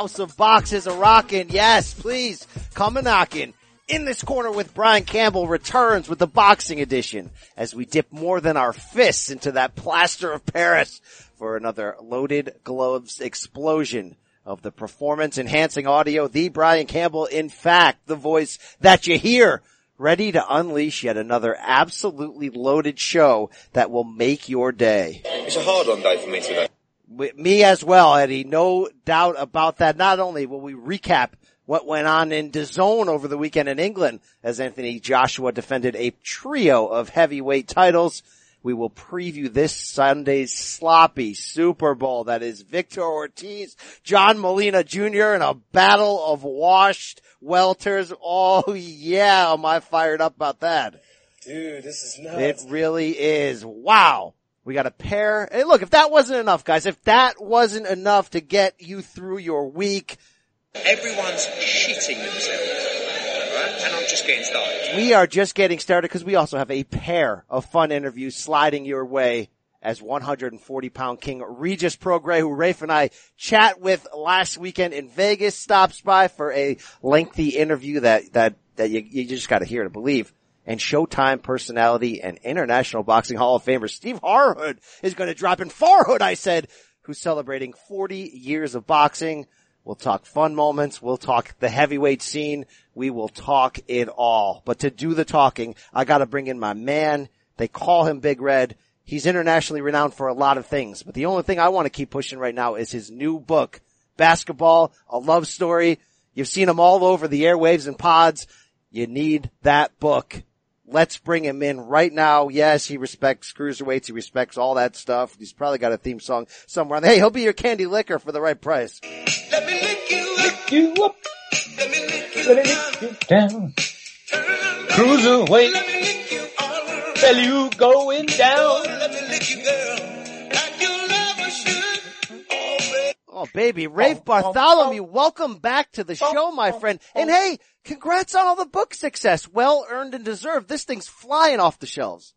House of Box is a rockin'. Yes, please come a knockin'. In this corner with Brian Campbell returns with the boxing edition as we dip more than our fists into that plaster of Paris for another loaded gloves explosion of the performance enhancing audio. The Brian Campbell, in fact, the voice that you hear ready to unleash yet another absolutely loaded show that will make your day. It's a hard on day for me today. Me as well, Eddie. No doubt about that. Not only will we recap what went on in DAZN over the weekend in England as Anthony Joshua defended a trio of heavyweight titles. We will preview this Sunday's sloppy Super Bowl that is Victor Ortiz, John Molina Jr. in a battle of washed welters. Oh yeah, am I fired up about that? Dude, this is nuts. It really is. Wow. We got a pair. Hey, look, if that wasn't enough, guys, if that wasn't enough to get you through your week, Everyone's shitting themselves. Right? And I'm just getting started. we are just getting started because we also have a pair of fun interviews sliding your way as 140 pound king Regis Prograis, who Rafe and I chat with last weekend in Vegas, stops by for a lengthy interview that, that, that you, you just gotta hear to believe. And Showtime personality and International Boxing Hall of Famer Steve Harhood is gonna drop in Farhood, I said, who's celebrating 40 years of boxing. We'll talk fun moments. We'll talk the heavyweight scene. We will talk it all. But to do the talking, I gotta bring in my man. They call him Big Red. He's internationally renowned for a lot of things, but the only thing I want to keep pushing right now is his new book, Basketball, a love story. You've seen him all over the airwaves and pods. You need that book. Let's bring him in right now. Yes, he respects cruiserweights. He respects all that stuff. He's probably got a theme song somewhere. on there. Hey, he'll be your candy liquor for the right price. Let me lick you up. You up, Let me lick you let it lick you down. Cruiserweight, Let me lick you all around. tell you going down. Let me lick you, girl. Oh, baby. Rafe Oh, Bartholomew, oh, welcome back to the oh, show, my oh, friend. oh. And hey, congrats on all the book success. Well earned and deserved. This thing's flying off the shelves.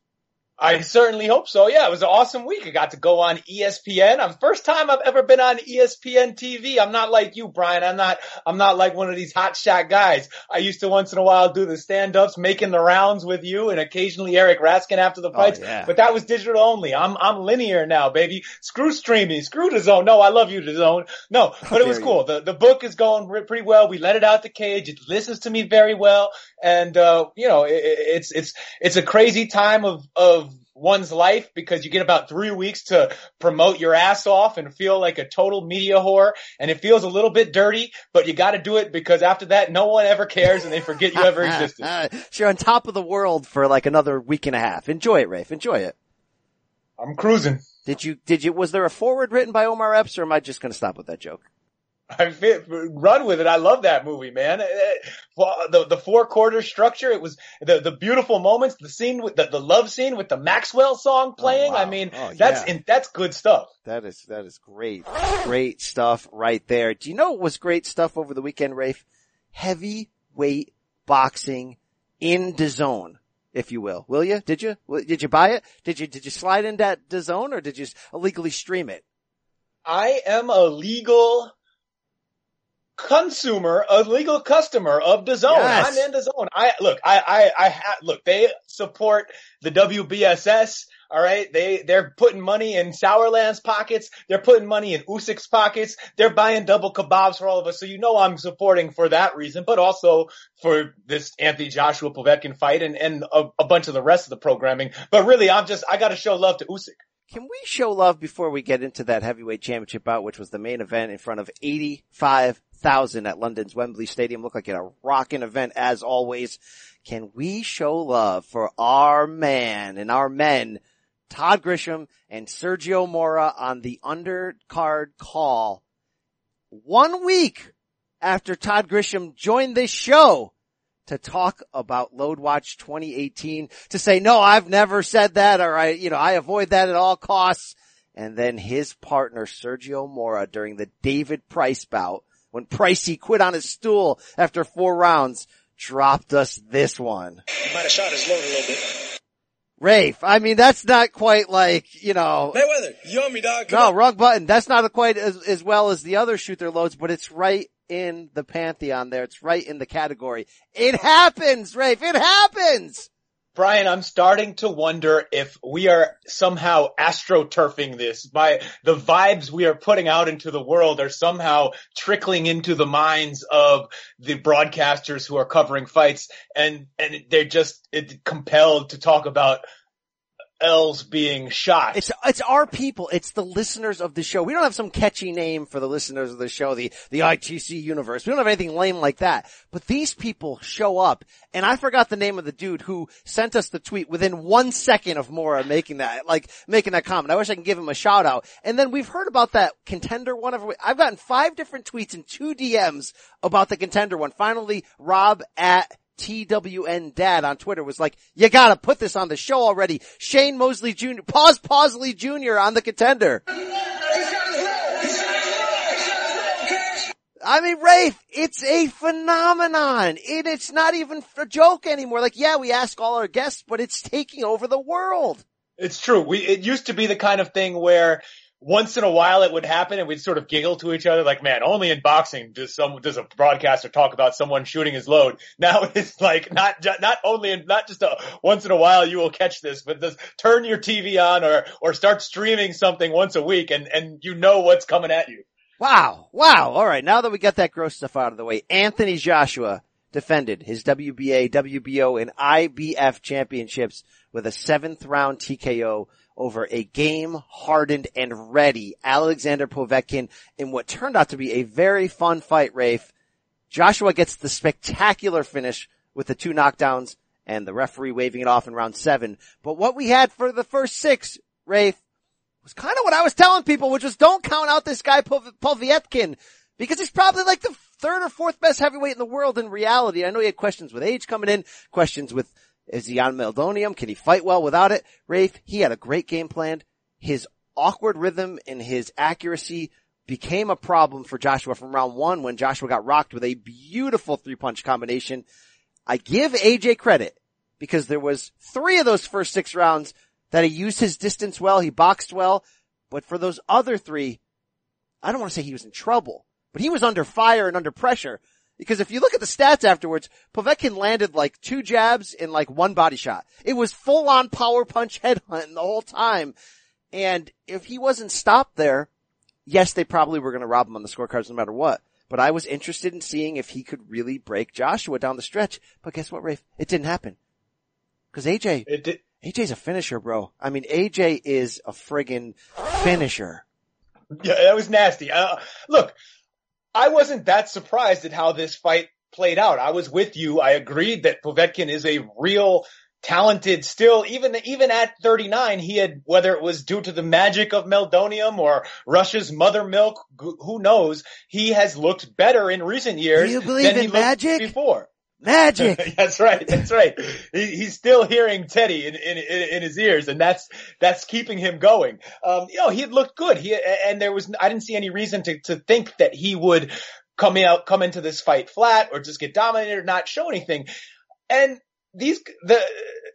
I certainly hope so. Yeah, it was an awesome week. I got to go on ESPN. I'm first time I've ever been on ESPN TV. I'm not like you, Brian. I'm not, I'm not like one of these hot shot guys. I used to once in a while do the stand ups, making the rounds with you and occasionally Eric Raskin after the fights. yeah. But that was digital only. I'm, I'm linear now, baby. Screw streaming. Screw the zone. No, I love you, the zone. No, but it was cool. The, the book is going pretty well. We let it out the cage. It listens to me very well. And, uh, you know, it- it's, it's, it's a crazy time of, of, one's life because you get about three weeks to promote your ass off and feel like a total media whore and it feels a little bit dirty, but you gotta do it because after that no one ever cares and they forget you ever existed. so you're on top of the world for like another week and a half. Enjoy it, Rafe. Enjoy it. I'm cruising. Did you, did you, was there a forward written by Omar Epps or am I just going to stop with that joke? I fit, run with it. I love that movie, man. Eh, eh, The the four quarter structure. It was the the beautiful moments. The scene with the, the love scene with the Maxwell song playing. wow. I mean, Oh, that's yeah. in, that's good stuff. That is, that is great. Great stuff right there. Do you know what was great stuff over the weekend, Rafe? Heavyweight boxing in the zone, if you will. Will you? Did you? Did you buy it? Did you, did you slide in that the zone or did you illegally stream it? I am a legal consumer, a legal customer of the zone. Yes. I'm in the zone. I look, I, I, I ha, look, they support the WBSS. All right. They, they're putting money in Sauerland's pockets. They're putting money in Usyk's pockets. They're buying double kebabs for all of us. So you know I'm supporting for that reason, but also for this Anthony Joshua Povetkin fight and, and a, a bunch of the rest of the programming. But really, I'm just, I got to show love to Usyk. Can we show love before we get into that heavyweight championship bout, which was the main event in front of 85,000 at London's Wembley Stadium? Looked like a rocking event as always. Can we show love for our man and our men, Todd Grisham and Sergio Mora on the undercard call one week after Todd Grisham joined this show to talk about Load Watch 2018 to say, no, I've never said that or I, you know, I avoid that at all costs. And then his partner Sergio Mora during the David Price bout when Pricey quit on his stool after four rounds dropped us this one. He might have shot his load a little bit. Rafe, I mean, that's not quite like, you know, Mayweather, you me, dog? Come no, on. wrong button. That's not quite as, as well as the other shoot their loads, but it's right in the pantheon there. It's right in the category. It happens, Rafe. It happens. Brian, I'm starting to wonder if we are somehow astroturfing this by the vibes we are putting out into the world are somehow trickling into the minds of the broadcasters who are covering fights and, and they're just compelled to talk about L's being shot. It's, it's our people. It's the listeners of the show. We don't have some catchy name for the listeners of the show, the, the ITC universe. We don't have anything lame like that. But these people show up and I forgot the name of the dude who sent us the tweet within one second of Mora making that, like making that comment. I wish I could give him a shout out. And then we've heard about that contender one. Every, I've gotten five different tweets and two DMs about the contender one. Finally, Rob at TWN dad on Twitter was like, you gotta put this on the show already. Shane Mosley Jr., pause Pausley Jr. on the contender. I mean, Rafe, it's a phenomenon. It, it's not even a joke anymore. Like, yeah, we ask all our guests, but it's taking over the world. It's true. We, it used to be the kind of thing where once in a while it would happen and we'd sort of giggle to each other like, man, only in boxing does some, does a broadcaster talk about someone shooting his load. Now it's like not, not only in, not just a once in a while you will catch this, but just turn your TV on or, or start streaming something once a week and, and you know what's coming at you. Wow. Wow. All right. Now that we got that gross stuff out of the way, Anthony Joshua defended his WBA, WBO, and IBF championships with a seventh round TKO over a game hardened and ready Alexander Povetkin in what turned out to be a very fun fight, Rafe. Joshua gets the spectacular finish with the two knockdowns and the referee waving it off in round seven. But what we had for the first six, Rafe, was kind of what I was telling people, which was don't count out this guy Pov- Povetkin because he's probably like the third or fourth best heavyweight in the world in reality. I know he had questions with age coming in, questions with is he on meldonium? Can he fight well without it? Rafe, he had a great game plan. His awkward rhythm and his accuracy became a problem for Joshua from round one when Joshua got rocked with a beautiful three punch combination. I give AJ credit because there was three of those first six rounds that he used his distance well, he boxed well, but for those other three, I don't want to say he was in trouble, but he was under fire and under pressure. Because if you look at the stats afterwards, Povetkin landed like two jabs and like one body shot. It was full on power punch headhunt the whole time. And if he wasn't stopped there, yes, they probably were going to rob him on the scorecards no matter what. But I was interested in seeing if he could really break Joshua down the stretch. But guess what, Rafe? It didn't happen. Cause AJ, It did, AJ's a finisher, bro. I mean, AJ is a friggin' finisher. Yeah, that was nasty. Uh, look, I wasn't that surprised at how this fight played out. I was with you. I agreed that Povetkin is a real talented still, even, even at 39, he had, whether it was due to the magic of Meldonium or Russia's mother milk, who knows, he has looked better in recent years you believe than he in looked magic? before. Magic! that's right. That's right. He, he's still hearing Teddy in, in, in, his ears and that's, that's keeping him going. Um, you know, he looked good. He, and there was, I didn't see any reason to, to think that he would come out, come into this fight flat or just get dominated or not show anything. And these, the,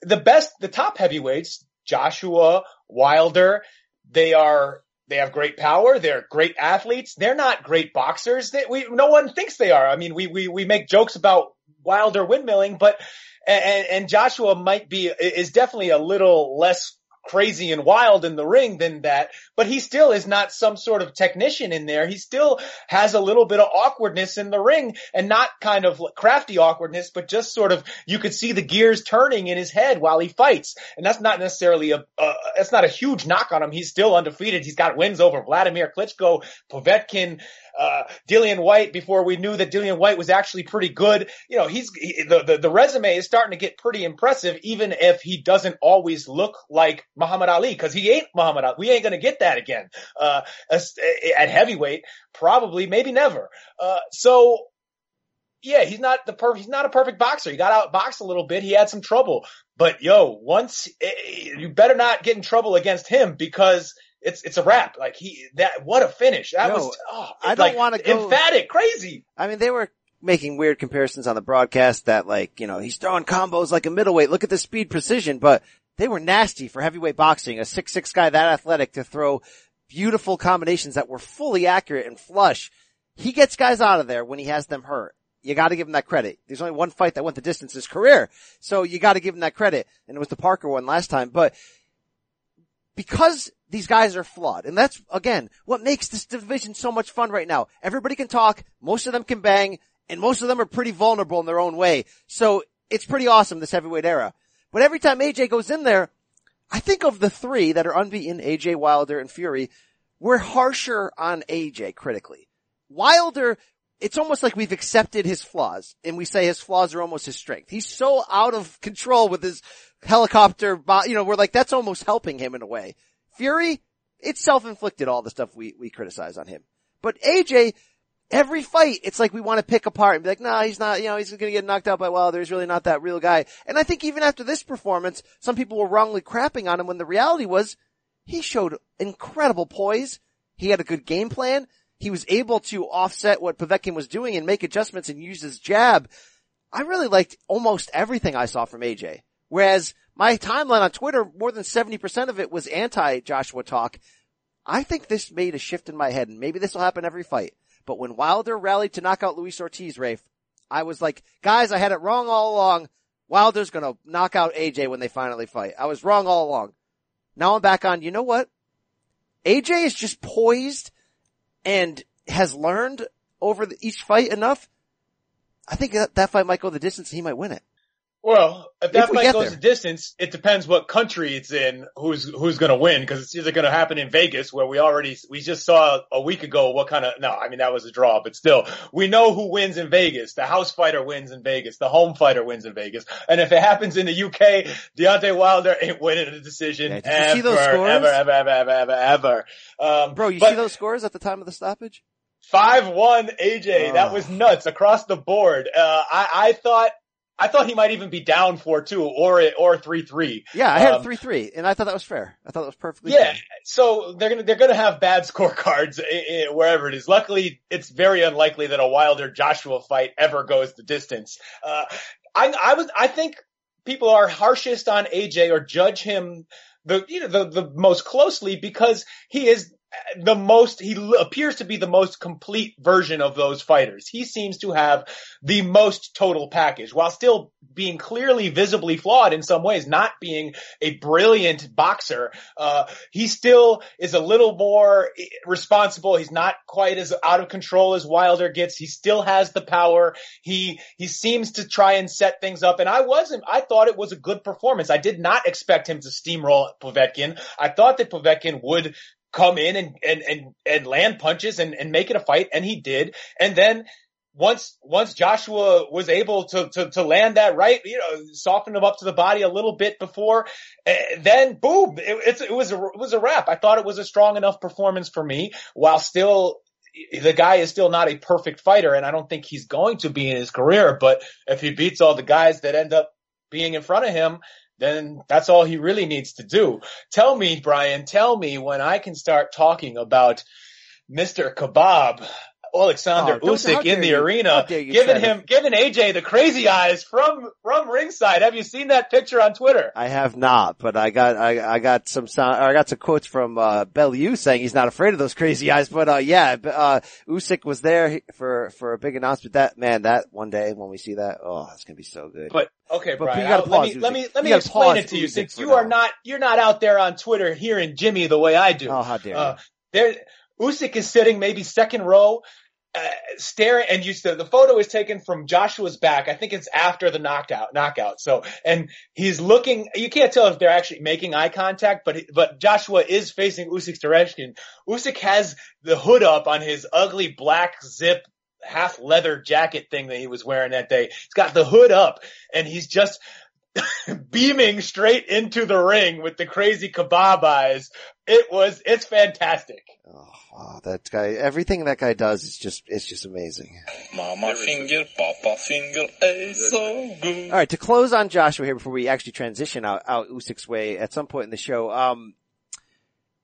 the best, the top heavyweights, Joshua, Wilder, they are, they have great power. They're great athletes. They're not great boxers. They, we, no one thinks they are. I mean, we, we, we make jokes about Wilder windmilling, but, and, and Joshua might be, is definitely a little less crazy and wild in the ring than that, but he still is not some sort of technician in there. He still has a little bit of awkwardness in the ring and not kind of crafty awkwardness, but just sort of, you could see the gears turning in his head while he fights. And that's not necessarily a, uh, that's not a huge knock on him. He's still undefeated. He's got wins over Vladimir Klitschko, Povetkin, uh, Dillian Whyte before we knew that Dillian Whyte was actually pretty good. You know, he's, he, the, the, the resume is starting to get pretty impressive, even if he doesn't always look like Muhammad Ali, cause he ain't Muhammad Ali. We ain't gonna get that again, uh, at heavyweight, probably, maybe never. Uh, so, yeah, he's not the he's not a perfect boxer. He got out boxed a little bit. He had some trouble, but yo, once, eh, you better not get in trouble against him because it's it's a wrap. Like he that what a finish. That Yo, was oh, I don't like, wanna go- emphatic, crazy. I mean, they were making weird comparisons on the broadcast that like, you know, he's throwing combos like a middleweight. Look at the speed precision, but they were nasty for heavyweight boxing. A six six guy that athletic to throw beautiful combinations that were fully accurate and flush. He gets guys out of there when he has them hurt. You gotta give him that credit. There's only one fight that went the distance in his career. So you gotta give him that credit. And it was the Parker one last time. But because these guys are flawed, and that's again, what makes this division so much fun right now. Everybody can talk, most of them can bang, and most of them are pretty vulnerable in their own way. So it's pretty awesome, this heavyweight era. But every time AJ goes in there, I think of the three that are unbeaten, AJ Wilder and Fury, we're harsher on AJ critically. Wilder, it's almost like we've accepted his flaws and we say his flaws are almost his strength. He's so out of control with his helicopter, you know, we're like, that's almost helping him in a way. Fury, it's self-inflicted all the stuff we, we criticize on him. But AJ, every fight, it's like we want to pick apart and be like, nah, he's not, you know, he's going to get knocked out by Wilder. He's really not that real guy. And I think even after this performance, some people were wrongly crapping on him when the reality was he showed incredible poise. He had a good game plan. He was able to offset what Povetkin was doing and make adjustments and use his jab. I really liked almost everything I saw from AJ. Whereas my timeline on Twitter, more than 70% of it was anti Joshua talk. I think this made a shift in my head and maybe this will happen every fight. But when Wilder rallied to knock out Luis Ortiz, Rafe, I was like, guys, I had it wrong all along. Wilder's gonna knock out AJ when they finally fight. I was wrong all along. Now I'm back on, you know what? AJ is just poised and has learned over the, each fight enough. I think that, that fight might go the distance and he might win it. Well, if that If fight goes there. the distance, it depends what country it's in, who's who's going to win, because it's either going to happen in Vegas, where we already we just saw a week ago what kind of no, I mean that was a draw, but still, we know who wins in Vegas. The house fighter wins in Vegas. The home fighter wins in Vegas. And if it happens in the UK, Deontay Wilder ain't winning a decision Yeah, ever, see those scores? ever, ever, ever, ever, ever, ever. Um, Bro, you but- see those scores at the time of the stoppage? Five one AJ. That Oh. was nuts across the board. Uh, I, I thought, I thought he might even be down four two or or three three. Yeah, I had Um, a 3-3 and I thought that was fair. I thought that was perfectly Yeah. fair. So they're gonna they're gonna have bad scorecards wherever it is. Luckily, it's very unlikely that a Wilder Joshua fight ever goes the distance. Uh, I I was I think people are harshest on AJ or judge him the you know the the most closely because he is the most he appears to be the most complete version of those fighters. He seems to have the most total package while still being clearly visibly flawed in some ways, not being a brilliant boxer. Uh, he still is a little more eh, responsible. He's not quite as out of control as Wilder gets. He still has the power. He, he seems to try and set things up. And I wasn't, I thought it was a good performance. I did not expect him to steamroll Povetkin. I thought that Povetkin would come in and, and, and, and land punches and, and make it a fight. And he did. And then once once Joshua was able to to to land that right, you know, soften him up to the body a little bit before, uh, then boom, it, it was a it was a wrap. I thought it was a strong enough performance for me, while still the guy is still not a perfect fighter, and I don't think he's going to be in his career. But if he beats all the guys that end up being in front of him, then that's all he really needs to do. Tell me, Brian, tell me when I can start talking about Mr. Kebab. Alexander Oh, Usyk in the you- arena, giving him, giving AJ the crazy eyes from, from ringside. Have you seen that picture on Twitter? I have not, but I got, I, I got some sound, I got some quotes from, uh, Bellew saying he's not afraid of those crazy eyes, but, uh, yeah, uh, Usyk was there for, for a big announcement. That, man, that one day when we see that, oh, that's gonna be so good. But okay, But Brian, you gotta let me let me let me explain it to you Usyk since you are now. not you're not out there on Twitter hearing Jimmy the way I do. oh, how dare you. Uh, there, Usyk is sitting maybe second row, uh, staring, and you said the photo is taken from Joshua's back. I think it's after the knockout, knockout. So, and he's looking. You can't tell if they're actually making eye contact, but but Joshua is facing Usyk's direction. Usyk has the hood up on his ugly black zip half leather jacket thing that he was wearing that day. He's got the hood up, and he's just beaming straight into the ring with the crazy kebab eyes. It was, it's fantastic. Oh, wow, that guy, everything that guy does is just, it's just amazing. Mama finger, papa finger, eh, so good. All right, to close on Joshua here before we actually transition out, out Usyk's way at some point in the show, um,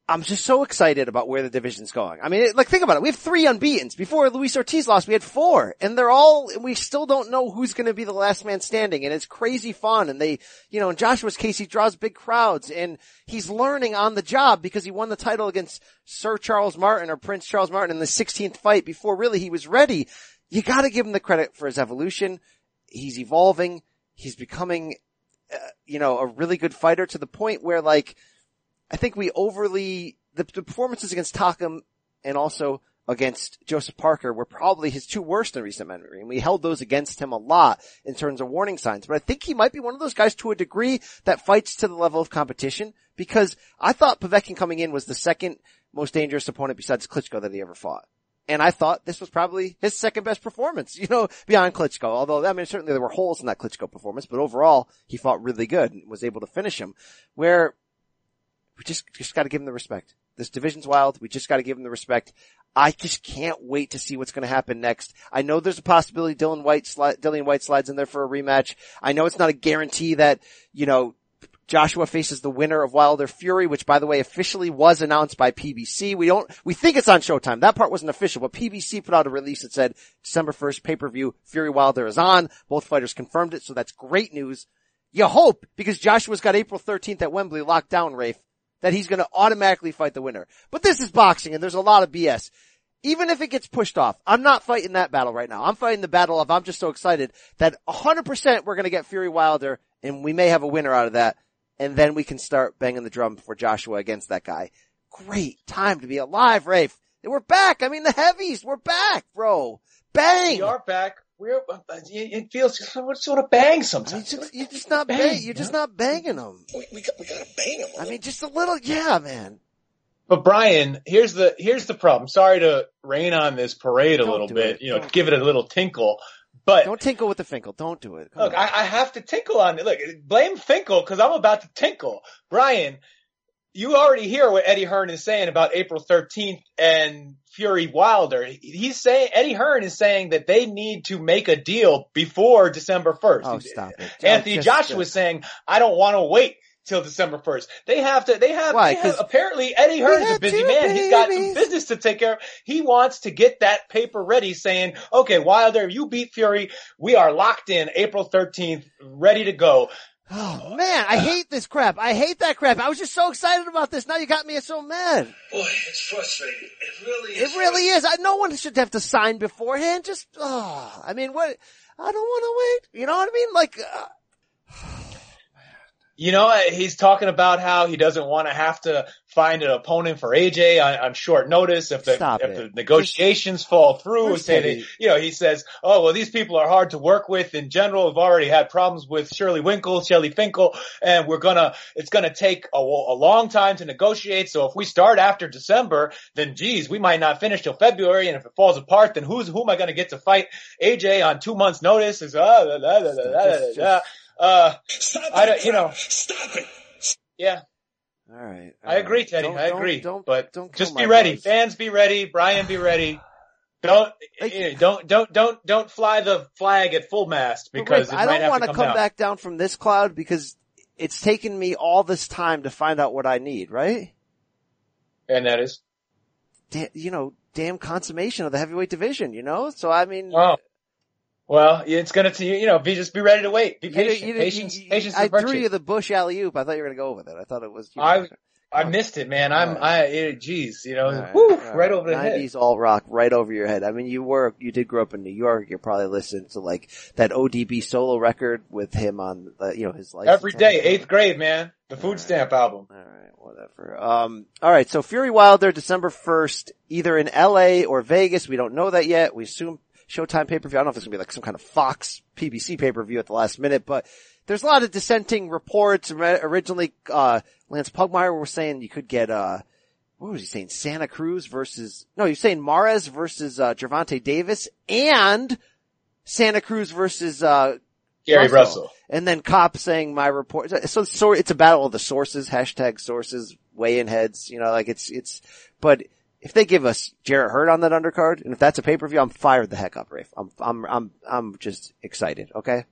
I'm just so excited about where the division's going. I mean, it- like think about it. We have three unbeatens. Before Luis Ortiz lost, we had four and they're all, we still don't know who's going to be the last man standing and it's crazy fun. And they, you know, in Joshua's case, he draws big crowds and he's learning on the job because he won the title against Sir Charles Martin or Prince Charles Martin in the 16th fight before really he was ready. You got to give him the credit for his evolution. He's evolving. He's becoming, uh, you know, a really good fighter to the point where like, I think we overly, the, the performances against Takam and also against Joseph Parker were probably his two worst in recent memory. And we held those against him a lot in terms of warning signs. But I think he might be one of those guys to a degree that fights to the level of competition because I thought Povetkin coming in was the second most dangerous opponent besides Klitschko that he ever fought. And I thought this was probably his second best performance, you know, beyond Klitschko. Although, I mean, certainly there were holes in that Klitschko performance, but overall, he fought really good and was able to finish him. Where we just, just gotta give him the respect. This division's wild. We just gotta give him the respect. I just can't wait to see what's gonna happen next. I know there's a possibility Dillian Whyte slide, Dillian Whyte slides in there for a rematch. I know it's not a guarantee that, you know, Joshua faces the winner of Wilder Fury, which by the way officially was announced by PBC. We don't, we think it's on Showtime. That part wasn't official, but PBC put out a release that said December 1st pay-per-view Fury Wilder is on. Both fighters confirmed it, so that's great news. You hope, because Joshua's got April 13th at Wembley locked down, Rafe, that he's gonna automatically fight the winner. But this is boxing and there's a lot of BS. Even if it gets pushed off, I'm not fighting that battle right now. I'm fighting the battle of I'm just so excited that 100% we're gonna get Fury Wilder and we may have a winner out of that. And then we can start banging the drum for Joshua against that guy. Great time to be alive, Rafe. We're back. I mean, the heavies, we're back, bro. Bang! We are back. We're, uh, it feels sort of bang You're sometimes. just, you're just not Bang, bang, you're just not banging them. We, we, got, we gotta bang them. I mean, just a little, yeah, man. But Brian, here's the here's the problem. Sorry to rain on this parade a Don't little bit, it. you know, Don't give it a little tinkle. But Don't tinkle with the Finkel. Don't do it. Come look. I, I have to tinkle on it. Look, blame Finkel because I'm about to tinkle. Brian, you already hear what Eddie Hearn is saying about April 13th and Fury Wilder. He's saying Eddie Hearn is saying that they need to make a deal before December 1st. Oh, stop it. Anthony Just- Joshua is saying, I don't want to wait till December 1st. They have to, they have, Why? they have apparently Eddie Hearn's a busy man. He's got some business to take care of. He wants to get that paper ready saying, okay, Wilder, you beat Fury. We are locked in April 13th, ready to go. Oh man, I hate this crap. I hate that crap. I was just so excited about this. Now you got me so mad. Boy, it's frustrating. It really It is. really is. I, no one should have to sign beforehand. Just, oh, I mean, what? I don't want to wait. You know what I mean? Like, uh, You know, he's talking about how he doesn't want to have to find an opponent for AJ on, on short notice if the Stop if it. the negotiations fall through. Where's Say that, you know, he says, "Oh well, these people are hard to work with in general. We've already had problems with Shirley Winkle, Shelley Finkel, and we're gonna it's gonna take a, a long time to negotiate. So if we start after December, then geez, we might not finish till February. And if it falls apart, then who's who am I gonna get to fight AJ on two months' notice? Is uh, Just- da. Uh Stop I it, don't- you know. Stop it. yeah." all right. I agree, Teddy. Don't- I don't- agree. Don't, but don't just be ready. buzz. Fans be ready. Brian be ready. Don't Like- eh, don't don't don't don't fly the flag at full mast because Rick, it I don't want to to come, come down. back down from this cloud because it's taken me all this time to find out what I need, right? And that is Da- you know, damn consummation of the heavyweight division, you know? So I mean, oh. Well, it's gonna to you know be just be ready to wait. Be you- patient. you- patience. you- patience I virtue. threw you the bush alley oop. I thought you were to go with it. I thought it was. You know, I- I missed it, man. I'm right. I eh, geez, you know, right, whew, all right over the head. 90s all rock right over your head. I mean, you were, you did grow up in New York. You're probably listening to like that ODB solo record with him on, uh, you know, his life. Every day, eighth grade, man. The food stamp album. All right, whatever. Um, all right. So Fury Wilder, December first, either in L.A. or Vegas. We don't know that yet. We assume Showtime pay per view. I don't know if it's gonna be like some kind of Fox PBC pay per view at the last minute, but there's a lot of dissenting reports. Originally, uh, Lance Pugmire was saying you could get uh, what was he saying? Santa Cruz versus no, he was saying Mares versus uh, Gervonta Davis and Santa Cruz versus uh, Gary Russell. and then cop saying my report. So, so it's a battle of the sources, hashtag sources, weigh in heads, you know, like it's, it's, but if they give us Jarrett Hurd on that undercard, and if that's a pay-per-view, I'm fired the heck up, Rafe. I'm, I'm, I'm, I'm just excited, okay?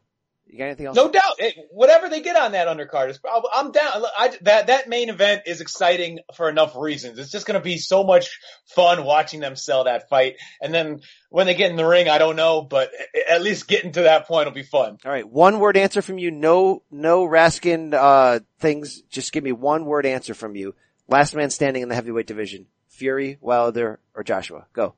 You got anything else? No doubt. It, whatever they get on that undercard is probably, I'm down. I, that, that main event is exciting for enough reasons. It's just going to be so much fun watching them sell that fight. And then when they get in the ring, I don't know, but at least getting to that point will be fun. All right. One word answer from you. No, no Raskin, uh, things. Just give me one word answer from you. Last man standing in the heavyweight division. Fury, Wilder, or Joshua. Go.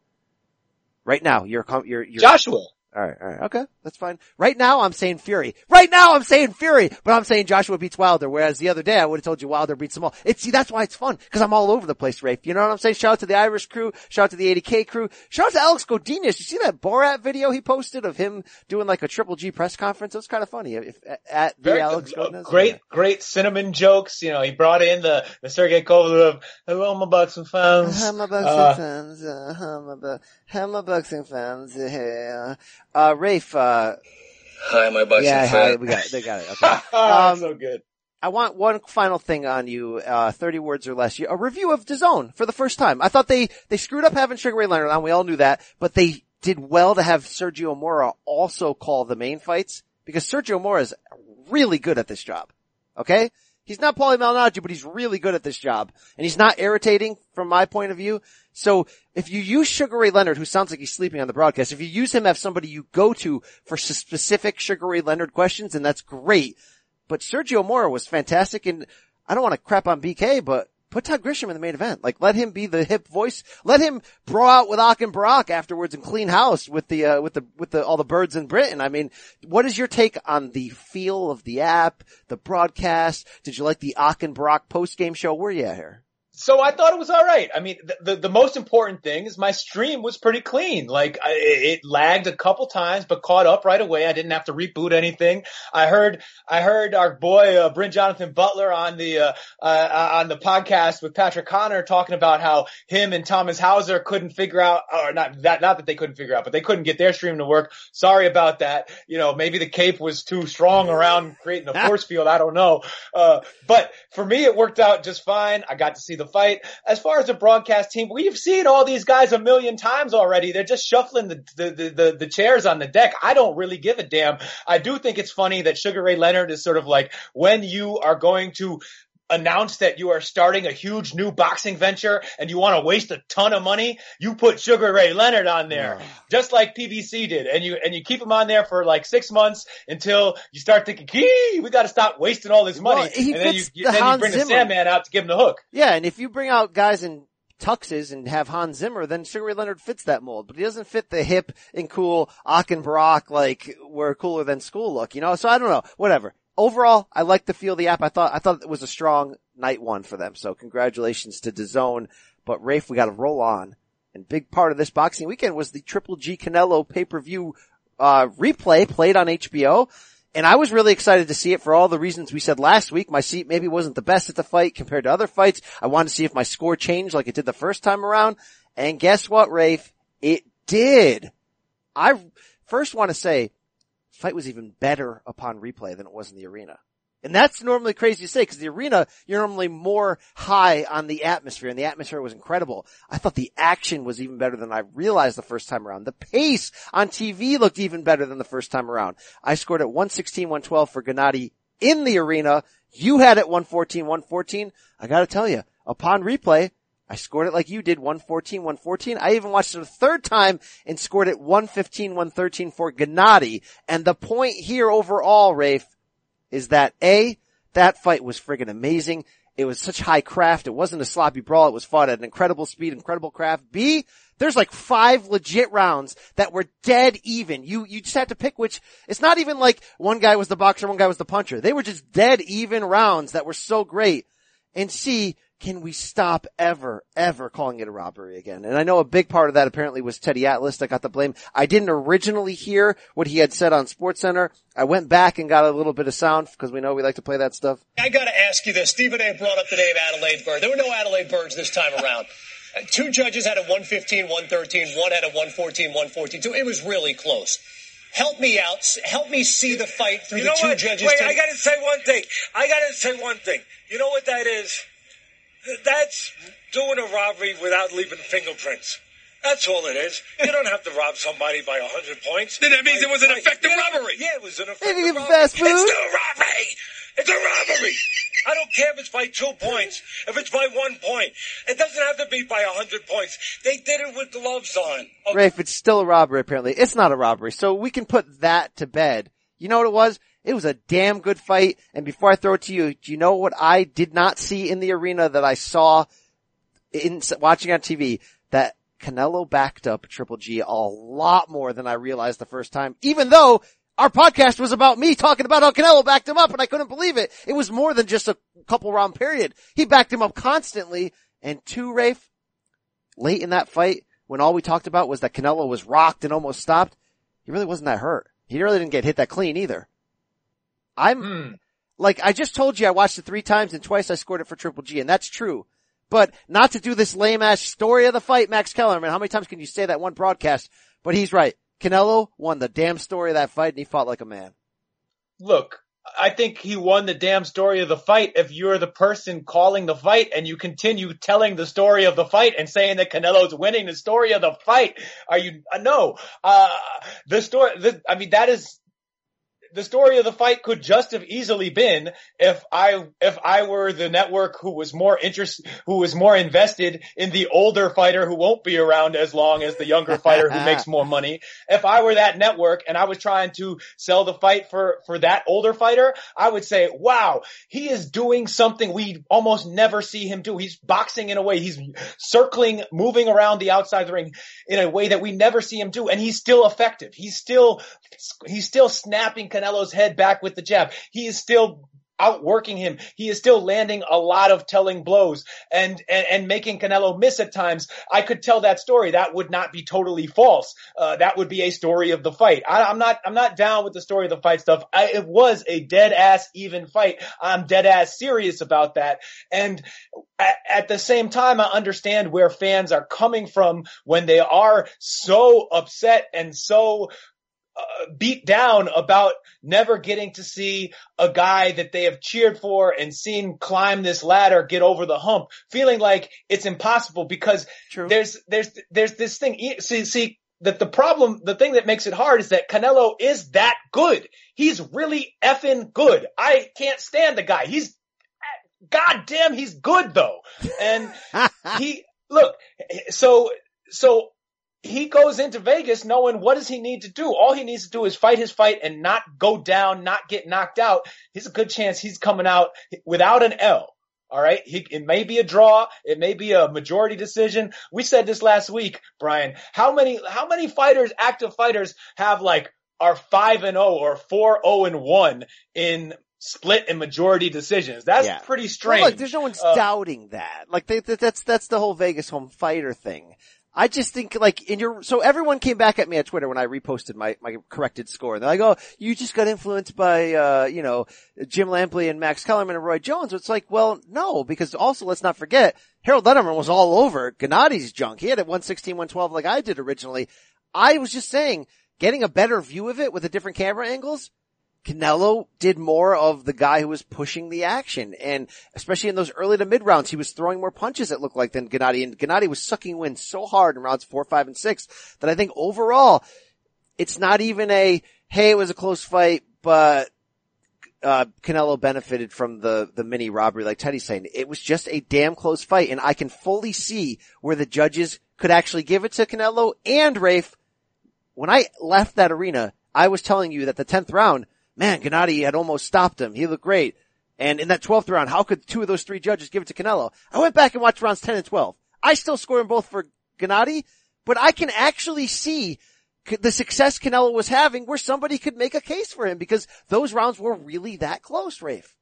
Right now, you're, you're, you're Joshua. All right, all right, okay, that's fine. Right now, I'm saying Fury. Right now, I'm saying Fury, but I'm saying Joshua beats Wilder. Whereas the other day, I would have told you Wilder beats them all. It's see, that's why it's fun because I'm all over the place, Rafe. You know what I'm saying? Shout out to the Irish crew. Shout out to the 80K crew. Shout out to Alex Godinez. You see that Borat video he posted of him doing like a Triple G press conference? It was kind of funny. If, at the Very Alex good. Godinez, great, yeah. great cinnamon jokes. You know, he brought in the, the Sergey Kovalev, hello my boxing fans. Hi, my boxing Uh, fans. Uh, hi, my, my boxing fans. Yeah. Uh, Rafe, uh, Hi, my boxing yeah, hi, we got it. They got it. Okay. Ah, Um, so good. I want one final thing on you, uh, 30 words or less. A review of DAZN for the first time. I thought they, they screwed up having Sugar Ray Leonard on. We all knew that, but they did well to have Sergio Mora also call the main fights because Sergio Mora is really good at this job. Okay? He's not Paulie Malignaggi, but he's really good at this job. And he's not irritating from my point of view. So if you use Sugar Ray Leonard, who sounds like he's sleeping on the broadcast, if you use him as somebody you go to for specific Sugar Ray Leonard questions, and that's great. But Sergio Mora was fantastic and I don't want to crap on BK, but put Todd Grisham in the main event. Like let him be the hip voice. Let him brawl out with Ak and afterwards and clean house with the, uh, with the, with the, all the birds in Britain. I mean, what is your take on the feel of the app, the broadcast? Did you like the Ak and post game show? Where you at here? So I thought it was all right. I mean, the, the, the most important thing is my stream was pretty clean. Like I, it lagged a couple times, but caught up right away. I didn't have to reboot anything. I heard, I heard our boy, uh, Brin-Jonathan Butler on the, uh, uh, on the podcast with Patrick Connor talking about how him and Thomas Hauser couldn't figure out, or not that, not that they couldn't figure out, but they couldn't get their stream to work. Sorry about that. You know, maybe the cape was too strong around creating the force field. I don't know. Uh, but for me, it worked out just fine. I got to see the fight. As far as the broadcast team, we've seen all these guys a million times already. They're just shuffling the, the, the, the, the chairs on the deck. I don't really give a damn. I do think it's funny that Sugar Ray Leonard is sort of like when you are going to announce that you are starting a huge new boxing venture and you want to waste a ton of money, you put Sugar Ray Leonard on there, just like PBC did, and you and you keep him on there for like six months until you start thinking, "Gee, we got to stop wasting all this money," Well, and then you, the then you bring the Zimmer. Sandman out to give him the hook. Yeah, and if you bring out guys in tuxes and have Hans Zimmer, then Sugar Ray Leonard fits that mold, but he doesn't fit the hip and cool and Barak, like, we're cooler than school look, you know? So I don't know, whatever. Overall, I like the feel of the app. I thought, I thought it was a strong night one for them. So congratulations to DAZN. But Rafe, we gotta roll on. And big part of this boxing weekend was the Triple G Canelo pay-per-view, uh, replay played on HBO. And I was really excited to see it for all the reasons we said last week. My seat maybe wasn't the best at the fight compared to other fights. I wanted to see if my score changed like it did the first time around. And guess what, Rafe? It did. I first want to say fight was even better upon replay than it was in the arena. And that's normally crazy to say because the arena, you're normally more high on the atmosphere and the atmosphere was incredible. I thought the action was even better than I realized the first time around. The pace on TV looked even better than the first time around. I scored at 116, 112 for Gennady in the arena. You had it 114, 114. I gotta tell you, upon replay, I scored it like you did, 114, 114. I even watched it a third time and scored it 115, 113 for Gennady. And the point here overall, Rafe, is that A, that fight was friggin' amazing. It was such high craft. It wasn't a sloppy brawl. It was fought at an incredible speed, incredible craft. B, there's like five legit rounds that were dead even. You, you just had to pick which, it's not even like one guy was the boxer, one guy was the puncher. They were just dead even rounds that were so great. And C, can we stop ever, ever calling it a robbery again? And I know a big part of that apparently was Teddy Atlas that got the blame. I didn't originally hear what he had said on SportsCenter. I went back and got a little bit of sound because we know we like to play that stuff. I got to ask you this. Stephen A. brought up the name Adalaide Byrd. There were no Adalaide Byrds this time around. Uh, Two judges had a 115, 113. One had a 114, 114. So it was really close. Help me out. Help me see the fight through You the know two what? judges. Wait, take- I gotta say one thing. I gotta say one thing. You know what that is? That's doing a robbery without leaving fingerprints. That's all it is. You don't have to rob somebody by a hundred points. Then that means it was an By- effective yeah, robbery. Yeah, it was an effective didn't give him robbery. fast food. It's still a robbery. It's a robbery. I don't care if it's by two points, if it's by one point. It doesn't have to be by a hundred points. They did it with gloves on. Okay. Rafe, it's still a robbery apparently. It's not a robbery. So we can put that to bed. You know what it was? It was a damn good fight. And before I throw it to you, do you know what I did not see in the arena that I saw in watching on TV? That Canelo backed up Triple G a lot more than I realized the first time, even though our podcast was about me talking about how Canelo backed him up and I couldn't believe it. It was more than just a couple round period. He backed him up constantly. And two, Rafe, late in that fight, when all we talked about was that Canelo was rocked and almost stopped, he really wasn't that hurt. He really didn't get hit that clean either. I'm, Hmm. like, I just told you I watched it three times and twice I scored it for Triple G, and that's true. But not to do this lame ass story of the fight, Max Kellerman. How many times can you say that one broadcast? But he's right. Canelo won the damn story of that fight and he fought like a man. Look, I think he won the damn story of the fight if you're the person calling the fight and you continue telling the story of the fight and saying that Canelo's winning the story of the fight. Are you, uh, no, uh, the story, the, I mean, that is, the story of the fight could just have easily been if I if I were the network who was more interest who was more invested in the older fighter who won't be around as long as the younger fighter who makes more money. If I were that network and I was trying to sell the fight for for that older fighter, I would say, "Wow, he is doing something we almost never see him do. He's boxing in a way, he's circling, moving around the outside of the ring in a way that we never see him do, and he's still effective. He's still he's still snapping Canelo's head back with the jab. He is still outworking him. He is still landing a lot of telling blows and, and, and making Canelo miss at times. I could tell that story. That would not be totally false. Uh, that would be a story of the fight. I, I'm not, I'm not down with the story of the fight stuff. I, it was a dead ass even fight. I'm dead ass serious about that. And at, at the same time, I understand where fans are coming from when they are so upset and so uh, beat down about never getting to see a guy that they have cheered for and seen climb this ladder get over the hump, feeling like it's impossible because True. there's there's there's this thing. See, see that the problem, the thing that makes it hard is that Canelo is that good. He's really effing good. I can't stand the guy. He's God damn, he's good though. And he look so so he goes into Vegas knowing what does he need to do. All he needs to do is fight his fight and not go down, not get knocked out. He's a good chance he's coming out without an L. All right. He, it may be a draw. It may be a majority decision. We said this last week, Brian. How many, how many fighters, active fighters have like are five and oh or four oh and one in split and majority decisions? That's Yeah. pretty Well, strange. look, there's no one's Uh, doubting that. Like they, that's that's the whole Vegas home fighter thing. I just think like in your so everyone came back at me at Twitter when I reposted my my corrected score. They're like, "Oh, you just got influenced by uh, you know, Jim Lampley and Max Kellerman and Roy Jones." It's like, well, no, because also let's not forget Harold Lederman was all over Gennady's junk. He had it 116, 112 like I did originally. I was just saying, getting a better view of it with the different camera angles, Canelo did more of the guy who was pushing the action. And especially in those early to mid rounds, he was throwing more punches it looked like than Gennady. And Gennady was sucking wind so hard in rounds four, five, and six that I think overall, it's not even a, hey, it was a close fight, but uh, Canelo benefited from the, the mini robbery, like Teddy's saying. It was just a damn close fight, and I can fully see where the judges could actually give it to Canelo and Rafe. When I left that arena, I was telling you that the 10th round, man, Gennady had almost stopped him. He looked great. And in that 12th round, how could two of those three judges give it to Canelo? I went back and watched rounds 10 and 12. I still scored them both for Gennady, but I can actually see the success Canelo was having where somebody could make a case for him because those rounds were really that close, Rafe.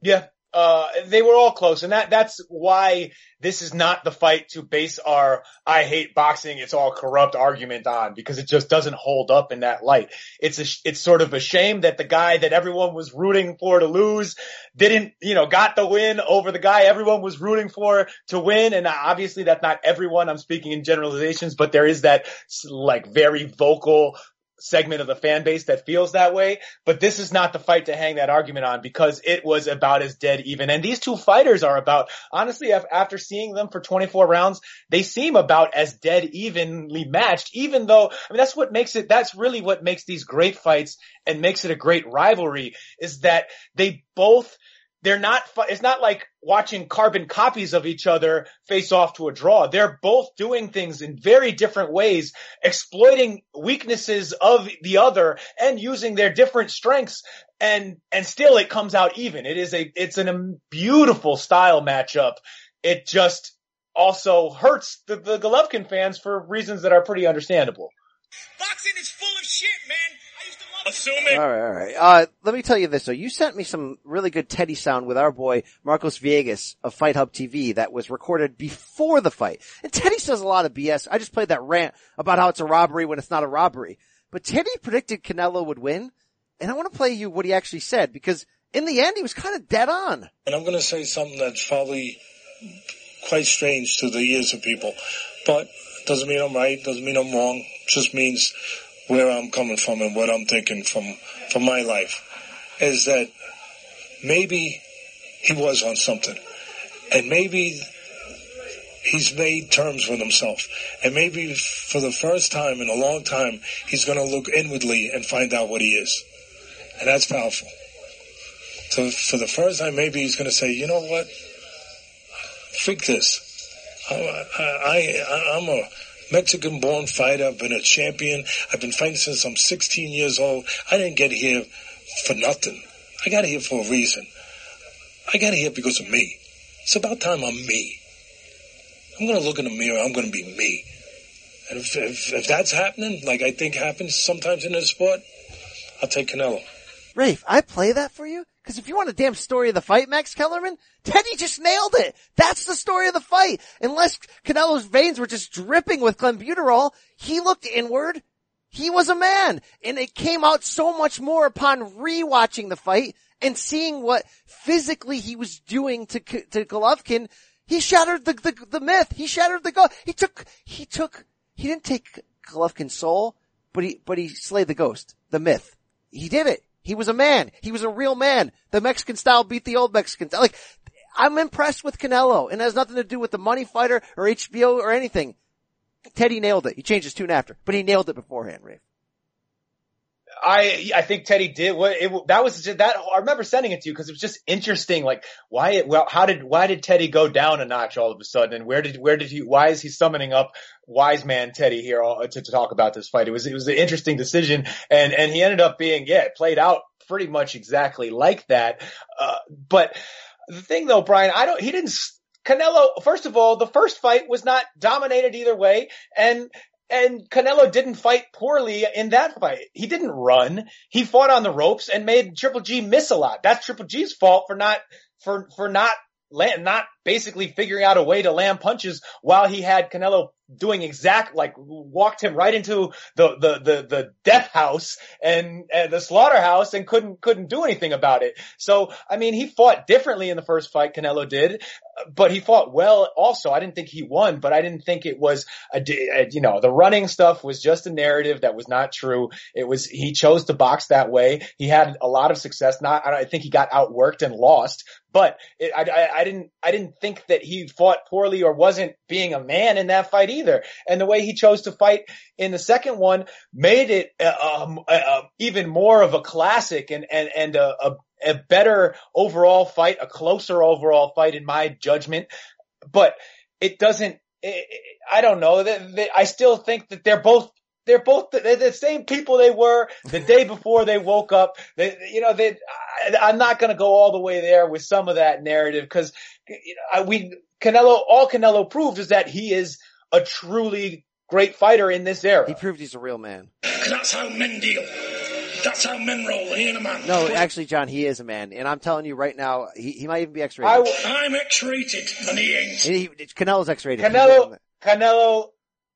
Yeah. Uh, they were all close and that, that's why this is not the fight to base our I hate boxing, it's all corrupt argument on because it just doesn't hold up in that light. It's a it's sort of a shame that the guy that everyone was rooting for to lose didn't, you know, got the win over the guy everyone was rooting for to win. And obviously that's not everyone. I'm speaking in generalizations, but there is that like very vocal segment of the fan base that feels that way, but this is not the fight to hang that argument on because it was about as dead even. And these two fighters are about, honestly, after seeing them for 24 rounds, they seem about as dead evenly matched, even though, I mean, that's what makes it, that's really what makes these great fights and makes it a great rivalry is that they both they're not, it's not like watching carbon copies of each other face off to a draw. They're both doing things in very different ways, exploiting weaknesses of the other and using their different strengths. And, and still it comes out even. It is a, it's a um, beautiful style matchup. It just also hurts the, the Golovkin fans for reasons that are pretty understandable. Boxing is full of shit, man. Assuming. All right, all right. Uh, let me tell you this though. You sent me some really good Teddy sound with our boy Marcos Villegas of Fight Hub TV that was recorded before the fight. And Teddy says a lot of BS. I just played that rant about how it's a robbery when it's not a robbery. But Teddy predicted Canelo would win. And I want to play you what he actually said because in the end he was kind of dead on. And I'm going to say something that's probably quite strange to the ears of people, but doesn't mean I'm right, doesn't mean I'm wrong, just means where I'm coming from and what I'm thinking from from my life is that maybe he was on something, and maybe he's made terms with himself, and maybe for the first time in a long time he's going to look inwardly and find out what he is, and that's powerful. So for the first time, maybe he's going to say, you know what, freak this. I, I, I, I'm a Mexican born fighter. I've been a champion. I've been fighting since I'm 16 years old. I didn't get here for nothing. I got here for a reason. I got here because of me. It's about time I'm me. I'm going to look in the mirror. I'm going to be me. And if, if, if that's happening, like I think happens sometimes in this sport, I'll take Canelo. Rafe, I play that for you? Cause if you want a damn story of the fight, Max Kellerman, Teddy just nailed it. That's the story of the fight. Unless Canelo's veins were just dripping with clenbuterol, he looked inward. He was a man. And it came out so much more upon rewatching the fight and seeing what physically he was doing to, to Golovkin. He shattered the, the, the myth. He shattered the ghost. He took, he took, he didn't take Golovkin's soul, but he, but he slayed the ghost, the myth. He did it. He was a man. He was a real man. The Mexican style beat the old Mexican style. Like, I'm impressed with Canelo and it has nothing to do with the money fighter or HBO or anything. Teddy nailed it. He changed his tune after, but he nailed it beforehand, Rafe. I I think Teddy did what it, that was just, that I remember sending it to you because it was just interesting. Like why it well how did why did Teddy go down a notch all of a sudden and where did where did he why is he summoning up wise man Teddy here all, to, to talk about this fight? It was it was an interesting decision and and he ended up being yeah it played out pretty much exactly like that. Uh, but the thing though, Brian, I don't he didn't Canelo, first of all, the first fight was not dominated either way, and and Canelo didn't fight poorly in that fight. He didn't run. He fought on the ropes and made Triple G miss a lot. That's Triple G's fault for not for for not land, not basically figuring out a way to land punches while he had Canelo doing exact like walked him right into the the the, the death house and, and the slaughterhouse and couldn't couldn't do anything about it. So I mean he fought differently in the first fight Canelo did, but he fought well also. I didn't think he won, but I didn't think it was a, a you know the running stuff was just a narrative that was not true. It was he chose to box that way. He had a lot of success. Not I think he got outworked and lost, but it, I, I I didn't I didn't think that he fought poorly or wasn't being a man in that fight either. And the way he chose to fight in the second one made it uh, um, uh, uh, even more of a classic and and and a, a, a better overall fight, a closer overall fight in my judgment. But it doesn't. I don't know. I still think that they're both they're both the, they're the same people they were the day before they woke up. They, you know, they, I, am not going to go all the way there with some of that narrative because you know, we Canelo, all Canelo proved is that he is a truly great fighter in this era. He proved he's a real man. That's how men deal. That's how men roll. He ain't a man. No, actually, John, he is a man, and I'm telling you right now, he, he might even be X-rated. I, am X-rated, and he ain't. He, Canelo's X-rated. Canelo, Canelo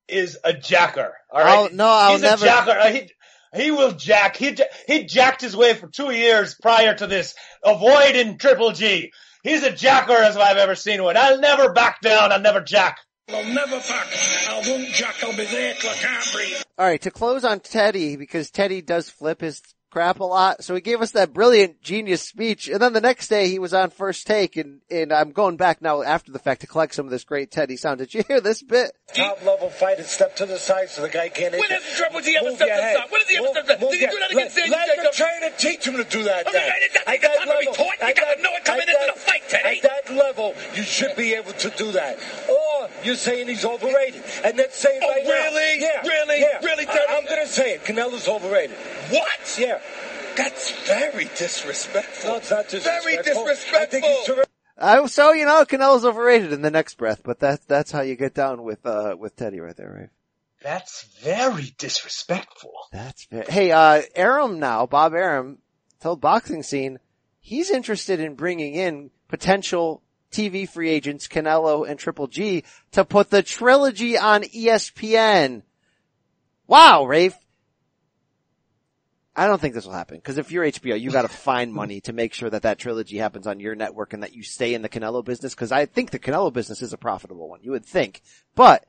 is a jacker. All right. I'll, no, I'll He's never. a jacker. Uh, he, he will jack. He he jacked his way for two years prior to this, avoiding Triple G. He's a jacker as I've ever seen one. I'll never back down. I'll never jack. I'll never back. I won't jack. I'll be there till I can't breathe. All right, to close on Teddy, because Teddy does flip his crap a lot. So he gave us that brilliant genius speech. And then the next day he was on first take and, and I'm going back now after the fact to collect some of this great Teddy sound. Did you hear this bit? Top level fighter, step to the side so the guy can't hit When you. has Triple G ever Move stepped your to the side? When has he ever Move- stepped to the side? Did he do that against let- Sandy Let the Jacobs? trainer teach him to do that. Okay, then. it doesn't At that time to be level- taught. You gotta that- know it coming at into that- the fight, Teddy. At that level, you should be able to do that. Or you're saying he's overrated. And let's say it Oh, right now. really? Yeah. Really? Yeah. Really, I- Teddy? I'm going to say it. Canelo's overrated. What? Yeah. That's very disrespectful. No, it's not disrespectful. Very I think disrespectful. he's terrific. I, so, you know, Canelo's overrated in the next breath, but that's, that's how you get down with, uh, with Teddy right there, right? That's very disrespectful. That's fair. Hey, uh, Arum now, Bob Arum told Boxing Scene he's interested in bringing in potential TV free agents Canelo and Triple G to put the trilogy on ESPN. Wow, Rafe. I don't think this will happen because if you're HBO, you got to find money to make sure that that trilogy happens on your network and that you stay in the Canelo business. Because I think the Canelo business is a profitable one. You would think, but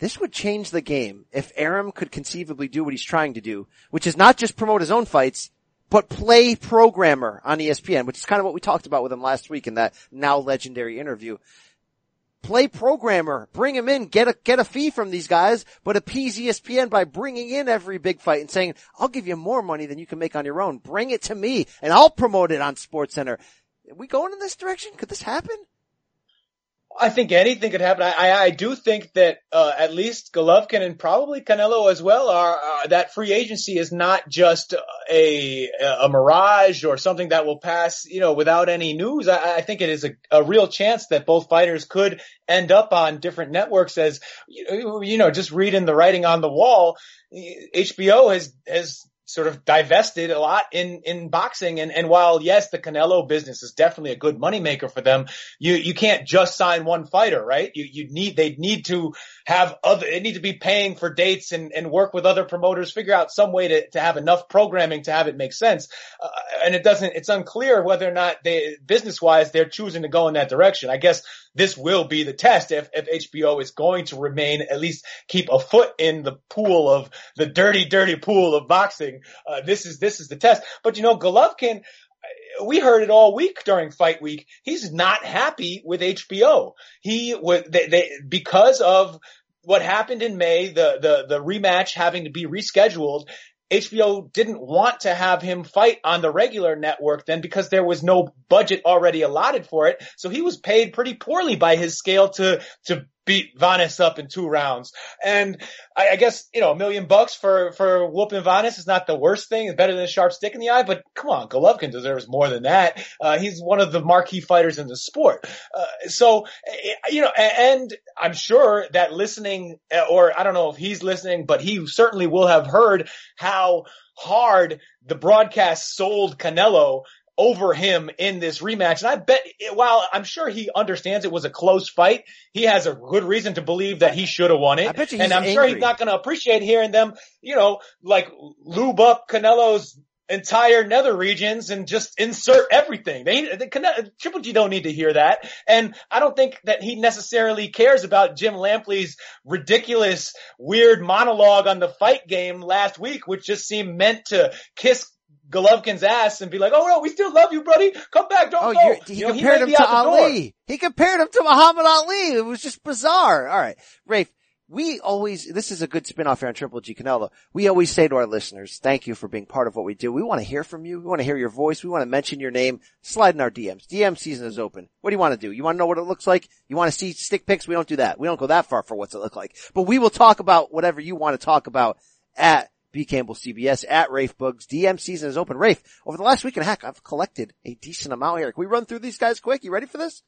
this would change the game if Arum could conceivably do what he's trying to do, which is not just promote his own fights, but play programmer on ESPN, which is kind of what we talked about with him last week in that now legendary interview. Play programmer, bring him in, get a, get a fee from these guys, but appease ESPN by bringing in every big fight and saying, I'll give you more money than you can make on your own. Bring it to me and I'll promote it on SportsCenter. Are we going in this direction? Could this happen? I think anything could happen. I, I, do think that uh, at least Golovkin and probably Canelo as well are uh, that free agency is not just a a mirage or something that will pass, you know, without any news. I, I think it is a, a real chance that both fighters could end up on different networks. As you know, just reading the writing on the wall, HBO has has sort of divested a lot in, in boxing. And, and while yes, the Canelo business is definitely a good moneymaker for them, you, you can't just sign one fighter, right? You, you need, they need to have other, they need to be paying for dates and, and work with other promoters, figure out some way to, to have enough programming to have it make sense. Uh, and it doesn't, it's unclear whether or not they, business wise, they're choosing to go in that direction. I guess this will be the test if, if HBO is going to remain, at least keep a foot in the pool of the dirty, dirty pool of boxing. Uh, this is, this is the test. But you know, Golovkin, we heard it all week during fight week. He's not happy with HBO. He was, they, they, because of what happened in May, the, the, the rematch having to be rescheduled, HBO didn't want to have him fight on the regular network then because there was no budget already allotted for it. So he was paid pretty poorly by his scale to, to beat Vanes up in two rounds. And I, I guess, you know, a million bucks for, for whooping Vanes is not the worst thing. It's better than a sharp stick in the eye, but come on, Golovkin deserves more than that. Uh, he's one of the marquee fighters in the sport. Uh, so, you know, and I'm sure that listening, or I don't know if he's listening, but he certainly will have heard how hard the broadcast sold Canelo over him in this rematch. And I bet while I'm sure he understands it was a close fight, he has a good reason to believe that he should have won it. I bet you and I'm sure he's not going to appreciate hearing them, you know, like lube up Canelo's entire nether regions and just insert everything. They, Triple G don't need to hear that. And I don't think that he necessarily cares about Jim Lampley's ridiculous, weird monologue on the fight game last week, which just seemed meant to kiss Golovkin's ass and be like, "Oh no, we still love you, buddy. Come back, don't Oh, go." he You know, compared may him to out the door. Ali. He compared him to Muhammad Ali. It was just bizarre. All right, Rafe. We always, this is a good spin-off here on Triple G Canelo. We always say to our listeners, thank you for being part of what we do. We want to hear from you. We want to hear your voice. We want to mention your name. Slide in our DMs. DM season is open. What do you want to do? You want to know what it looks like? You want to see stick pics? We don't do that. We don't go that far for what's it look like. But we will talk about whatever you want to talk about at B Campbell CBS at Rafe Bugs. DM season is open. Rafe, over the last week and a half, I've collected a decent amount here. Can we run through these guys quick? You ready for this?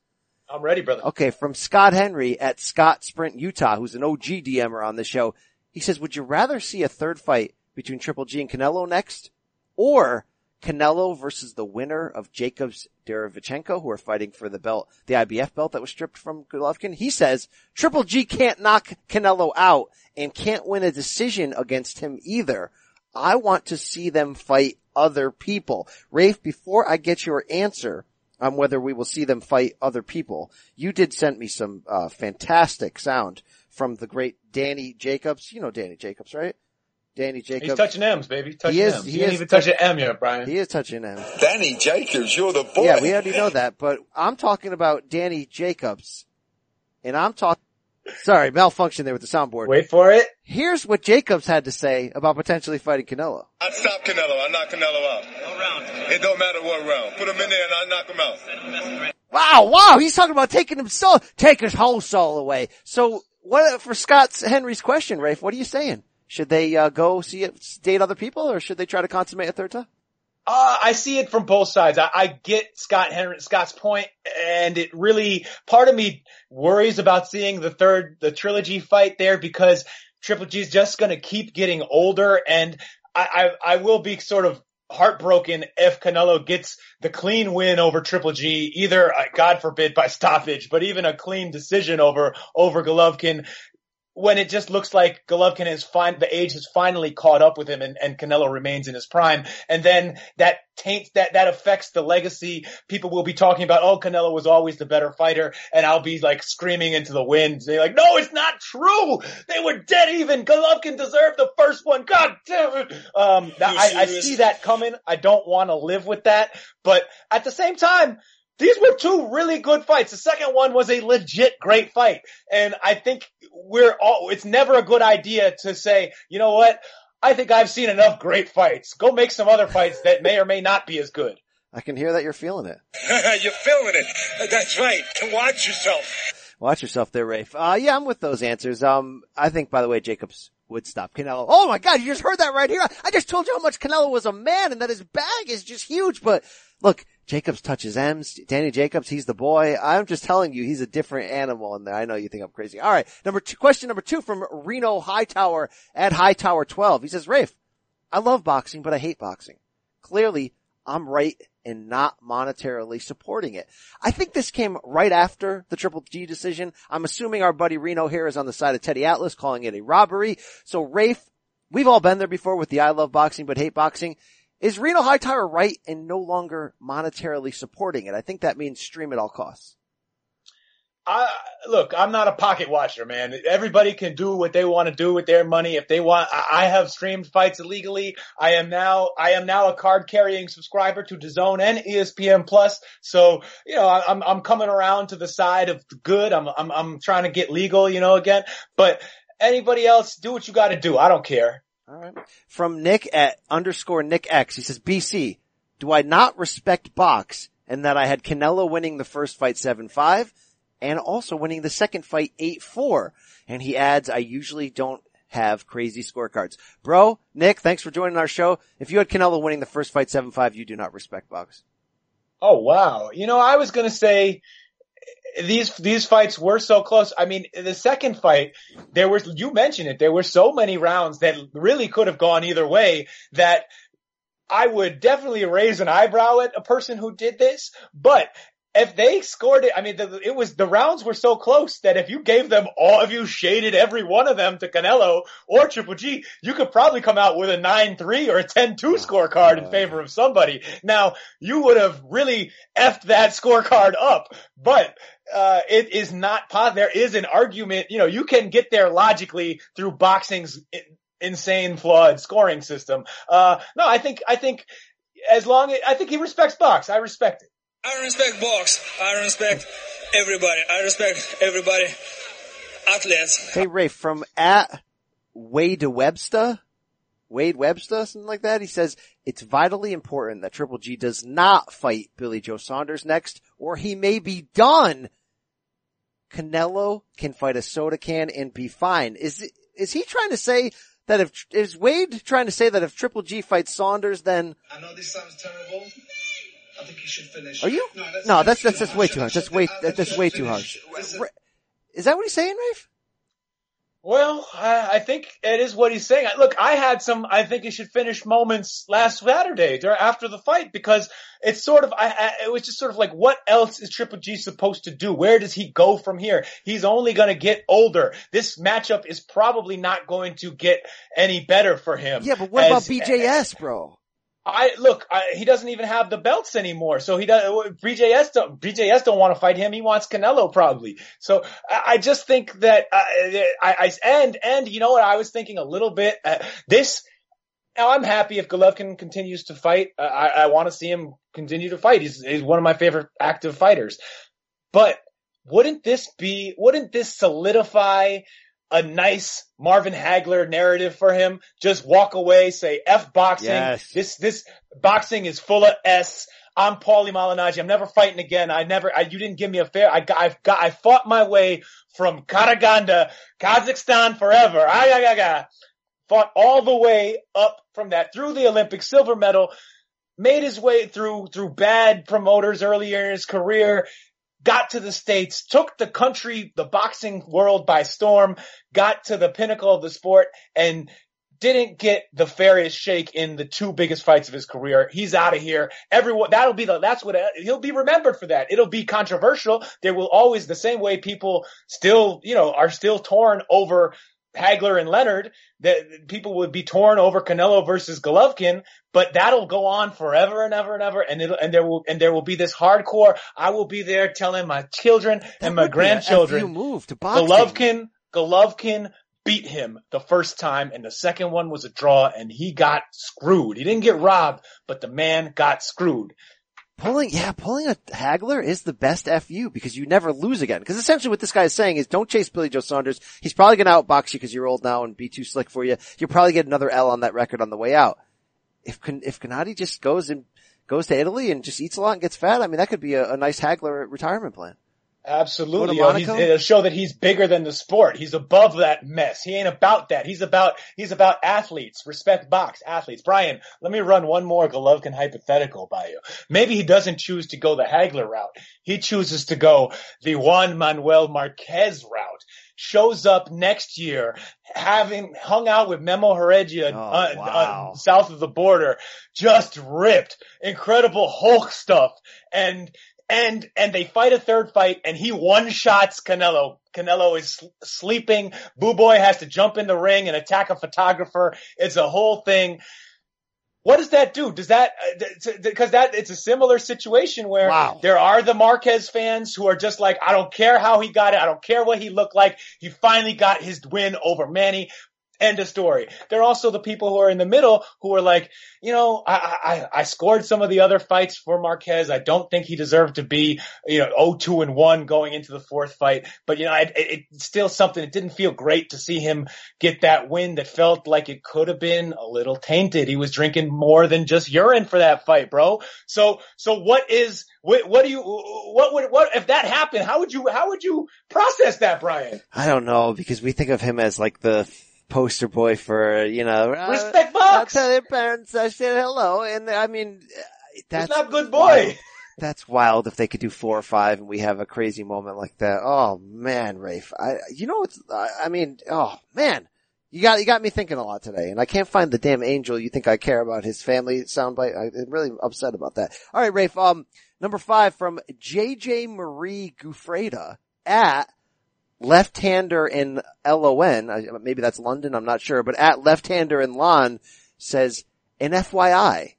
I'm ready, brother. Okay, from Scott Henry at Scott Sprint Utah, who's an OG DMer on the show. He says, would you rather see a third fight between Triple G and Canelo next? Or Canelo versus the winner of Jacobs Derevyanchenko, who are fighting for the belt, the IBF belt that was stripped from Golovkin? He says, Triple G can't knock Canelo out and can't win a decision against him either. I want to see them fight other people. Rafe, before I get your answer, on whether we will see them fight other people. You did send me some, uh, fantastic sound from the great Danny Jacobs. You know Danny Jacobs, right? Danny Jacobs. He's touching M's, baby. Touching He is- M's. he He, didn't is even touch an M yet, Brian. He is touching him. Danny Jacobs, you're the boy. Yeah, we already know that, but I'm talking about Danny Jacobs. And I'm talking, sorry, malfunction there with the soundboard. Wait for it. Here's what Jacobs had to say about potentially fighting Canelo. I'd stop Canelo. I knock Canelo out. What round? It don't matter what round. Put him in there and I knock him out. Wow, wow, he's talking about taking him soul, take his whole soul away. So what, for Scott Henry's question, Rafe, what are you saying? Should they, uh, go see it, date other people or should they try to consummate a third time? Uh, I see it from both sides. I, I get Scott Henry, Scott's point, and it really, part of me worries about seeing the third, the trilogy fight there because Triple G is just gonna keep getting older, and I, I, I will be sort of heartbroken if Canelo gets the clean win over Triple G, either, uh, God forbid, by stoppage, but even a clean decision over, over Golovkin when it just looks like Golovkin is fine, the age has finally caught up with him and, and Canelo remains in his prime. And then that taints, that, that affects the legacy. People will be talking about, oh, Canelo was always the better fighter. And I'll be like screaming into the wind, saying like, no, it's not true. They were dead even. Golovkin deserved the first one. God damn it. Um, I, I see that coming. I don't want to live with that. But at the same time, these were two really good fights. The second one was a legit great fight. And I think we're all, it's never a good idea to say, you know what? I think I've seen enough great fights. Go make some other fights that may or may not be as good. I can hear that you're feeling it. You're feeling it. That's right. To watch yourself. Watch yourself there, Rafe. Uh, yeah, I'm with those answers. Um, I think, by the way, Jacobs would stop Canelo. Oh my God, you just heard that right here. I just told you how much Canelo was a man and that his bag is just huge. But look, Jacobs touches M's. Danny Jacobs, he's the boy. I'm just telling you, he's a different animal in there. I know you think I'm crazy. All right. Number two, question number two from Reno Hightower at Hightower 12. He says, Rafe, I love boxing, but I hate boxing. Clearly, I'm right in not monetarily supporting it. I think this came right after the Triple G decision. I'm assuming our buddy Reno here is on the side of Teddy Atlas calling it a robbery. So Rafe, we've all been there before with the I love boxing but hate boxing. Is Reno Hightower right in no longer monetarily supporting it? I think that means stream at all costs. I, look, I'm not a pocket watcher, man. Everybody can do what they want to do with their money. If they want, I, I have streamed fights illegally. I am now, I am now a card carrying subscriber to DAZN and ESPN Plus. So, you know, I, I'm, I'm coming around to the side of good. I'm, I'm, I'm trying to get legal, you know, again, but anybody else do what you got to do. I don't care. All right. From Nick at underscore Nick X, he says, BC, do I not respect box and that I had Canelo winning the first fight 7-5 and also winning the second fight 8-4? And he adds, I usually don't have crazy scorecards. Bro, Nick, thanks for joining our show. If you had Canelo winning the first fight 7-5, you do not respect box. Oh wow. You know, I was going to say these these fights were so close. I mean, the second fight, there was you mentioned it. There were so many rounds that really could have gone either way that I would definitely raise an eyebrow at a person who did this, but if they scored it, I mean, the, it was, the rounds were so close that if you gave them all, if you shaded every one of them to Canelo or Triple G, you could probably come out with a 9-3 or a 10-2 scorecard in favor of somebody. Now, you would have really effed that scorecard up, but, uh, it is not possible. There is an argument, you know, you can get there logically through boxing's insane flawed scoring system. Uh, no, I think, I think as long as, I think he respects box. I respect it. I respect box. I respect everybody. I respect everybody. Athletes. Hey Ray, from at Wade Webster, Wade Webster, something like that. He says it's vitally important that Triple G does not fight Billy Joe Saunders next, or he may be done. Canelo can fight a soda can and be fine. Is is he trying to say that if is Wade trying to say that if Triple G fights Saunders, then I know this sounds terrible. I think you should finish. are you? that's, No, that's that's too that's way too harsh. I That's way I that's way too finish. harsh. Is that what he's saying, Rafe? Well, I, I think it is what he's saying. Look, I had some, I think he should finish moments last Saturday dur- after the fight because it's sort of, I, I, it was just sort of like, what else is Triple G supposed to do? Where does he go from here? He's only going to get older. This matchup is probably not going to get any better for him. Yeah, but what about As- BJS, bro? I look. I, he doesn't even have the belts anymore, so he does. BJS don't. BJS don't want to fight him. He wants Canelo probably. So I, I just think that uh, I, I and and you know what I was thinking a little bit. Uh, this now I'm happy if Golovkin continues to fight. Uh, I, I want to see him continue to fight. He's he's one of my favorite active fighters. But wouldn't this be? Wouldn't this solidify? A nice Marvin Hagler narrative for him. Just walk away, say F boxing. Yes. This, this boxing is full of S. I'm Paulie Malignaggi. I'm never fighting again. I never, I, you didn't give me a fair, I got, I've got, I fought my way from Karaganda, Kazakhstan forever. I, I, I, I fought all the way up from that through the Olympic silver medal, made his way through, through bad promoters earlier in his career, got to the States, took the country, the boxing world by storm, got to the pinnacle of the sport and didn't get the fairest shake in the two biggest fights of his career. He's out of here. Everyone, that'll be the, that's what, he'll be remembered for that. It'll be controversial. There will always, the same way people still, you know, are still torn over Hagler and Leonard, that people would be torn over Canelo versus Golovkin, but that'll go on forever and ever and ever. And it'll, and there will, and there will be this hardcore. I will be there telling my children and my would be a grandchildren. Move to boxing. Golovkin, Golovkin beat him the first time and the second one was a draw and he got screwed. He didn't get robbed, but the man got screwed. Pulling, yeah, pulling a Hagler is the best FU because you never lose again. Because essentially what this guy is saying is don't chase Billy Joe Saunders. He's probably going to outbox you because you're old now and be too slick for you. You'll probably get another L on that record on the way out. If, if Gennady just goes and goes to Italy and just eats a lot and gets fat, I mean, that could be a, a nice Hagler retirement plan. Absolutely. Go to Yo, he's- It'll show that he's bigger than the sport. He's above that mess. He ain't about that. He's about, he's about athletes. Respect box athletes. Brian, let me run one more Golovkin hypothetical by you. Maybe he doesn't choose to go the Hagler route. He chooses to go the Juan Manuel Marquez route. Shows up next year, having hung out with Memo Heredia Oh, uh, wow. uh, south of the border, just ripped, incredible Hulk stuff, and and and they fight a third fight, and he one shots Canelo. Canelo is sleeping. Boo Boy has to jump in the ring and attack a photographer. It's a whole thing. What does that do? Does that uh, because that it's a similar situation where Wow. there are the Marquez fans who are just like, I don't care how he got it, I don't care what he looked like. He finally got his win over Manny. End of story. There are also the people who are in the middle who are like, you know, I, I, I scored some of the other fights for Marquez. I don't think he deserved to be, you know, 0-2 and 1 going into the fourth fight. But, you know, it, it, it's still something. It didn't feel great to see him get that win that felt like it could have been a little tainted. He was drinking more than just urine for that fight, bro. So, so what is, what, what do you, what would, what, if that happened, how would you, how would you process that, Brian? I don't know because we think of him as like the poster boy for, you know, uh, Respect I'll box. tell your parents I said hello. And I mean, uh, that's It's not good boy. wild. That's wild if they could do four or five and we have a crazy moment like that. Oh man, Rafe. I, you know, it's, I, I mean, oh man. You got, you got me thinking a lot today and I can't find the damn angel you think I care about his family soundbite. I'm really upset about that. All right, Rafe. Um, number five from JJ Marie Gufreda at left-hander in LON, maybe that's London, I'm not sure, but at left-hander in LON says, an FYI,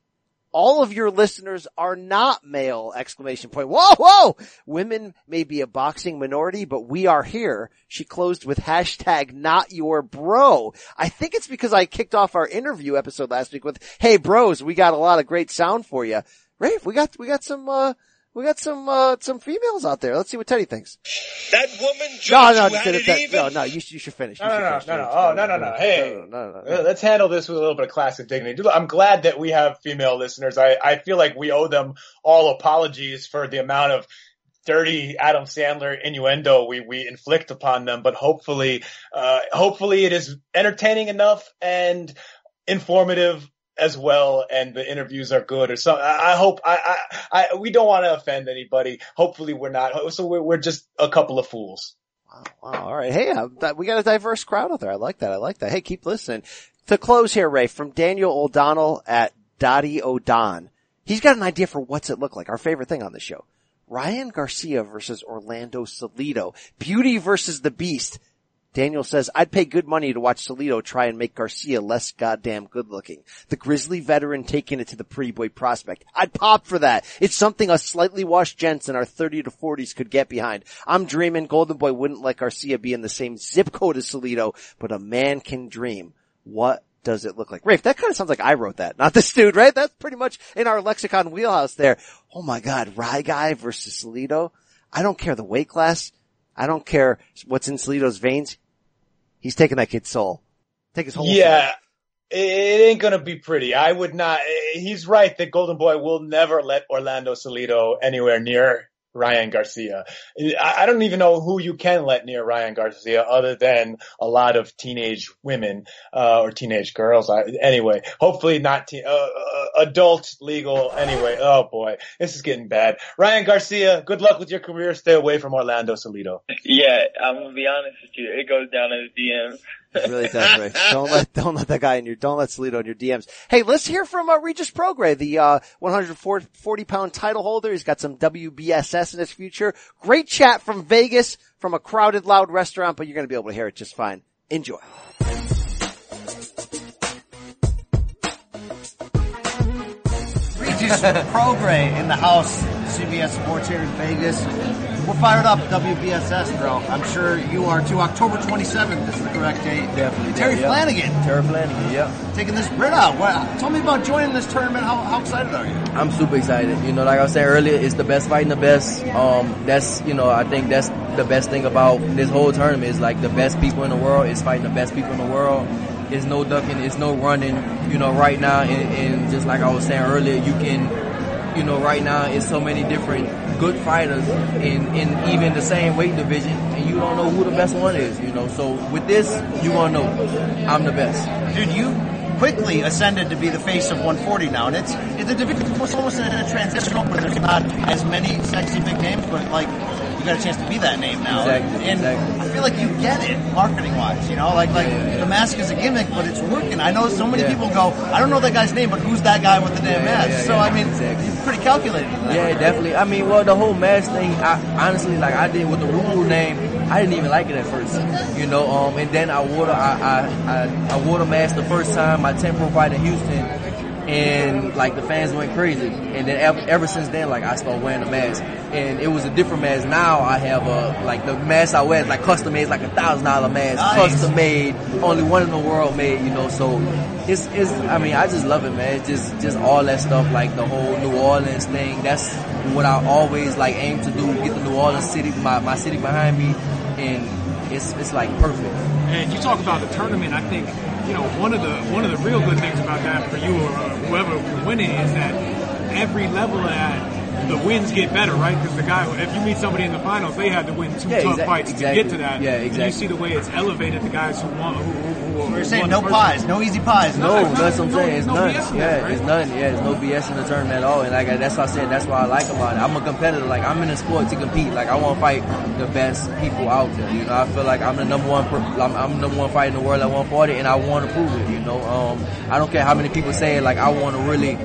all of your listeners are not male! Exclamation point. Whoa, whoa! Women may be a boxing minority, but we are here. She closed with hashtag not your bro. I think it's because I kicked off our interview episode last week with, hey bros, we got a lot of great sound for you. Rafe, we got, we got some, uh, we got some, uh, some females out there. Let's see what Teddy thinks. That woman, No, no, who had that- it that- even. no, no, you, should- you should finish. You No, should no, no, finish, no, no. Oh, no, no, no. Hey. No, no, no, Uh. Let's handle this with a little bit of classic dignity. I'm glad that we have female listeners. I, I feel like we owe them all apologies for the amount of dirty Adam Sandler innuendo we, we inflict upon them, but hopefully, uh, hopefully it is entertaining enough and informative as well and the interviews are good or something. I, hope, I, I, I, we don't want to offend anybody. Hopefully we're not. So we're, we're just a couple of fools. Wow, wow. All right. Hey, uh, we got a diverse crowd out there. I like that. I like that. Hey, keep listening. To close here, Ray, from Daniel O'Donnell at Dottie O'Don. He's got an idea for what's it look like. Our favorite thing on the show. Ryan Garcia versus Orlando Salido. Beauty versus the Beast. Daniel says, I'd pay good money to watch Salido try and make Garcia less goddamn good looking. The grizzly veteran taking it to the pretty boy prospect. I'd pop for that. It's something us slightly washed gents in our 30 to 40s could get behind. I'm dreaming Golden Boy wouldn't let Garcia be in the same zip code as Salido, but a man can dream. What does it look like? Rafe, that kind of sounds like I wrote that, not this dude, right? That's pretty much in our lexicon wheelhouse there. Oh my god, Rye Guy versus Salido. I don't care the weight class. I don't care what's in Salido's veins. He's taking that kid's soul. Take his whole Yeah. It ain't gonna be pretty. I would not. He's right that Golden Boy will never let Orlando Salido anywhere near Ryan Garcia. I don't even know who you can let near Ryan Garcia other than a lot of teenage women, uh, or teenage girls. I, anyway, hopefully not teen, uh, uh, adult legal anyway. Oh boy, this is getting bad. Ryan Garcia, good luck with your career. Stay away from Orlando Salido. Yeah, I'm gonna be honest with you. It goes down in the DM. It really does, Ray. Don't let, don't let that guy in your, don't let Salido in your DMs. Hey, let's hear from, uh, Regis Prograis, the, uh, 140 pound title holder. He's got some WBSS in his future. Great chat from Vegas, from a crowded, loud restaurant, but you're gonna be able to hear it just fine. Enjoy. Regis Prograis in the house, CBS Sports here in Vegas. We're fired up, WBSS, bro. I'm sure you are too. October 27th is the correct date. Definitely. Terry yeah. Flanagan Terry Flanagan, yeah. taking this Brit out. What, tell me about joining this tournament. How, how excited are you? I'm super excited. You know, like I was saying earlier, it's the best fighting the best. Um, that's, you know, I think that's the best thing about this whole tournament is like the best people in the world is fighting the best people in the world. It's no ducking, it's no running. You know, right now, and, and just like I was saying earlier, you can, you know, right now, it's so many different good fighters in, in even the same weight division, and you don't know who the best one is, you know. So with this, you gonna know I'm the best. Dude, you quickly ascended to be the face of 140 now, and it's, it's the division was almost in a transitional where there's not as many sexy big names, but like you got a chance to be that name now. Exactly, and exactly. I feel like you get it marketing wise, you know, like like Yeah, yeah, yeah. the mask is a gimmick, but it's working. I know so many people go, I don't know that guy's name, but who's that guy with the damn mask? so I mean, exactly. you're pretty calculated. Yeah, definitely. I mean, well, the whole mask thing, I honestly, like, I did with the Ruru name, I didn't even like it at first, you know, um, and then I wore the, I, I, I, I wore the mask the first time, my 10 pro fight in Houston, and, like, the fans went crazy. And then ever, ever since then, like, I started wearing the mask. And it was a different mask. Now I have a, like, the mask I wear is, like, custom made, like a thousand dollar mask, Nice. custom made, only one in the world made, you know, so it's, it's, I mean, I just love it, man. It's just, just all that stuff, like the whole New Orleans thing. That's what I always like aim to do, get the New Orleans city, my, my city behind me, and it's, it's like perfect. And you talk about the tournament. I think you know one of the one of the real good things about that for you or uh, whoever will win it is that every level at the wins get better, right? Because the guy, if you meet somebody in the finals, they had to win two Yeah, tough exact- fights exactly. to get to that. Yeah, And you see the way it's elevated the guys who won. Who, who, who, who We're saying no pies, no easy pies. No, no, that's what I'm saying. It's no none. BS in Yeah, that, it's right? none. Yeah, it's no BS in the tournament at all. And like that's what I said. That's what I like about it. I'm a competitor. Like I'm in a sport to compete. Like I want to fight the best people out there. You know, I feel like I'm the number one. I'm, I'm the number one fighter in the world at 140, and I want to prove it. You know, um, I don't care how many people say it. Like I want to really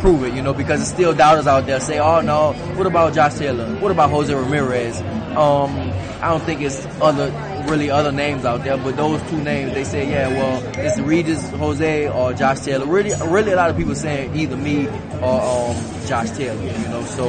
prove it. You know, because there's still doubters out there say, oh no, what about Josh Taylor? What about Jose Ramirez? Um, I don't think it's other really other names out there, but those two names, they say, yeah, well, it's Regis Jose or Josh Taylor. Really, really a lot of people saying either me or um, Josh Taylor, you know, so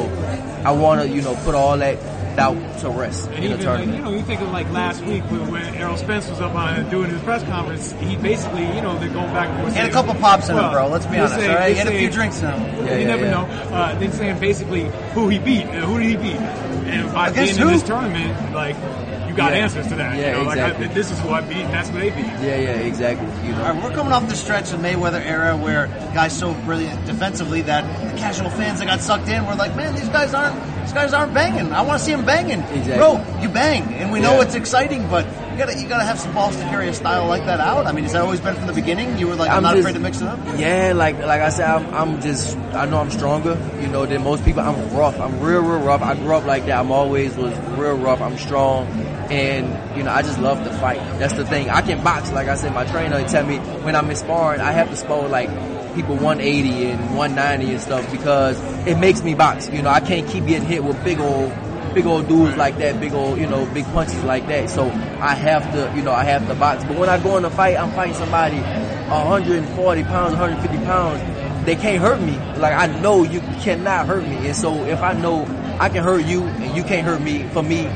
I want to, you know, put all that doubt to rest And in the even like, you know, you think of like last week when, when Errol Spence was up on doing his press conference, he basically, you know, they're going back and forth. And a couple pops in him, bro. Let's be honest. saying- all right? He they're a few drinks in him. Yeah, you yeah, never yeah. know. Uh, they're saying basically who he beat and who did he beat, and by Against being in who? this tournament, like you got Yeah. answers to that. Yeah, you know, exactly. like I, this is who I beat, that's who they beat. Yeah, yeah, exactly. You know, All right, we're coming off the stretch of Mayweather era where guys so brilliant defensively that the casual fans that got sucked in were like, man, these guys aren't these guys aren't banging. I want to see them banging. Exactly. Bro, you bang, and we know Yeah. it's exciting, but you gotta you gotta have some balls to carry a style like that out. I mean, has that always been from the beginning? You were like, I'm, I'm not just- afraid to mix it up. Yeah, like like I said, I'm, I'm just I know I'm stronger, you know, than most people. I'm rough. I'm real, real rough. I grew up like that. I'm always was real rough. I'm strong, and you know, I just love to fight. That's the thing. I can box. Like I said, my trainer tell me when I'm in sparring, I have to spar like people 180 and 190 and stuff because it makes me box. You know, I can't keep getting hit with big old big old dudes like that, big old, you know, big punches like that. So I have to, you know, I have to box. But when I go in a fight, I'm fighting somebody 140 pounds, 150 pounds. They can't hurt me. Like I know you cannot hurt me. And so if I know I can hurt you and you can't hurt me, for me,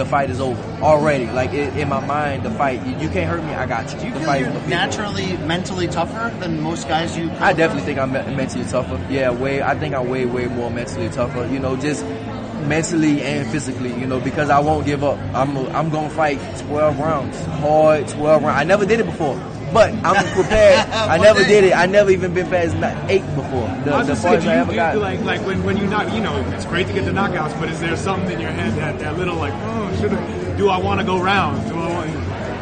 the fight is over already. Like it, in my mind, the fight, you, you can't hurt me, I got you. Do you the feel fight you're naturally mentally tougher than most guys you? I definitely think I'm me- mentally tougher. Yeah, way. I think I'm way, way more mentally tougher. You know, just mentally and physically. You know, because I won't give up. I'm I'm gonna fight 12 rounds, hard 12 rounds. I never did it before. But I'm prepared. I never day. did it. I never even been past eight before. The, I the just farthest saying, I do ever you, got. like like when, when you knock, you know, it's great to get the knockouts, but is there something in your head that that little like, oh, should I, do I want to go round? Do I want?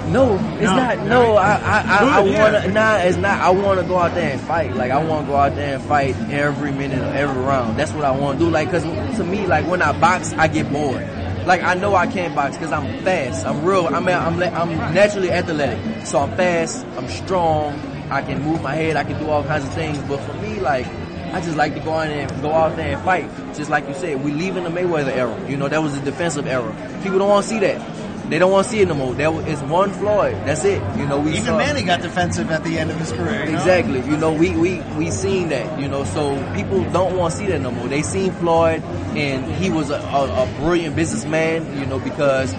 No, it's No, not. No, I, I, I, I yeah. wanna. Nah, it's not. I wanna go out there and fight. Like I wanna go out there and fight every minute of every round. That's what I want to do. Like, cause to me, like when I box, I get bored. Like I know I can't box because I'm fast. I'm real. I'm I'm I'm naturally athletic. So I'm fast. I'm strong. I can move my head. I can do all kinds of things. But for me, like. I just like to go in and go out there and fight. Just like you said, we leaving the Mayweather era. You know, that was a defensive era. People don't want to see that. They don't want to see it no more. That it's one Floyd. That's it. You know, we Even saw, Manny got defensive at the end of his career. you know? Exactly. You know, we, we, we seen that, you know, so people don't want to see that no more. They seen Floyd and he was a, a, a brilliant businessman, you know, because,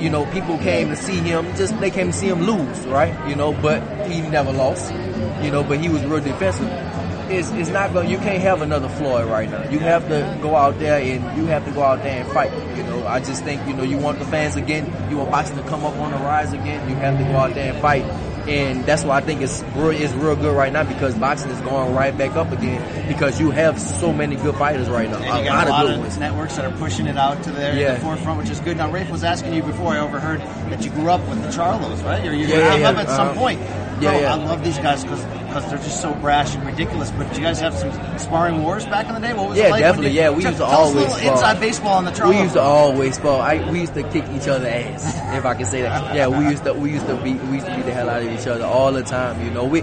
you know, people came to see him, just, they came to see him lose, right? You know, but he never lost, you know, but he was real defensive. It's, it's not going, you can't have another Floyd right now. You have to go out there and you have to go out there and fight, you know. I just think, you know, you want the fans again, you want boxing to come up on the rise again, you have to go out there and fight and that's why I think it's real, it's real good right now because boxing is going right back up again because you have so many good fighters right now. And you a got lot a lot of good of networks that are pushing it out to their Yeah. the forefront, which is good. Now, Rafe was asking you before I overheard that you grew up with the Charlos, right? You're, you're Yeah, yeah, have yeah. at some Uh, point. Yeah, yeah. I love these guys because they're just so brash and ridiculous. But did you guys have some sparring wars back in the day? What was Yeah, it like? definitely. you- Yeah, we used to us always little inside baseball on the. We used to always spar. I, we used to kick each other ass, if I can say that. Yeah, we used to we used to beat we used to beat the hell out of each other all the time. You know, we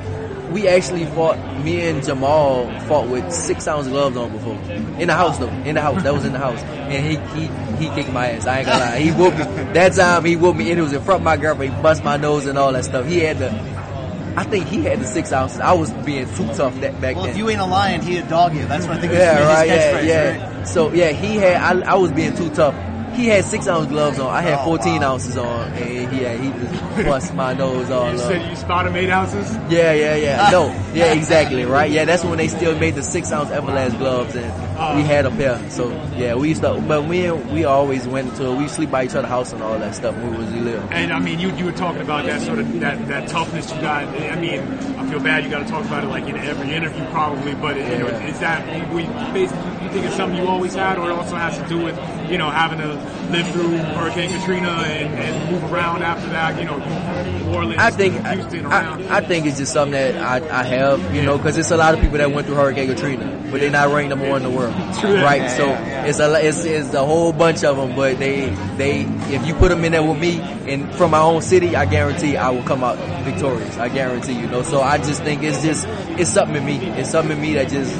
we actually fought. Me and Jermall fought with six ounce gloves on before in the house though. In the house, that was in the house, and he he he kicked my ass. I ain't gonna lie, he whooped me. That time he whooped me, and it was in front of my girlfriend. He bust my nose and all that stuff. He had the. I think he had the six ounces. I was being too tough that back Well, then. if you ain't a lion, he a dog you. That's what I think. was Yeah, his right. Yeah, catchphrase, yeah. right? So yeah, he had. I, I was being too tough. He had six ounce gloves on. I had Oh, 14 wow. ounces on, and he had he just bust my nose all You up. said you spot him eight ounces. Yeah, yeah, yeah. No, yeah, exactly, right? Yeah, that's when they still made the six ounce Everlast gloves, and. We had a pair. So yeah, we used to. But we we always went to. We sleep by each other's house and all that stuff when we was little. And I mean, you you were talking about that sort of that, that toughness you got. I mean, I feel bad you got to talk about it like in every interview probably, but you know, Yeah. is that we basically you think it's something you always had, or it also has to do with you know having to live through Hurricane Katrina and, and move around after that? You know, New Orleans, I think Houston, around. I, I think it's just something that I, I have, you know, because it's a lot of people that went through Hurricane Katrina, but they're not ranked number one in the world, True right? Yeah, so yeah, yeah. it's a it's, it's a whole bunch of them, but they they if you put them in there with me and from my own city, I guarantee I will come out victorious. I guarantee, you know. So I just think it's just it's something in me. It's something in me that just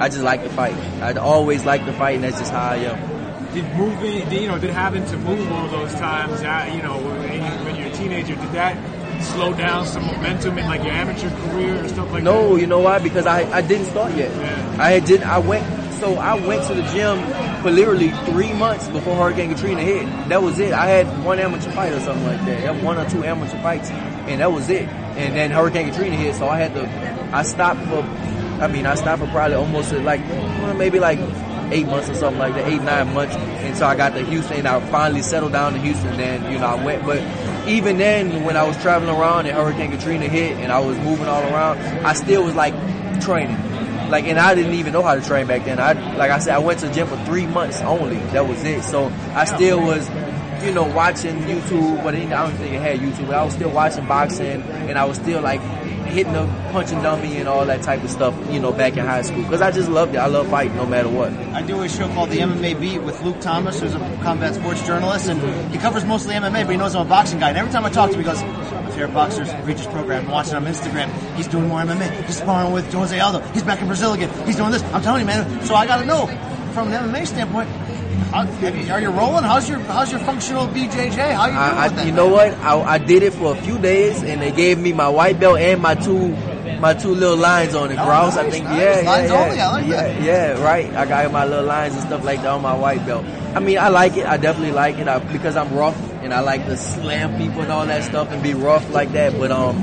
I just like to fight. I always like to fight, and that's just how I am. Did moving, you know, did having to move all those times, you know, when you- when you're a teenager, did that slow down some momentum in like your amateur career or stuff like that? No, you know why? Because I, I didn't start yet. I had did I went so I went to the gym for literally three months before Hurricane Katrina hit. That was it. I had one amateur fight or something like that. One or two amateur fights, and that was it. And then Hurricane Katrina hit, so I had to. I stopped for. I mean, I stopped for probably almost like well, maybe like eight months or something like that, eight nine months until I got to Houston. I finally settled down in Houston. Then you know I went, but even then when I was traveling around and Hurricane Katrina hit and I was moving all around, I still was like training. Like, and I didn't even know how to train back then. I, like I said, I went to the gym for three months only. That was it. So I still was, you know, watching YouTube, but I don't think it had YouTube, but I was still watching boxing and I was still like hitting the punching dummy and all that type of stuff, you know, back in high school. Cause I just loved it. I love fighting no matter what. I do a show called the MMA Beat with Luke Thomas, who's a combat sports journalist, and he covers mostly MMA, but he knows I'm a boxing guy. And every time I talk to him, he goes, "My favorite boxers, Regis Prograis. I'm watching on Instagram. He's doing more MMA. He's sparring with Jose Aldo. He's back in Brazil again. He's doing this. I'm telling you, man. So I got to know from an MMA standpoint, How, you, are you rolling? How's your How's your functional BJJ? How you doing I, with I, that? you know what? I, I did it for a few days, and they gave me my white belt and my two my two little lines on it. Oh, Grouse, I think. nice. Yeah, Lines yeah, yeah. Like yeah, yeah, right. I got my little lines and stuff like that on my white belt. I mean, I like it. I definitely like it I, because I'm rough and I like to slam people and all that stuff and be rough like that. But um,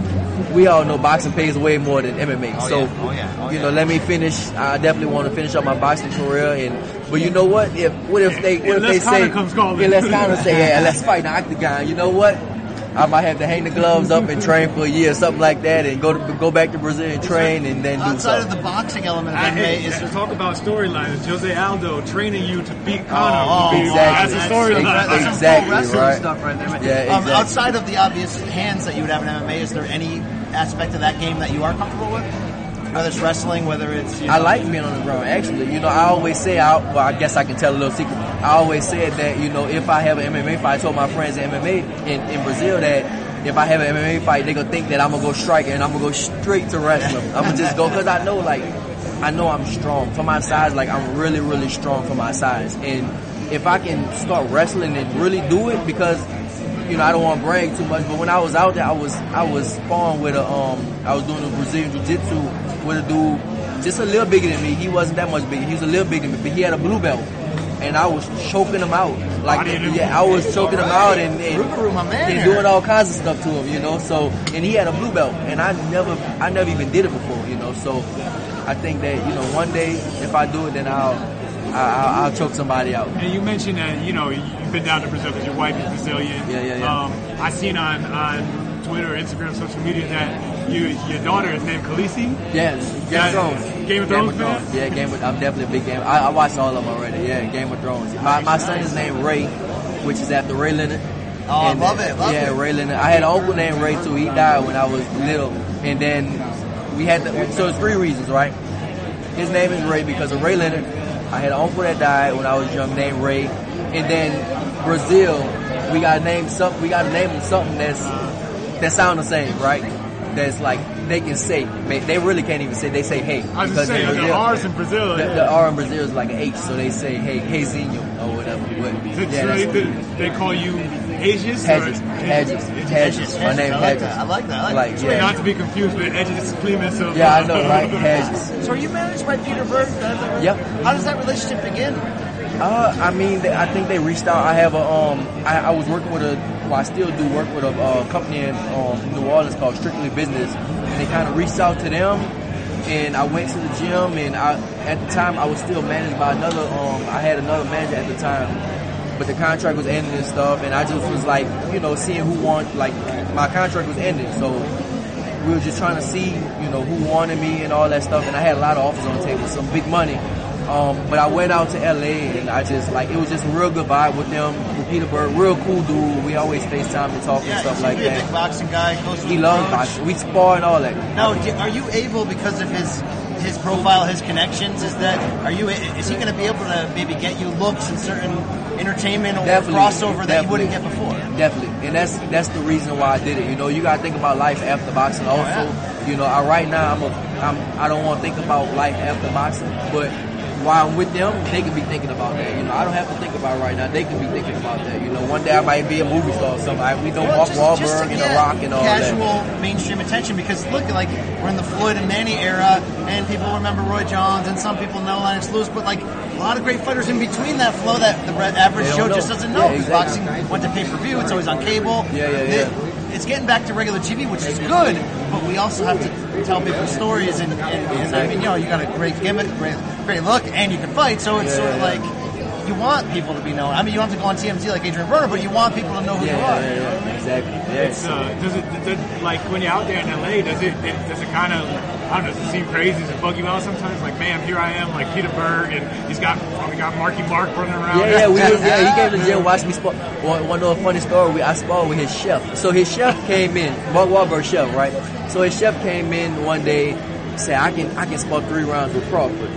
we all know boxing pays way more than MMA. Oh, so yeah. Oh, yeah. Oh, you yeah. know, let me finish. I definitely want to finish up my boxing career. And but you know what? If what if they what if Unless they say Conor comes calling. yeah, let's kind of say yeah, let's fight in the octagon. You know what? I might have to hang the gloves up and train for a year, something like that, and go to, go back to Brazil and train, and then do Outside of the boxing element of MMA, is to talk about storylines, Jose Aldo training you to beat Oh, Conor. would be, exactly. That's a storyline. That's some Exactly, pro wrestling right. stuff right there. man. Yeah, um, outside of the obvious hands that you would have in MMA, is there any aspect of that game that you are comfortable with? Whether it's wrestling, whether it's you know, I like being on the ground. Actually, you know, I always say, I, well, I guess I can tell a little secret. I always said that, you know, if I have an MMA fight, I told my friends in MMA in, in Brazil that if I have an MMA fight, they gonna think that I'm gonna go striker and I'm gonna go straight to wrestling. I'm gonna just go because I know, like, I know I'm strong for my size. Like, I'm really, really strong for my size. And if I can start wrestling and really do it, because you know, I don't want to brag too much, but when I was out there, I was I was sparring with a um I was doing a Brazilian Jiu Jitsu with a dude just a little bigger than me. He wasn't that much bigger. He was a little bigger than me, but he had a blue belt. And I was choking him out. Like him. yeah, I was choking him out and, and, man and doing all kinds of stuff to him, you know. So and he had a blue belt and I never I never even did it before, you know. So I think that, you know, one day if I do it then I'll I'll, I'll choke somebody out. And you mentioned that you know you've been down to Brazil because your wife is Brazilian. Yeah, yeah, yeah. Um, I seen on on Twitter, Instagram, social media that you your daughter is named Khaleesi. Yeah, Game of Yeah, Thrones. Game of Thrones? Yeah, Game of, I'm definitely a big game. I, I watched all of them already. Yeah, Game of Thrones. My, my son is named Ray, which is after Ray Leonard. Oh, I love it, love yeah, it. Ray Leonard. I had an uncle named Ray too. He died when I was little, and then we had the, so it's three reasons, right? His name is Ray because of Ray Leonard. I had an uncle that died when I was young named Ray, and then Brazil. We got to name something. We got to name him something that's that sound the same, right? That's like they can say. They they really can't even say. They say hey. I was because just saying in the Brazil- R's in Brazil. the, the R in Brazil is like an H, so they say hey, hey Zinho or whatever. But, So, yeah, so they, that's they call you Hedges? or- Hedges, Hedges, Hedges. My name I is like Hedges. that. I like that. I like Like, that. yeah. Not to be confused with Edges Clemens of Yeah, I know, right? Hedges. So are you managed by Peter Berg? Yep. How does that relationship begin? Uh, I mean, they, I think they reached out. I have a, um, I, I was working with a, well, I still do work with a company in um, New Orleans called Strictly Business, and they kind of reached out to them. And I went to the gym, and I, at the time, I was still managed by another. Um, I had another manager at the time, but the contract was ending and stuff. And I just was like, you know, seeing who want. Like, my contract was ending, so we were just trying to see, you know, who wanted me and all that stuff. And I had a lot of offers on the table, some big money. Um, but I went out to LA and I just like it was just a real good vibe with them, with Peter Berg, real cool dude. We always FaceTime and talk and stuff like a big that. boxing guy. To He loves boxing. We spar and all that. Now, are you able because of his his profile, his connections? Is that are you? Is he going to be able to maybe get you looks and certain entertainment or Definitely, crossover that you wouldn't get before? Definitely, and that's that's the reason why I did it. You know, you gotta think about life after boxing. Also, you know, I, right now I'm a I'm I don't want to think about life after boxing, but while I'm with them, they can be thinking about that. You know, I don't have to think about it right now. They can be thinking about that. You know, one day I might be a movie star or something. I, we know Well, Mark just- Wahlberg just, and The Rock and all casual that. mainstream attention because look, like we're in the Floyd and Manny era, and people remember Roy Jones, and some people know Lennox Lewis, but like a lot of great fighters in between that flow that the average Joe just doesn't know. Yeah, exactly. Boxing went to pay per view; it's always on cable. Yeah, yeah, yeah. It's getting back to regular TV, which is good, but we also have to tell people stories, and, and, and I mean, you know, you got a great gimmick, great, great look, and you can fight, so it's Yeah, sort of yeah. like. You want people to be known. I mean, you don't have to go on TMZ like Adrien Broner, but you want people to know who Yeah, you are. yeah, yeah, yeah, exactly. Yeah. It's, uh, does it, does it, like when you're out there in LA, does it, it does it kind of, I don't know, does it seem crazy? Does it bug you out sometimes? Like, man, here I am, like Peter Berg, and he's got, we got Marky Mark running around. Yeah, yeah, we was, yeah. He came to the gym, watched me spar. One, one little funny story. We I sparred with his chef. So his chef came in, Mark Wahlberg chef, right? So his chef came in one day, said, "I can, I can spar three rounds with Crawford."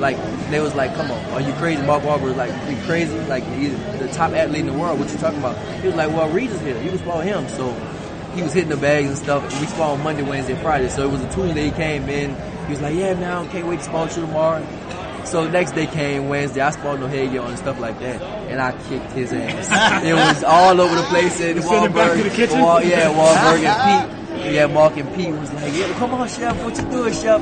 Like they was like, "Come on, are you crazy?" Mark Wahlberg was like, "You crazy? Like he's the top athlete in the world. What you talking about?" He was like, "Well, Regis here. You can spar him." So he was hitting the bags and stuff. We spar on Monday, Wednesday, Friday. So it was a Tuesday. He came in. He was like, "Yeah, man, I can't wait to spar with you tomorrow." So next day came Wednesday. I spawned O'Hagan and stuff like that, and I kicked his ass. it was all over the place in him back to the kitchen? Wal- yeah, Wahlberg and Pete. Yeah, Mark and Pete was like, yeah, come on, Chef, what you doing, Chef?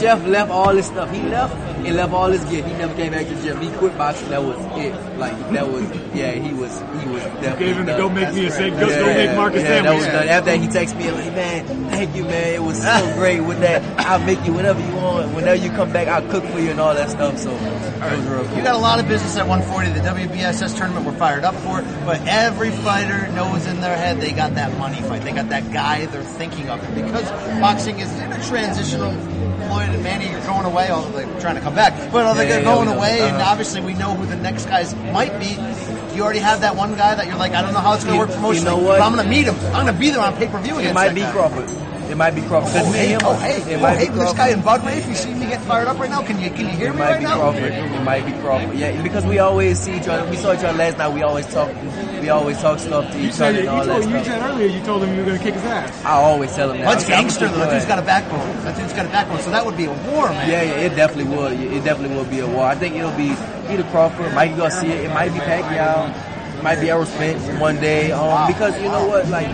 Chef left all this stuff. He left and left all his gear. He never came back to the gym. He quit boxing. That was it. Like that was, yeah, he was, he was definitely gave him the done. go make me a steak, go- yeah, go make Marcus a yeah, That was done. After that, he texted me like, man, thank you, man. It was so great with that. I'll make you whatever you want. Whenever you come back, I'll cook for you and all that stuff. So it was real cool. You got a lot of business at 140. The WBSS tournament we're fired up for, but every fighter knows in their head they got that money fight. They got that guy they're thinking of. And because boxing is in a transitional, Floyd and Manny are going away, although they're trying to come back, but Yeah, they're yeah, going know. away, and Uh-huh. obviously we know who the next guys might be. You already have that one guy that you're like, I don't know how it's going to work promotionally. you know what? But I'm going to meet him. I'm going to be there on pay per view against It might be guy. Crawford. It might be Crawford. 'Cause Oh, hey, him, oh, hey, it oh, might hey, be this guy in Bud Ray, if you see me getting fired up right now, can you can you hear It me might right be now? Crawford. It might be Crawford. Yeah, because we always see each other. We saw each other last night. We always talk. We always talk stuff to You each said other you and all that told you said earlier you told him you were going to kick his ass. I always tell him that. Bud's I said, I'm gangster gonna though. That kick dude's your got a backbone. That dude's got a backbone. So that would be a war, man. Yeah, yeah, it definitely would. It definitely will be a war. I think it'll be either Crawford, Mikey Garcia, it it might be Pacquiao, it might be Errol Spence one day. Um, because you know what, like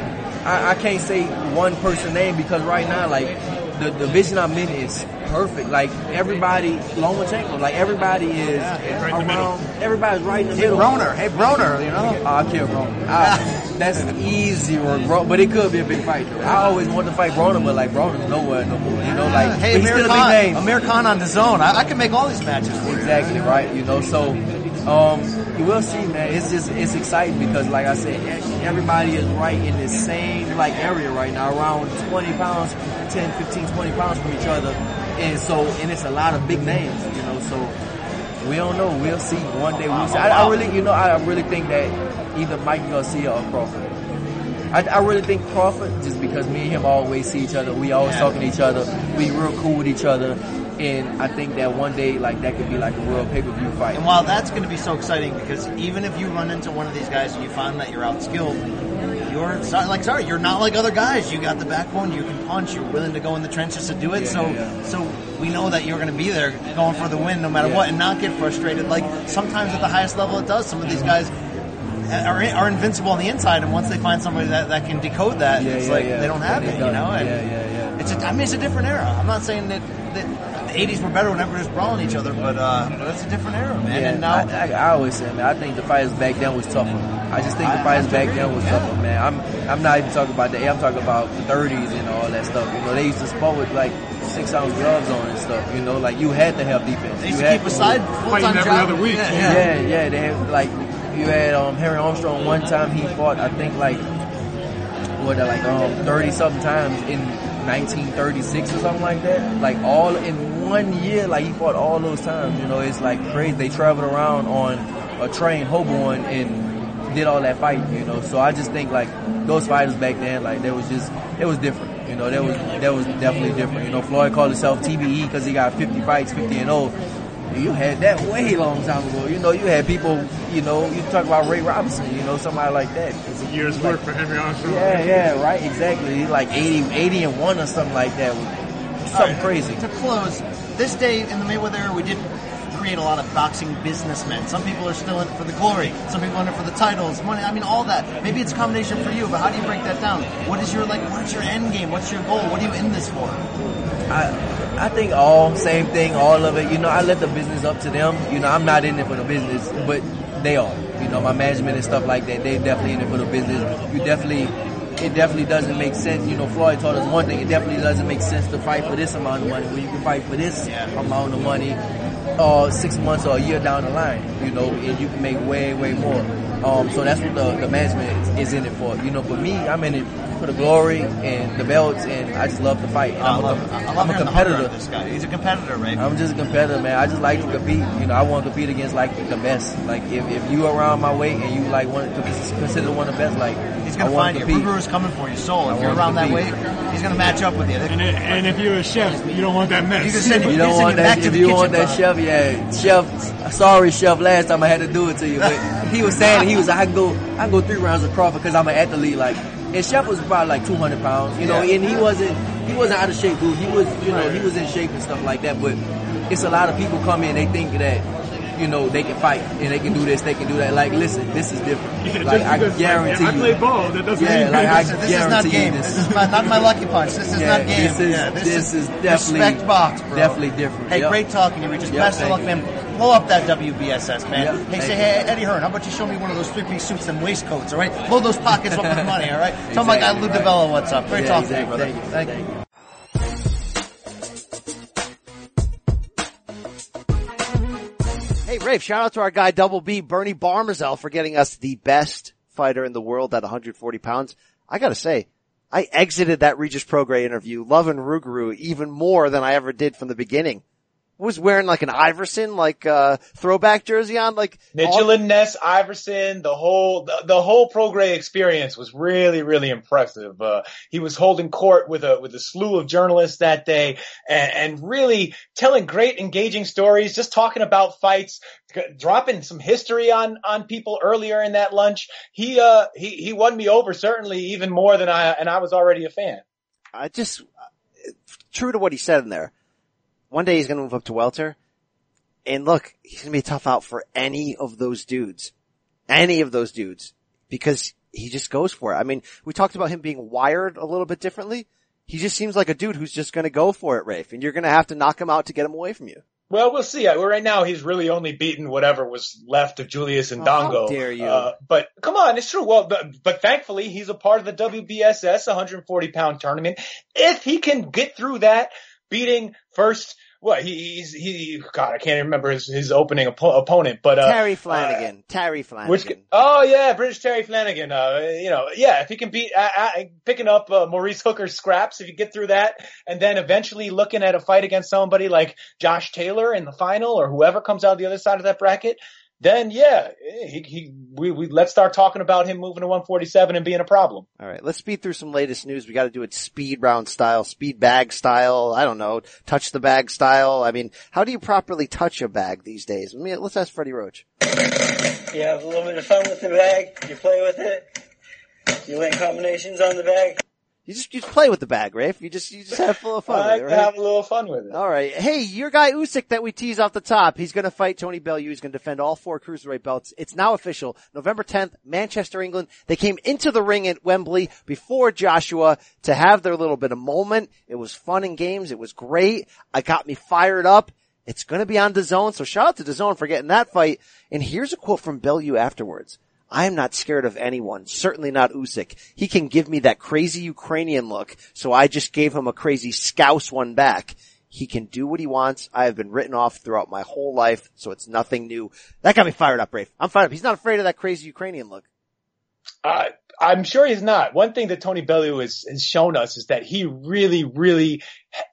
I, I can't say one person name because right now, like the the division I'm in is perfect. Like everybody, Lomachenko, like everybody is around. Everybody's right in the Hey, middle. Broner. Hey, Broner, you know? Oh, I kill Broner. I- ah, That's easy work, bro. But it could be a big fight. Though. I always wanted to fight Broner, but like Broner's nowhere no more. You know, like hey, but he's Amir still a big Khan, name. Amir Khan on the zone. I, I can make all these matches. Exactly right. You know, so um, you will see, man. It's just it's exciting because, like I said, everybody is right in the same like area right now, around 20 pounds, 10, 15, 20 pounds from each other, and so and it's a lot of big names. You know, so we don't know. We'll see. One day we'll see. I, I really, you know, I really think that either Mikey Garcia or Crawford. I, I really think Crawford, just because me and him always see each other, we always talking to each other, we real cool with each other, and I think that one day, like that could be like a real pay per view fight. And while that's going to be so exciting, because even if you run into one of these guys and you find that you're outskilled, you're sorry, like sorry, you're not like other guys. You got the backbone, you can punch, you're willing to go in the trenches to do it. Yeah, so, yeah, so we know that you're going to be there, going for the win, no matter Yeah. what, and not get frustrated. Like sometimes at the highest level, it does. Some of these guys. Are, are invincible on the inside, and once they find somebody that, that can decode that, Yeah, it's yeah, like yeah. they don't have it, you know. And Yeah, yeah, yeah. It's a, I mean, it's a different era. I'm not saying that, that the '80s were better when everybody was brawling each other, but uh, but it's a different era, man. Yeah, and now, I, I, I always say, man, I think the fights back then was tougher. I just think the I- fighters I back agree. then was Yeah. tougher, man. I'm I'm not even talking about the I'm talking about the 30s and all that stuff. You know, they used to spar with like six ounce gloves on and stuff. You know, like you had to have defense. They used You to had keep aside full-time every job. other week. Yeah, Yeah, yeah. yeah, they had like you had um Harry Armstrong one time he fought I think like what like um thirty something times in 1936 or something like that. Like all in one year, like he fought all those times. You know, it's like crazy. They traveled around on a train, Hoboken, and did all that fighting. You know, so I just think like those fighters back then, like there was just it was different. You know, that was that was definitely different. You know, Floyd called himself TBE because he got 50 fights, 50 and 0. You had that way long time ago. You know, you had people, you know, you talk about Ray Robinson, you know, somebody like that. It's a year's work for Henry Armstrong. Yeah, yeah, right, exactly. He's like 80, 80 and 1 or something like that. Something All right, crazy. To close, this day in the Mayweather era, we did create a lot of boxing businessmen. Some people are still in it for the glory. Some people are in it for the titles, money. I mean, all that. Maybe it's a combination for you, but how do you break that down? What is your like? What's your end game? What's your goal? What are you in this for? I I think all same thing, all of it. You know, I let the business up to them. You know, I'm not in it for the business, but they are. You know, my management and stuff like that. They definitely in it for the business. You definitely. It definitely doesn't make sense. You know, Floyd taught us one thing. It definitely doesn't make sense to fight for this amount of money when you can fight for this amount of money uh, six months or a year down the line, you know, and you can make way, way more. Um, so that's what the, the management is in it for. You know, for me, I'm in it for the glory and the belts, and I just love to fight. And I I'm, love, a, I love I'm a hearing the hunger competitor. this guy. He's a competitor, right? I'm just a competitor, man. I just like to compete. You know, I want to compete against like the best. Like if, if you around my weight and you like want to consider one of the best, like He's gonna want find to you. compete. Ruger is coming for you. Soul. I If you're around that weight, he's gonna match up with you. And, it- and if you're a chef, you don't want that mess. You can send You You don't send want him back that. to If you want that Bob. chef, yeah, chef. Sorry, chef. Last time I had to do it to you, but he was saying he was. I can go. I can go three rounds of Crawford because I'm an athlete. Like, and chef was probably like 200 pounds, you know, Yeah. and he wasn't. He wasn't out of shape, dude. He was, you know, he was in shape and stuff like that. But it's a lot of people come in, they think that, you know, they can fight and they can do this, they can do that. Like, listen, this is different. Yeah, like, I guarantee like, I you. play ball, that doesn't yeah, mean like, I Listen, this is not guarantee game. you This is my, not my lucky punch. This is Yeah, not game. this is- yeah, this, this is definitely- respect box, bro. definitely different. Hey, Yep. great talking to you. Just Yep, best of thank luck, you. man. Blow up that WBSS, man. Yep, hey, say, hey, Eddie Hearn, how about you show me one of those three-piece suits and waistcoats, all right? Blow those pockets up with money, all right? Tell my guy Exactly, Lou right. DeBello what's up. Great Yeah, talking to you, exactly. brother. Thank Thank you. you. Hey, Rafe, shout out to our guy Double B, Bernie Barmazel for getting us the best fighter in the world at 140 pounds. I gotta say, I exited that Regis Prograis interview loving Rougarou even more than I ever did from the beginning. Was wearing like an Iverson, like, uh, throwback jersey on, like, Mitchell and Ness, Iverson, the whole the, the whole Prograis experience was really really impressive. Uh, he was holding court with a with a slew of journalists that day, and, and really telling great engaging stories. Just talking about fights, dropping some history on on people earlier in that lunch. He uh he he won me over certainly even more than I and I was already a fan. I just, true to what he said in there, one day he's going to move up to welter. And look, he's going to be a tough out for any of those dudes. Any of those dudes. Because he just goes for it. I mean, we talked about him being wired a little bit differently. He just seems like a dude who's just going to go for it, Rafe. And you're going to have to knock him out to get him away from you. Well, we'll see. Right now, he's really only beaten whatever was left of Julius and Oh, how Dongo. dare you. Uh, but come on, it's true. Well, but, but thankfully, he's a part of the WBSS 140 pound tournament. If he can get through that, beating first, what he, he's he God, I can't remember his his opening oppo- opponent, but uh, Terry Flanagan. Terry Flanagan. which oh yeah, British Terry Flanagan. Uh, you know, yeah, if he can beat uh, uh, picking up uh, Maurice Hooker's scraps, if you get through that, and then eventually looking at a fight against somebody like Josh Taylor in the final or whoever comes out the other side of that bracket, then yeah, he, he we, we let's start talking about him moving to 147 and being a problem. All right, let's speed through some latest news. We got to do it speed round style, speed bag style. I don't know, touch the bag style. I mean, how do you properly touch a bag these days? I mean, let's ask Freddie Roach. You have a little bit of fun with the bag. You play with it. You land combinations on the bag. You just you just play with the bag, Rafe. You just you just have full of fun. I with it, right? have a little fun with it. All right. Hey, your guy Usyk that we tease off the top. He's going to fight Tony Bellew. He's going to defend all four cruiserweight belts. It's now official. November 10th, Manchester, England. They came into the ring at Wembley before Joshua to have their little bit of moment. It was fun and games. It was great. I got me fired up. It's going to be on DAZN. So shout out to DAZN for getting that fight. And here's a quote from Bellew afterwards. I am not scared of anyone, certainly not Usyk. He can give me that crazy Ukrainian look, so I just gave him a crazy scouse one back. He can do what he wants. I have been written off throughout my whole life, so it's nothing new. That got me fired up, Rafe. I'm fired up. He's not afraid of that crazy Ukrainian look. Uh, I'm sure he's not. One thing that Tony Bellew has, has shown us is that he really, really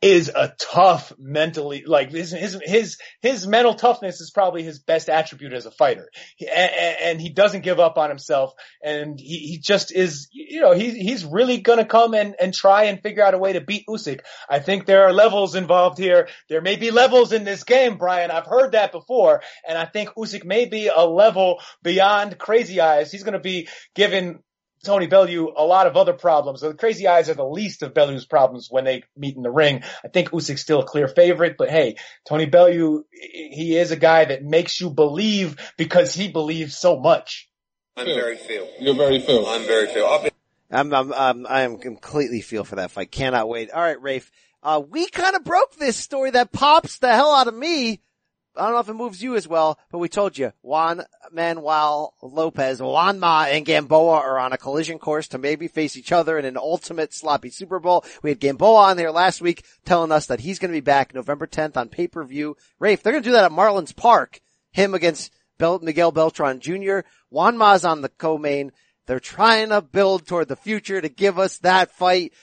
is a tough mentally, like his, his, his, his mental toughness is probably his best attribute as a fighter. He- and, and he doesn't give up on himself and he, he just is, you know, he, he's really gonna come and, and try and figure out a way to beat Usyk. I think there are levels involved here. There may be levels in this game, Brian. I've heard that before. And I think Usyk may be a level beyond crazy eyes. He's gonna be given Tony Bellew a lot of other problems. The crazy eyes are the least of Bellew's problems when they meet in the ring. I think Usyk's still a clear favorite, but hey, Tony Bellew, he is a guy that makes you believe because he believes so much. I'm very Phil. You're very Phil. I'm very Phil. I've been I'm, I'm, I'm, I am completely feel for that fight. Cannot wait. All right, Rafe. Uh, we kind of broke this story that pops the hell out of me. I don't know if it moves you as well, but we told you Juan Manuel Lopez, Juanma, and Gamboa are on a collision course to maybe face each other in an ultimate sloppy Super Bowl. We had Gamboa on there last week telling us that he's going to be back November 10th on pay-per-view. Rafe, they're going to do that at Marlins Park. Him against Bel- Miguel Beltran Jr. Juanma's on the co-main. They're trying to build toward the future to give us that fight.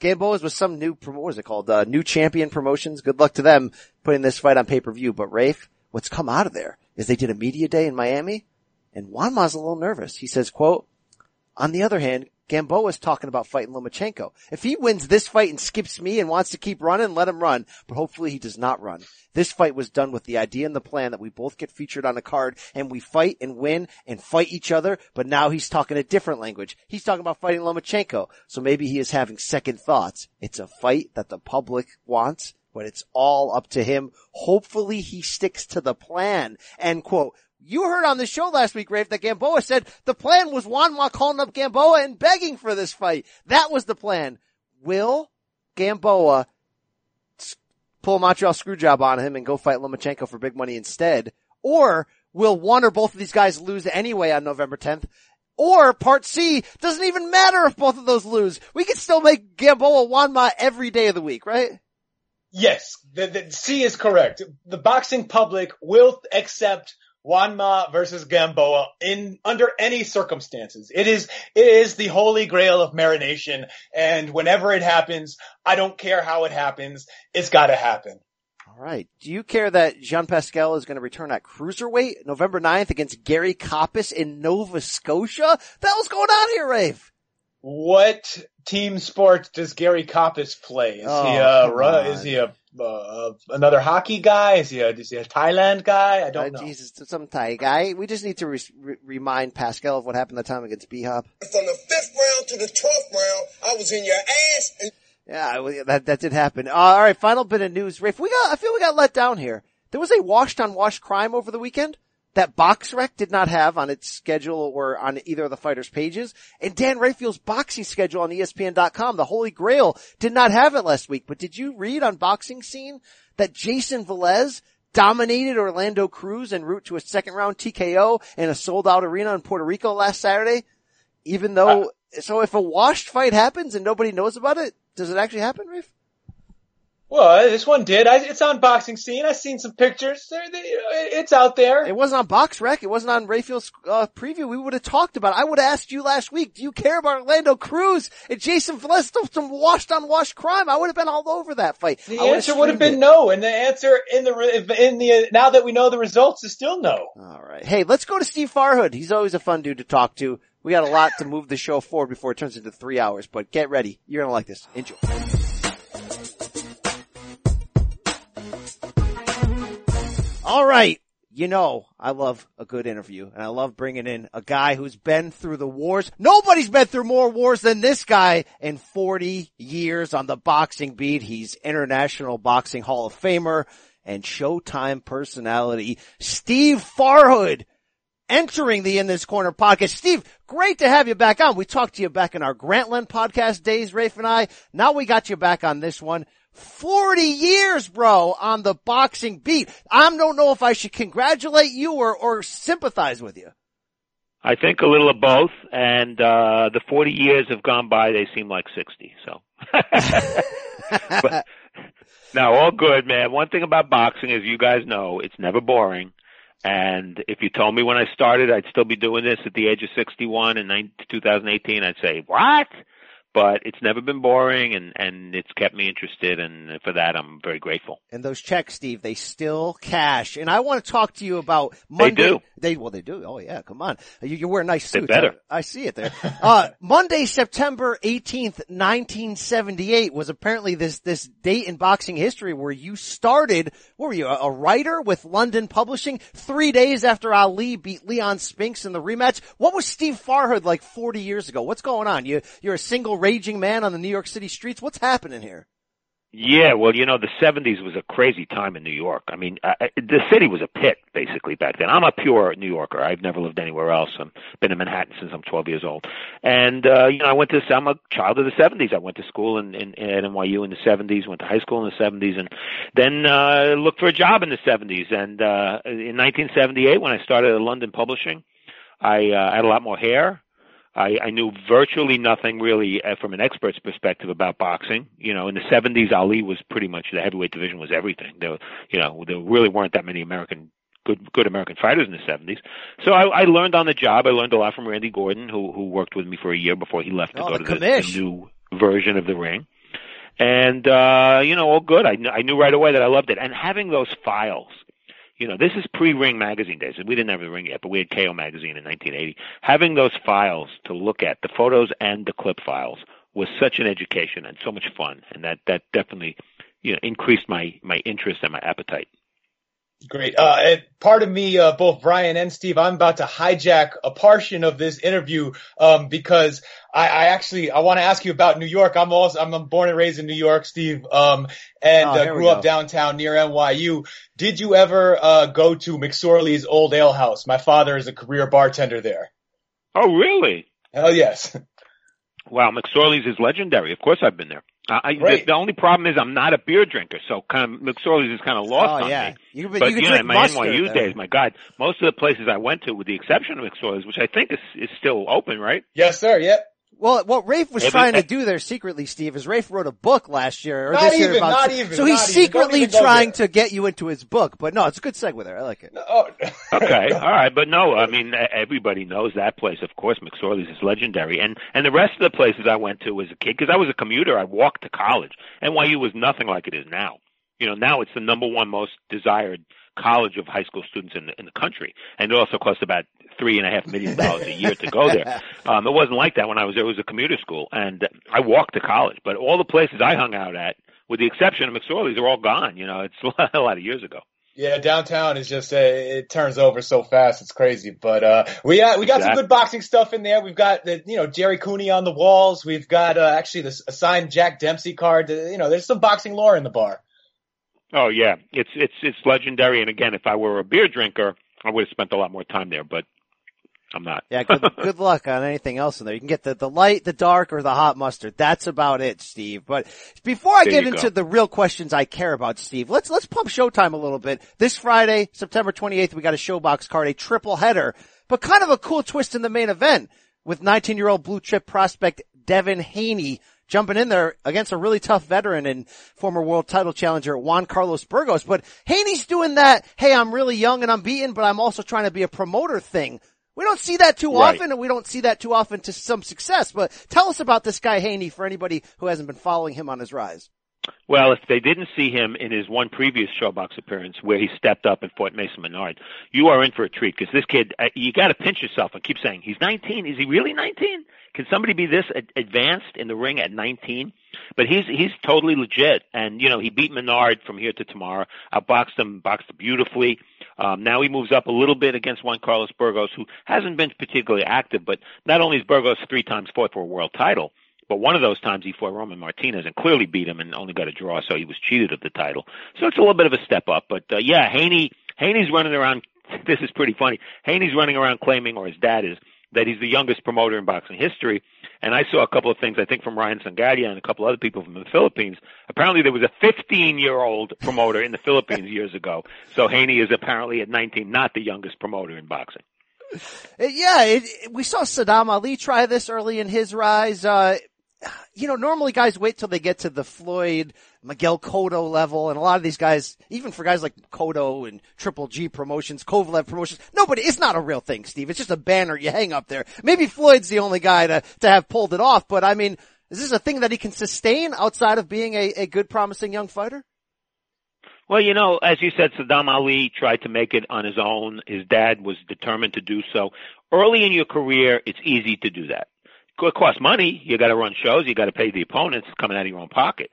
Gamboa's was some new, what was it called? Uh, new champion promotions. Good luck to them putting this fight on pay-per-view. But Rafe, what's come out of there is they did a media day in Miami and Juanma's a little nervous. He says, quote, on the other hand, Gamboa's talking about fighting Lomachenko. If he wins this fight and skips me and wants to keep running, let him run. But hopefully he does not run. This fight was done with the idea and the plan that we both get featured on a card and we fight and win and fight each other. But now he's talking a different language. He's talking about fighting Lomachenko. So maybe he is having second thoughts. It's a fight that the public wants. but it's all up to him. Hopefully he sticks to the plan. End quote. You heard on the show last week, Rafe, that Gamboa said the plan was Juanma calling up Gamboa and begging for this fight. That was the plan. Will Gamboa pull a Montreal screw job on him and go fight Lomachenko for big money instead? Or will one or both of these guys lose anyway on November 10th? Or part C, doesn't even matter if both of those lose. We can still make Gamboa Juanma every day of the week, right? Yes, the, the C is correct. The boxing public will accept Juanma versus Gamboa in under any circumstances. It is it is the holy grail of marination, and whenever it happens, I don't care how it happens, it's got to happen. All right. Do you care that Jean Pascal is going to return at cruiserweight November 9th against Gary Kopis in Nova Scotia? The hell's going on here, Rafe? What team sport does Gary Kopis play? Is Oh, he a come ru- on. is he a uh, another hockey guy? Is he a is he a Thailand guy? I don't Uh, know. Jesus, some Thai guy. We just need to re- re- remind Pascal of what happened the time against B Hop. From the fifth round to the twelfth round, I was in your ass. And- Yeah, well, that that did happen. Uh, all right, final bit of news, Rafe. We got. I feel we got let down here. There was a washed on wash crime over the weekend that BoxRec did not have on its schedule or on either of the fighters' pages. And Dan Rafael's boxing schedule on ESPN.com, the Holy Grail, did not have it last week. But did you read on Boxing Scene that Jason Velez dominated Orlando Cruz en route to a second round TKO in a sold out arena in Puerto Rico last Saturday? Even though, uh, so if a washed fight happens and nobody knows about it, does it actually happen, Rafe? Well, this one did. I, it's on boxing scene. I've seen some pictures. They, it's out there. It wasn't on Box Rec. It wasn't on Rafael's uh, preview. We would have talked about it. I would have asked you last week, do you care about Orlando Cruz and Jason Velez? Some washed on washed crime. I would have been all over that fight. The answer would have been it. no, and the answer in the in the now that we know the results is still no. All right. Hey, let's go to Steve Farhood. He's always a fun dude to talk to. We got a lot to move the show forward before it turns into three hours, but get ready. You're gonna like this. Enjoy. All right. You know, I love a good interview and I love bringing in a guy who's been through the wars. Nobody's been through more wars than this guy in 40 years on the boxing beat. He's International Boxing Hall of Famer and Showtime personality Steve Farhood entering the In This Corner podcast. Steve, great to have you back on. We talked to you back in our Grantland podcast days, Rafe and I. Now we got you back on this one. 40 years, bro, on the boxing beat. I don't know if I should congratulate you or, or sympathize with you. I think a little of both, and uh the 40 years have gone by. They seem like 60. So, but, no, all good, man. One thing about boxing, as you guys know, it's never boring. And if you told me when I started I'd still be doing this at the age of 61 in 19 2018, I'd say what? But it's never been boring, and and it's kept me interested, and for that I'm very grateful. And those checks, Steve, they still cash. And I want to talk to you about Monday. They do. They well, they do. Oh yeah, come on. You, you wear a nice suits. better. I, I see it there. Uh, Monday, September eighteenth, nineteen seventy-eight, was apparently this this date in boxing history where you started. What were you, a, a writer with London Publishing? Three days after Ali beat Leon Spinks in the rematch. What was Steve Farhood like forty years ago? What's going on? You you're a single raging man on the New York City streets. What's happening here? Yeah, well, you know, the 70s was a crazy time in New York. I mean, I- the city was a pit, basically, back then. I'm a pure New Yorker. I've never lived anywhere else. I've been in Manhattan since I'm 12 years old. And, uh, you know, I went to, I'm a child of the 70s. I went to school in, in, at NYU in the 70s, went to high school in the 70s, and then, uh, looked for a job in the 70s. And, uh, in 1978, when I started at London Publishing, I, uh, had a lot more hair. I, I knew virtually nothing really uh, from an expert's perspective about boxing. You know, in the 70s, Ali was pretty much the heavyweight division was everything. There, you know, there really weren't that many American good good American fighters in the 70s. So I, I learned on the job. I learned a lot from Randy Gordon, who who worked with me for a year before he left to Oh, go the to the, the new version of the ring. And uh, you know, all good. I kn- I knew right away that I loved it. And having those files you know, this is pre-Ring magazine days. We didn't have the Ring yet, but we had KO magazine in 1980. Having those files to look at, the photos and the clip files, was such an education and so much fun, and that that definitely, you know, increased my my interest and my appetite. Great. Uh, and part of me, uh, both Brian and Steve, I'm about to hijack a portion of this interview, um, because I, I actually, I want to ask you about New York. I'm also, I'm born and raised in New York, Steve, um, and Oh, uh, grew up downtown near NYU. Did you ever, uh, go to McSorley's Old Ale House? My father is a career bartender there. Oh, really? Hell yes. Wow, McSorley's is legendary. Of course, I've been there. Uh, I, the, Right. the only problem is I'm not a beer drinker, so kind of McSorley's is kind of lost Oh, on yeah. me. You could- but you could know, drink in my mustard NYU there. days, my God, most of the places I went to, with the exception of McSorley's, which I think is is still open, right? Yes, sir. Yep. Well, what Rafe was Every- trying to do there secretly, Steve, is Rafe wrote a book last year or Not this year about. not even, so he's not secretly even trying to get you into his book, but no, it's a good segue there. I like it. Oh. Okay, all right, but no, I mean everybody knows that place. Of course, McSorley's is legendary, and and the rest of the places I went to as a kid, because I was a commuter, I walked to college. NYU was nothing like it is now. You know, now it's the number one most desired college of high school students in the in the country, and it also costs about three and a half million dollars a year to go there. Um, it wasn't like that when I was there. It was a commuter school, and I walked to college. But all the places I hung out at, with the exception of McSorley's, are all gone. You know, it's a lot of years ago. Yeah, downtown is just uh, it turns over so fast. It's crazy. But uh we got we got some good boxing stuff in there. We've got the you know Jerry Cooney on the walls. We've got uh, actually this a signed Jack Dempsey card. Uh, You know, there's some boxing lore in the bar. Oh yeah, it's it's it's legendary. And again, if I were a beer drinker, I would have spent a lot more time there. But I'm not. Yeah, good, good luck on anything else in there. You can get the, the light, the dark, or the hot mustard. That's about it, Steve. But before I There get into go. the real questions I care about, Steve, let's, let's pump Showtime a little bit. This Friday, September 28th, we got a Showbox card, a triple header, but kind of a cool twist in the main event with 19 year old blue chip prospect Devin Haney jumping in there against a really tough veteran and former world title challenger Juan Carlos Burgos. But Haney's doing that, hey, I'm really young and I'm beaten, but I'm also trying to be a promoter thing. We don't see that too Right. often and we don't see that too often to some success, but tell us about this guy Haney for anybody who hasn't been following him on his rise. Well, if they didn't see him in his one previous Showbox appearance where he stepped up and fought Mason Menard, you are in for a treat because this kid, uh, you got to pinch yourself and keep saying he's 19. Is he really 19? Can somebody be this ad- advanced in the ring at 19? But he's he's totally legit, and you know he beat Menard from here to tomorrow. Outboxed him, boxed beautifully. Um, now he moves up a little bit against Juan Carlos Burgos, who hasn't been particularly active. But not only is Burgos three times fought for a world title, but one of those times he fought Roman Martinez and clearly beat him and only got a draw, so he was cheated of the title. So it's a little bit of a step up. But uh, yeah, Haney Haney's running around. This is pretty funny. Haney's running around claiming, or his dad is, that he's the youngest promoter in boxing history. And I saw a couple of things, I think, from Ryan Songalia and a couple other people from the Philippines. Apparently, there was a 15-year-old promoter in the Philippines years ago. So Haney is apparently at 19 not the youngest promoter in boxing. Uh, Yeah, it, it- we saw Saddam Ali try this early in his rise. Uh, you know, normally guys wait till they get to the Floyd, Miguel Cotto level, and a lot of these guys, even for guys like Cotto and Triple G promotions, Kovalev promotions, nobody, it's not a real thing, Steve. It's just a banner you hang up there. Maybe Floyd's the only guy to, to have pulled it off, but I mean, is this a thing that he can sustain outside of being a, a good promising young fighter? Well, you know, as you said, Saddam Ali tried to make it on his own. His dad was determined to do so. Early in your career, it's easy to do that. It costs money. You got to run shows. You got to pay the opponents coming out of your own pocket.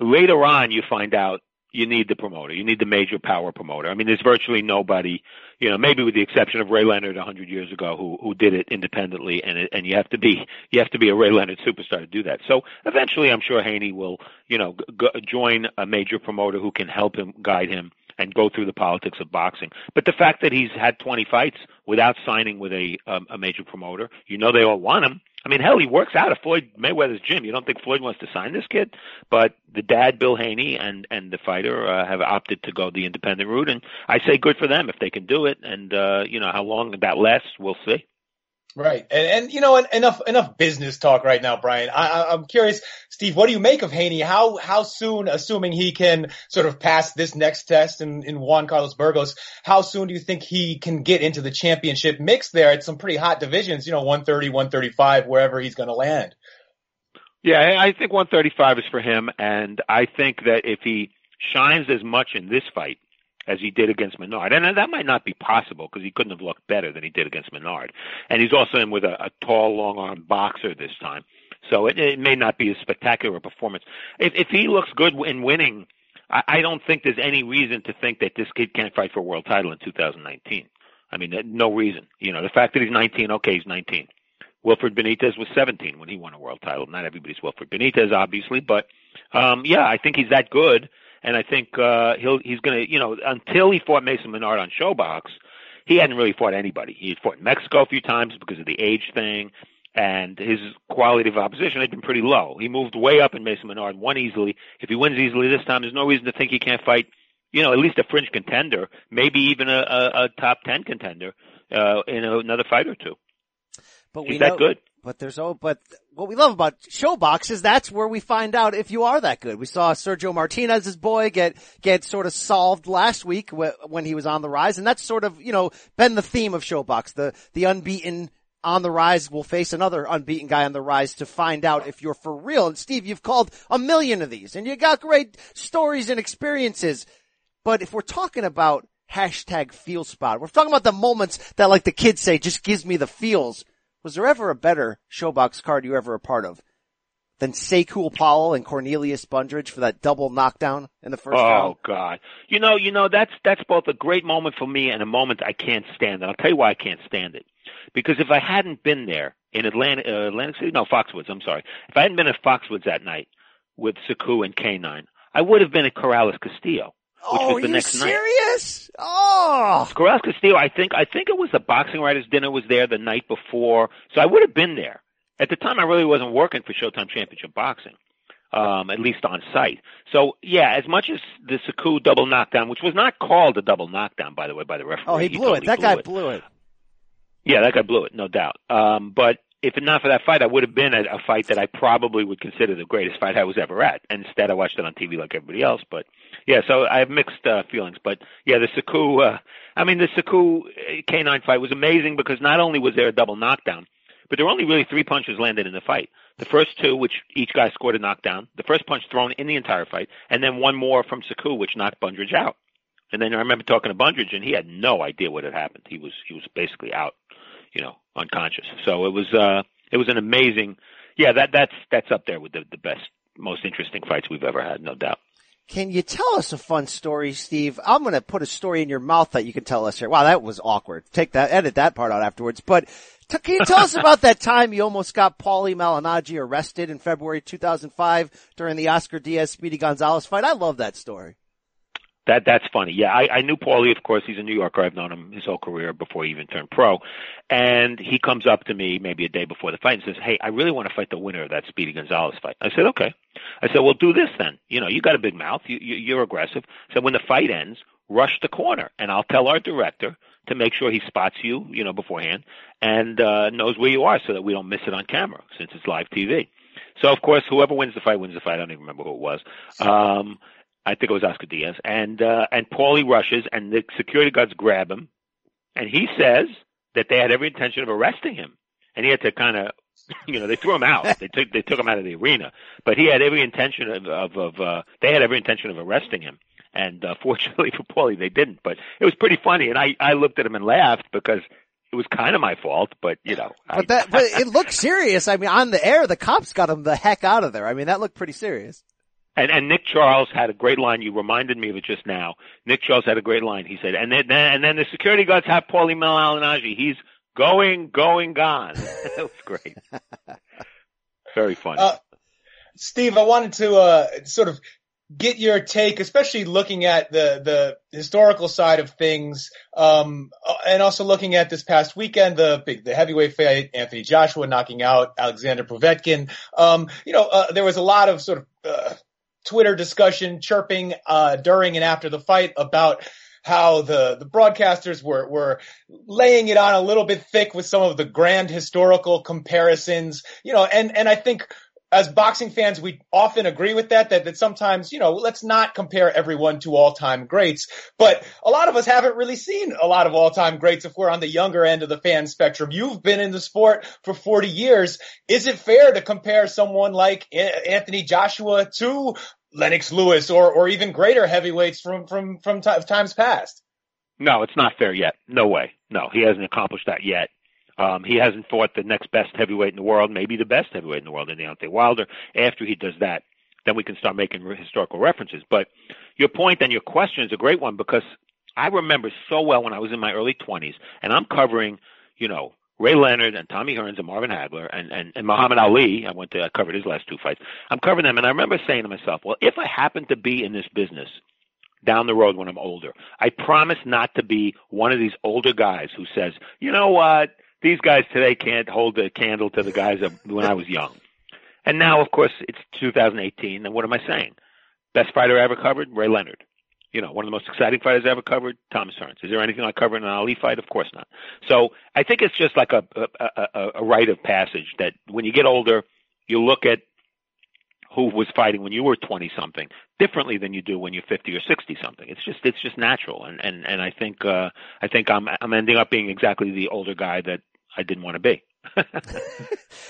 Later on, you find out you need the promoter. You need the major power promoter. I mean, there's virtually nobody, you know, maybe with the exception of Ray Leonard hundred years ago, who who did it independently, and it, and you have to be you have to be a Ray Leonard superstar to do that. So eventually, I'm sure Haney will, you know, g- join a major promoter who can help him, guide him, and go through the politics of boxing. But the fact that he's had 20 fights without signing with a um, a major promoter, you know, they all want him. I mean, hell, he works out at Floyd Mayweather's gym. You don't think Floyd wants to sign this kid? But the dad, Bill Haney, and and the fighter uh, have opted to go the independent route, and I say good for them if they can do it. And uh, you know how long that lasts, we'll see. Right. And, and you know, en- enough enough business talk right now, Brian. I, I'm curious, Steve, what do you make of Haney? How how soon, assuming he can sort of pass this next test in, in Juan Carlos Burgos, how soon do you think he can get into the championship mix there at some pretty hot divisions, you know, 130, 135, wherever he's going to land? Yeah, I think 135 is for him, and I think that if he shines as much in this fight as he did against Menard, and that might not be possible because he couldn't have looked better than he did against Menard, and he's also in with a, a tall, long-armed boxer this time, so it, it may not be as spectacular a performance. If, if he looks good in winning, I, I don't think there's any reason to think that this kid can't fight for a world title in 2019. I mean, no reason. You know, the fact that he's 19, okay, he's 19. Wilfred Benitez was 17 when he won a world title. Not everybody's Wilfred Benitez, obviously, but um, yeah, I think he's that good, and I think uh, he'll he's going to, you know, until he fought Mason Menard on Showbox, he hadn't really fought anybody. He had fought in Mexico a few times because of the age thing, and his quality of opposition had been pretty low. He moved way up in Mason Menard, won easily. If he wins easily this time, there's no reason to think he can't fight. You know, at least a fringe contender, maybe even a, a, a top ten contender uh, in another fight or two. But He's we that good. But there's oh, but what we love about Showbox is that's where we find out if you are that good. We saw Sergio Martinez's boy get get sort of solved last week when he was on the rise, and that's sort of you know been the theme of Showbox The the unbeaten on the rise will face another unbeaten guy on the rise to find out if you're for real. And Steve, you've called a million of these, and you got great stories and experiences. But if we're talking about hashtag feel spot, we're talking about the moments that like the kids say just gives me the feels was there ever a better showbox card you ever a part of than Sechew Powell and Cornelius Bundrage for that double knockdown in the first oh, round? Oh God! You know, you know that's that's both a great moment for me and a moment I can't stand. And I'll tell you why I can't stand it. Because if I hadn't been there in Atlanta, uh, Atlantic City, no Foxwoods, I'm sorry. If I hadn't been at Foxwoods that night with Sekou and K9, I would have been at Corrales Castillo. Which oh, was the you next night. serious? Oh, Corrales Castillo. I think I think it was the boxing writers dinner was there the night before, so I would have been there. At the time, I really wasn't working for Showtime Championship Boxing, um, at least on site. So yeah, as much as the Sechew double knockdown, which was not called a double knockdown, by the way, by the referee. oh, he blew totally it. That blew guy it. blew it. Yeah, that guy blew it, no doubt. Um, but if not for that fight, I would have been at a fight that I probably would consider the greatest fight I was ever at. And instead, I watched it on TV like everybody else. But yeah, so I have mixed uh, feelings. But yeah, the Sechew, uh, I mean, the Sechew K9 fight was amazing because not only was there a double knockdown, but there were only really three punches landed in the fight. The first two, which each guy scored a knockdown, the first punch thrown in the entire fight, and then one more from Sechew, which knocked Bundrage out. And then I remember talking to Bundrage, and he had no idea what had happened. He was he was basically out, you know, unconscious. So it was uh it was an amazing, yeah. That that's that's up there with the the best, most interesting fights we've ever had, no doubt. Can you tell us a fun story, Steve? I'm going to put a story in your mouth that you can tell us here. Wow, that was awkward. Take that, edit that part out afterwards. But t- can you tell us about that time you almost got Paulie Malignaggi arrested in February 2005 during the Oscar Diaz Speedy Gonzalez fight? I love that story. That that's funny. Yeah, I, I knew Paulie. Of course, he's a New Yorker. I've known him his whole career before he even turned pro. And he comes up to me maybe a day before the fight and says, "Hey, I really want to fight the winner of that Speedy Gonzalez fight." I said, "Okay." I said, "Well, do this then. You know, you got a big mouth. You, you you're aggressive. So when the fight ends, rush the corner, and I'll tell our director to make sure he spots you, you know, beforehand and uh, knows where you are, so that we don't miss it on camera since it's live TV." So of course, whoever wins the fight wins the fight. I don't even remember who it was. Um, I think it was Oscar Diaz, and uh, and Paulie rushes, and the security guards grab him, and he says that they had every intention of arresting him, and he had to kind of, you know, they threw him out. they took they took him out of the arena, but he had every intention of of, of uh, they had every intention of arresting him, and uh, fortunately for Paulie, they didn't. But it was pretty funny, and I I looked at him and laughed because it was kind of my fault, but you know. But I, that, but it looked serious. I mean, on the air, the cops got him the heck out of there. I mean, that looked pretty serious. And, and Nick Charles had a great line. You reminded me of it just now. Nick Charles had a great line. He said, and then, and then the security guards have Paulie Malignaggi. He's going, going, gone. that was great. Very funny. Uh, Steve, I wanted to uh, sort of get your take, especially looking at the the historical side of things, um, and also looking at this past weekend, the big the heavyweight fight, Anthony Joshua knocking out Alexander Povetkin. Um, you know, uh, there was a lot of sort of uh, Twitter discussion, chirping uh, during and after the fight about how the the broadcasters were were laying it on a little bit thick with some of the grand historical comparisons, you know, and and I think as boxing fans, we often agree with that, that, that sometimes, you know, let's not compare everyone to all time greats. But a lot of us haven't really seen a lot of all time greats if we're on the younger end of the fan spectrum. You've been in the sport for 40 years. Is it fair to compare someone like Anthony Joshua to Lennox Lewis or, or even greater heavyweights from, from, from t- times past? No, it's not fair yet. No way. No, he hasn't accomplished that yet. Um, he hasn't fought the next best heavyweight in the world, maybe the best heavyweight in the world in Deontay Wilder. After he does that, then we can start making historical references. But your point and your question is a great one because I remember so well when I was in my early 20s, and I'm covering, you know, Ray Leonard and Tommy Hearns and Marvin Hagler and, and, and Muhammad Ali. I went to, I covered his last two fights. I'm covering them, and I remember saying to myself, well, if I happen to be in this business down the road when I'm older, I promise not to be one of these older guys who says, you know what, these guys today can't hold a candle to the guys of when I was young. And now, of course, it's 2018, and what am I saying? Best fighter I ever covered, Ray Leonard. You know, one of the most exciting fighters I ever covered, Thomas Hearns. Is there anything I cover in an Ali fight? Of course not. So I think it's just like a a, a, a rite of passage that when you get older, you look at who was fighting when you were 20 something differently than you do when you're 50 or 60 something. It's just it's just natural, and and and I think uh, I think I'm I'm ending up being exactly the older guy that I didn't want to be.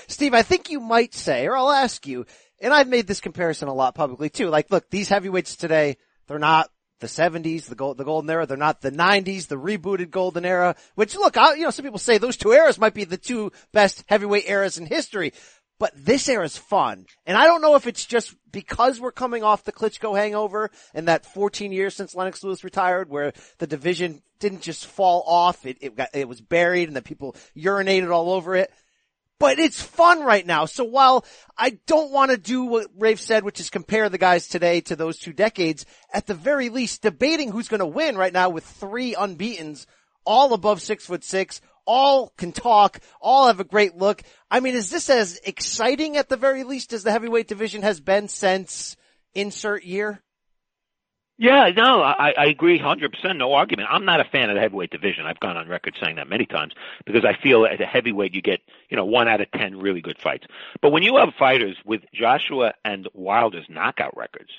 Steve, I think you might say, or I'll ask you, and I've made this comparison a lot publicly too. Like, look, these heavyweights today, they're not the 70s, the gold, the golden era. They're not the 90s, the rebooted golden era, which look, I, you know, some people say those two eras might be the two best heavyweight eras in history. But this era is fun. And I don't know if it's just because we're coming off the Klitschko hangover and that 14 years since Lennox Lewis retired where the division didn't just fall off. It, it got, it was buried and the people urinated all over it. But it's fun right now. So while I don't want to do what Rafe said, which is compare the guys today to those two decades, at the very least, debating who's going to win right now with three unbeatens, all above six foot six, all can talk, all have a great look. I mean, is this as exciting at the very least as the heavyweight division has been since insert year? Yeah, no, I, I agree 100%. No argument. I'm not a fan of the heavyweight division. I've gone on record saying that many times because I feel at a heavyweight you get, you know, one out of 10 really good fights. But when you have fighters with Joshua and Wilder's knockout records,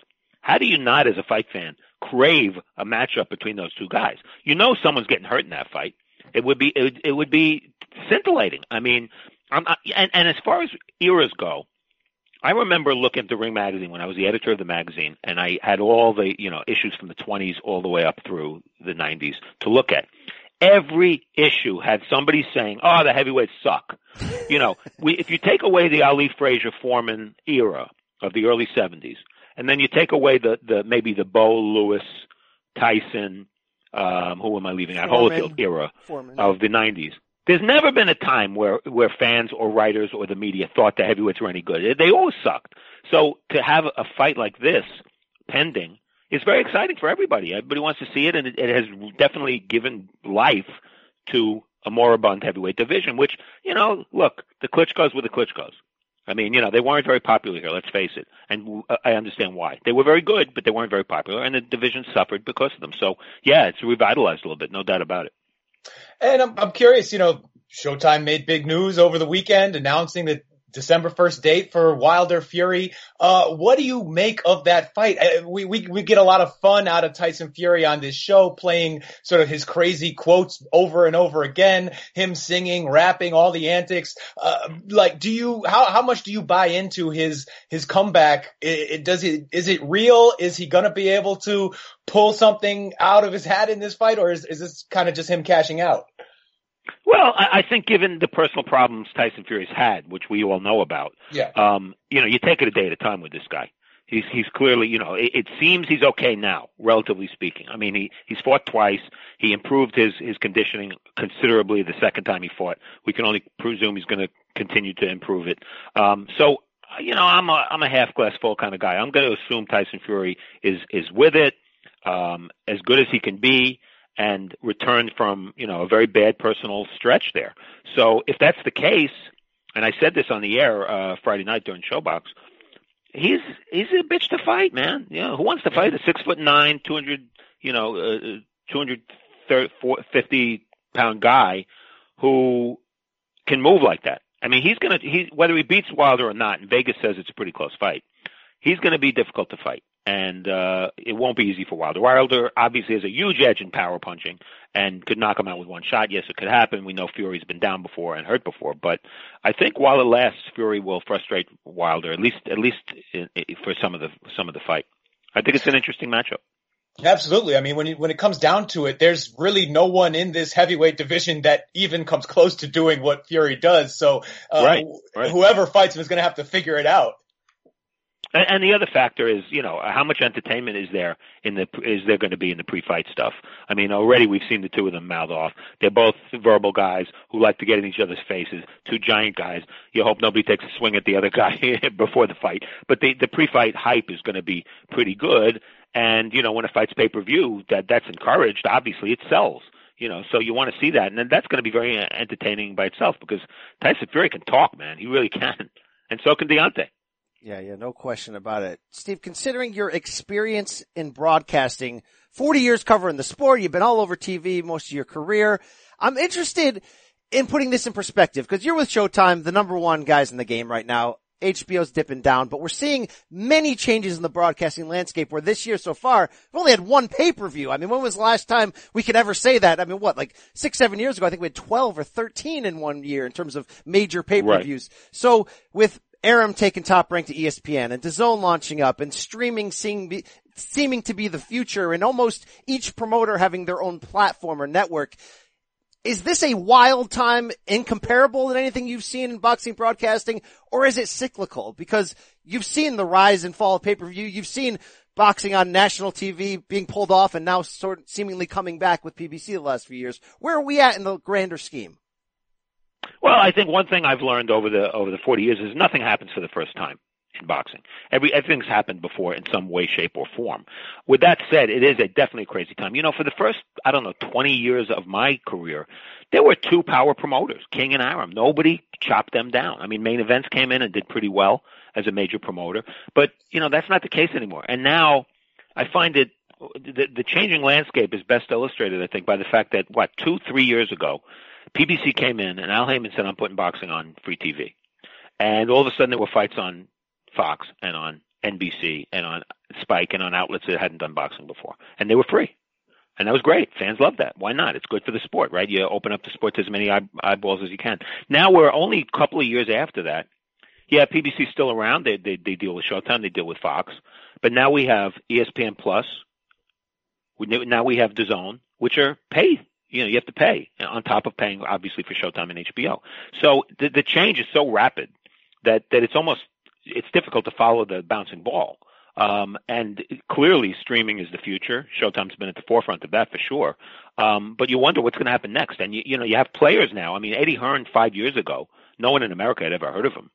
how do you not, as a fight fan, crave a matchup between those two guys? You know someone's getting hurt in that fight. It would be, it would, it would be scintillating. I mean, I'm, and, and as far as eras go, I remember looking at the Ring magazine when I was the editor of the magazine, and I had all the you know issues from the 20s all the way up through the 90s to look at. Every issue had somebody saying, "Oh, the heavyweights suck." you know, we, if you take away the Ali Frazier Foreman era of the early 70s, and then you take away the the maybe the Bowe Lewis, Tyson, um, who am I leaving out? Holyfield era Foreman. of the 90s. There's never been a time where where fans or writers or the media thought the heavyweights were any good. They always sucked. So to have a fight like this pending is very exciting for everybody. Everybody wants to see it, and it, it has definitely given life to a moribund heavyweight division. Which you know, look, the Klitschko's were the Klitschko's. I mean, you know, they weren't very popular here. Let's face it, and uh, I understand why. They were very good, but they weren't very popular, and the division suffered because of them. So, yeah, it's revitalized a little bit, no doubt about it. And I'm, I'm curious, you know, Showtime made big news over the weekend announcing that December 1st date for Wilder Fury. Uh, what do you make of that fight? Uh, we, we, we get a lot of fun out of Tyson Fury on this show, playing sort of his crazy quotes over and over again, him singing, rapping, all the antics. Uh, like, do you, how, how much do you buy into his, his comeback? It, it, does it, is it real? Is he going to be able to pull something out of his hat in this fight or is, is this kind of just him cashing out? Well, I, I think given the personal problems Tyson Fury's had, which we all know about, yeah. um, you know, you take it a day at a time with this guy. He's he's clearly, you know, it, it seems he's okay now, relatively speaking. I mean, he he's fought twice. He improved his his conditioning considerably the second time he fought. We can only presume he's going to continue to improve it. Um, so, you know, I'm a I'm a half glass full kind of guy. I'm going to assume Tyson Fury is is with it, um, as good as he can be and returned from you know a very bad personal stretch there. So if that's the case, and I said this on the air uh, Friday night during ShoBox, he's he's a bitch to fight, man. You know who wants to fight a six foot nine, two hundred you know uh, two hundred fifty pound guy who can move like that. I mean, he's gonna he whether he beats Wilder or not. And Vegas says it's a pretty close fight. He's going to be difficult to fight and uh, it won't be easy for Wilder. Wilder obviously has a huge edge in power punching and could knock him out with one shot. Yes, it could happen. We know Fury's been down before and hurt before, but I think while it lasts, Fury will frustrate Wilder at least at least for some of the some of the fight. I think it's an interesting matchup. Absolutely. I mean, when you, when it comes down to it, there's really no one in this heavyweight division that even comes close to doing what Fury does. So, uh, right, right. whoever fights him is going to have to figure it out. And, the other factor is, you know, how much entertainment is there in the is there going to be in the pre-fight stuff? I mean, already we've seen the two of them mouth off. They're both verbal guys who like to get in each other's faces. Two giant guys. You hope nobody takes a swing at the other guy before the fight. But the the pre-fight hype is going to be pretty good. And you know, when a fight's pay-per-view, that that's encouraged. Obviously, it sells you know, so you want to see that, and that's going to be very uh, entertaining by itself because Tyson Fury can talk, man. He really can, and so can Deontay. Yeah, yeah, no question about it. Steve, considering your experience in broadcasting, 40 years covering the sport, you've been all over TV most of your career. I'm interested in putting this in perspective because you're with Showtime, the number one guys in the game right now. HBO's dipping down, but we're seeing many changes in the broadcasting landscape where this year so far, we've only had one pay-per-view. I mean, when was the last time we could ever say that? I mean, what, like six, seven years ago, I think we had 12 or 13 in one year in terms of major pay-per-views. Right. So with Arum taking top rank to ESPN and DAZN launching up and streaming seeing seeming to be the future and almost each promoter having their own platform or network, is this a wild time incomparable than anything you've seen in boxing broadcasting or is it cyclical? Because you've seen the rise and fall of pay-per-view. You've seen boxing on national TV being pulled off and now sort of seemingly coming back with PBC the last few years. Where are we at in the grander scheme? Well, I think one thing I've learned over the over the 40 years is nothing happens for the first time in boxing. Every everything's happened before in some way, shape, or form. With that said, it is a definitely crazy time. You know, for the first I don't know 20 years of my career, there were two power promoters, King and Arum. Nobody chopped them down. I mean, main events came in and did pretty well as a major promoter, but you know that's not the case anymore. And now I find it the, the changing landscape is best illustrated, I think, by the fact that what two, three years ago, PBC came in and Al Haymon said, "I'm putting boxing on free TV," and all of a sudden there were fights on Fox and on NBC and on Spike and on outlets that hadn't done boxing before, and they were free. And that was great. Fans love that. Why not? It's good for the sport, right? You open up the sport to as many eyeballs as you can. Now we're only a couple of years after that. Yeah, PBC's still around. They they they deal with Showtime. They deal with Fox. But now we have ESPN Plus. We now we have DAZN, which are paid. You know, you have to pay on top of paying obviously for Showtime and HBO. So the the change is so rapid that that it's almost it's difficult to follow the bouncing ball. Um, and clearly, streaming is the future. Showtime's been at the forefront of that for sure. Um, but you wonder what's going to happen next. And you, you know, you have players now. I mean, Eddie Hearn five years ago, no one in America had ever heard of him,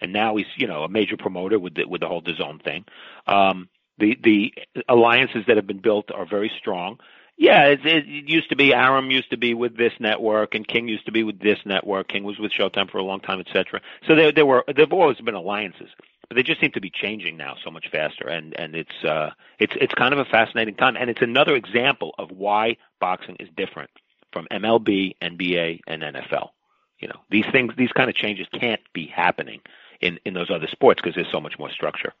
and now he's you know a major promoter with the, with the whole DAZN thing. Um, the the alliances that have been built are very strong. Yeah, it, it used to be Arum used to be with this network, and King used to be with this network. King was with Showtime for a long time, etc. So there, there were there've always been alliances, but they just seem to be changing now so much faster, and and it's uh it's it's kind of a fascinating time, and it's another example of why boxing is different from MLB, NBA, and NFL. You know, these things, these kind of changes can't be happening in in those other sports because there's so much more structure.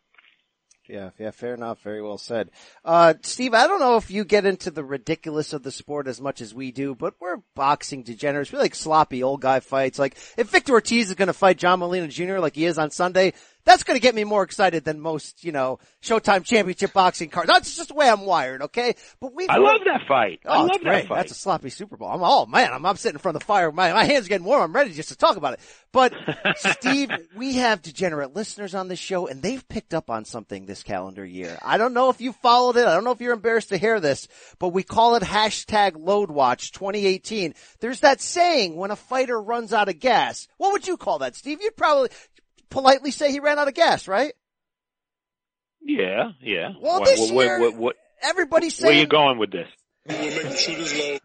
Yeah, yeah, fair enough. Very well said. Uh, Steve, I don't know if you get into the ridiculous of the sport as much as we do, but we're boxing degenerates. We like sloppy old guy fights. Like, if Victor Ortiz is to fight John Molina Jr. like he is on Sunday, that's going to get me more excited than most, you know, Showtime Championship boxing cards. That's just the way I'm wired, okay? But we. I love that fight. Oh, I love that fight. That's a sloppy Super Bowl. I'm oh man, I'm, I'm sitting in front of the fire. My my hands are getting warm. I'm ready just to talk about it. But Steve, we have degenerate listeners on this show, and they've picked up on something this calendar year. I don't know if you followed it. I don't know if you're embarrassed to hear this, but we call it hashtag LoadWatch 2018. There's that saying when a fighter runs out of gas. What would you call that, Steve? You'd probably politely say he ran out of gas, right? Yeah, yeah. Well, what, this what, year, what, what, everybody's saying. Where are you going with this? We'll make him shoot his load.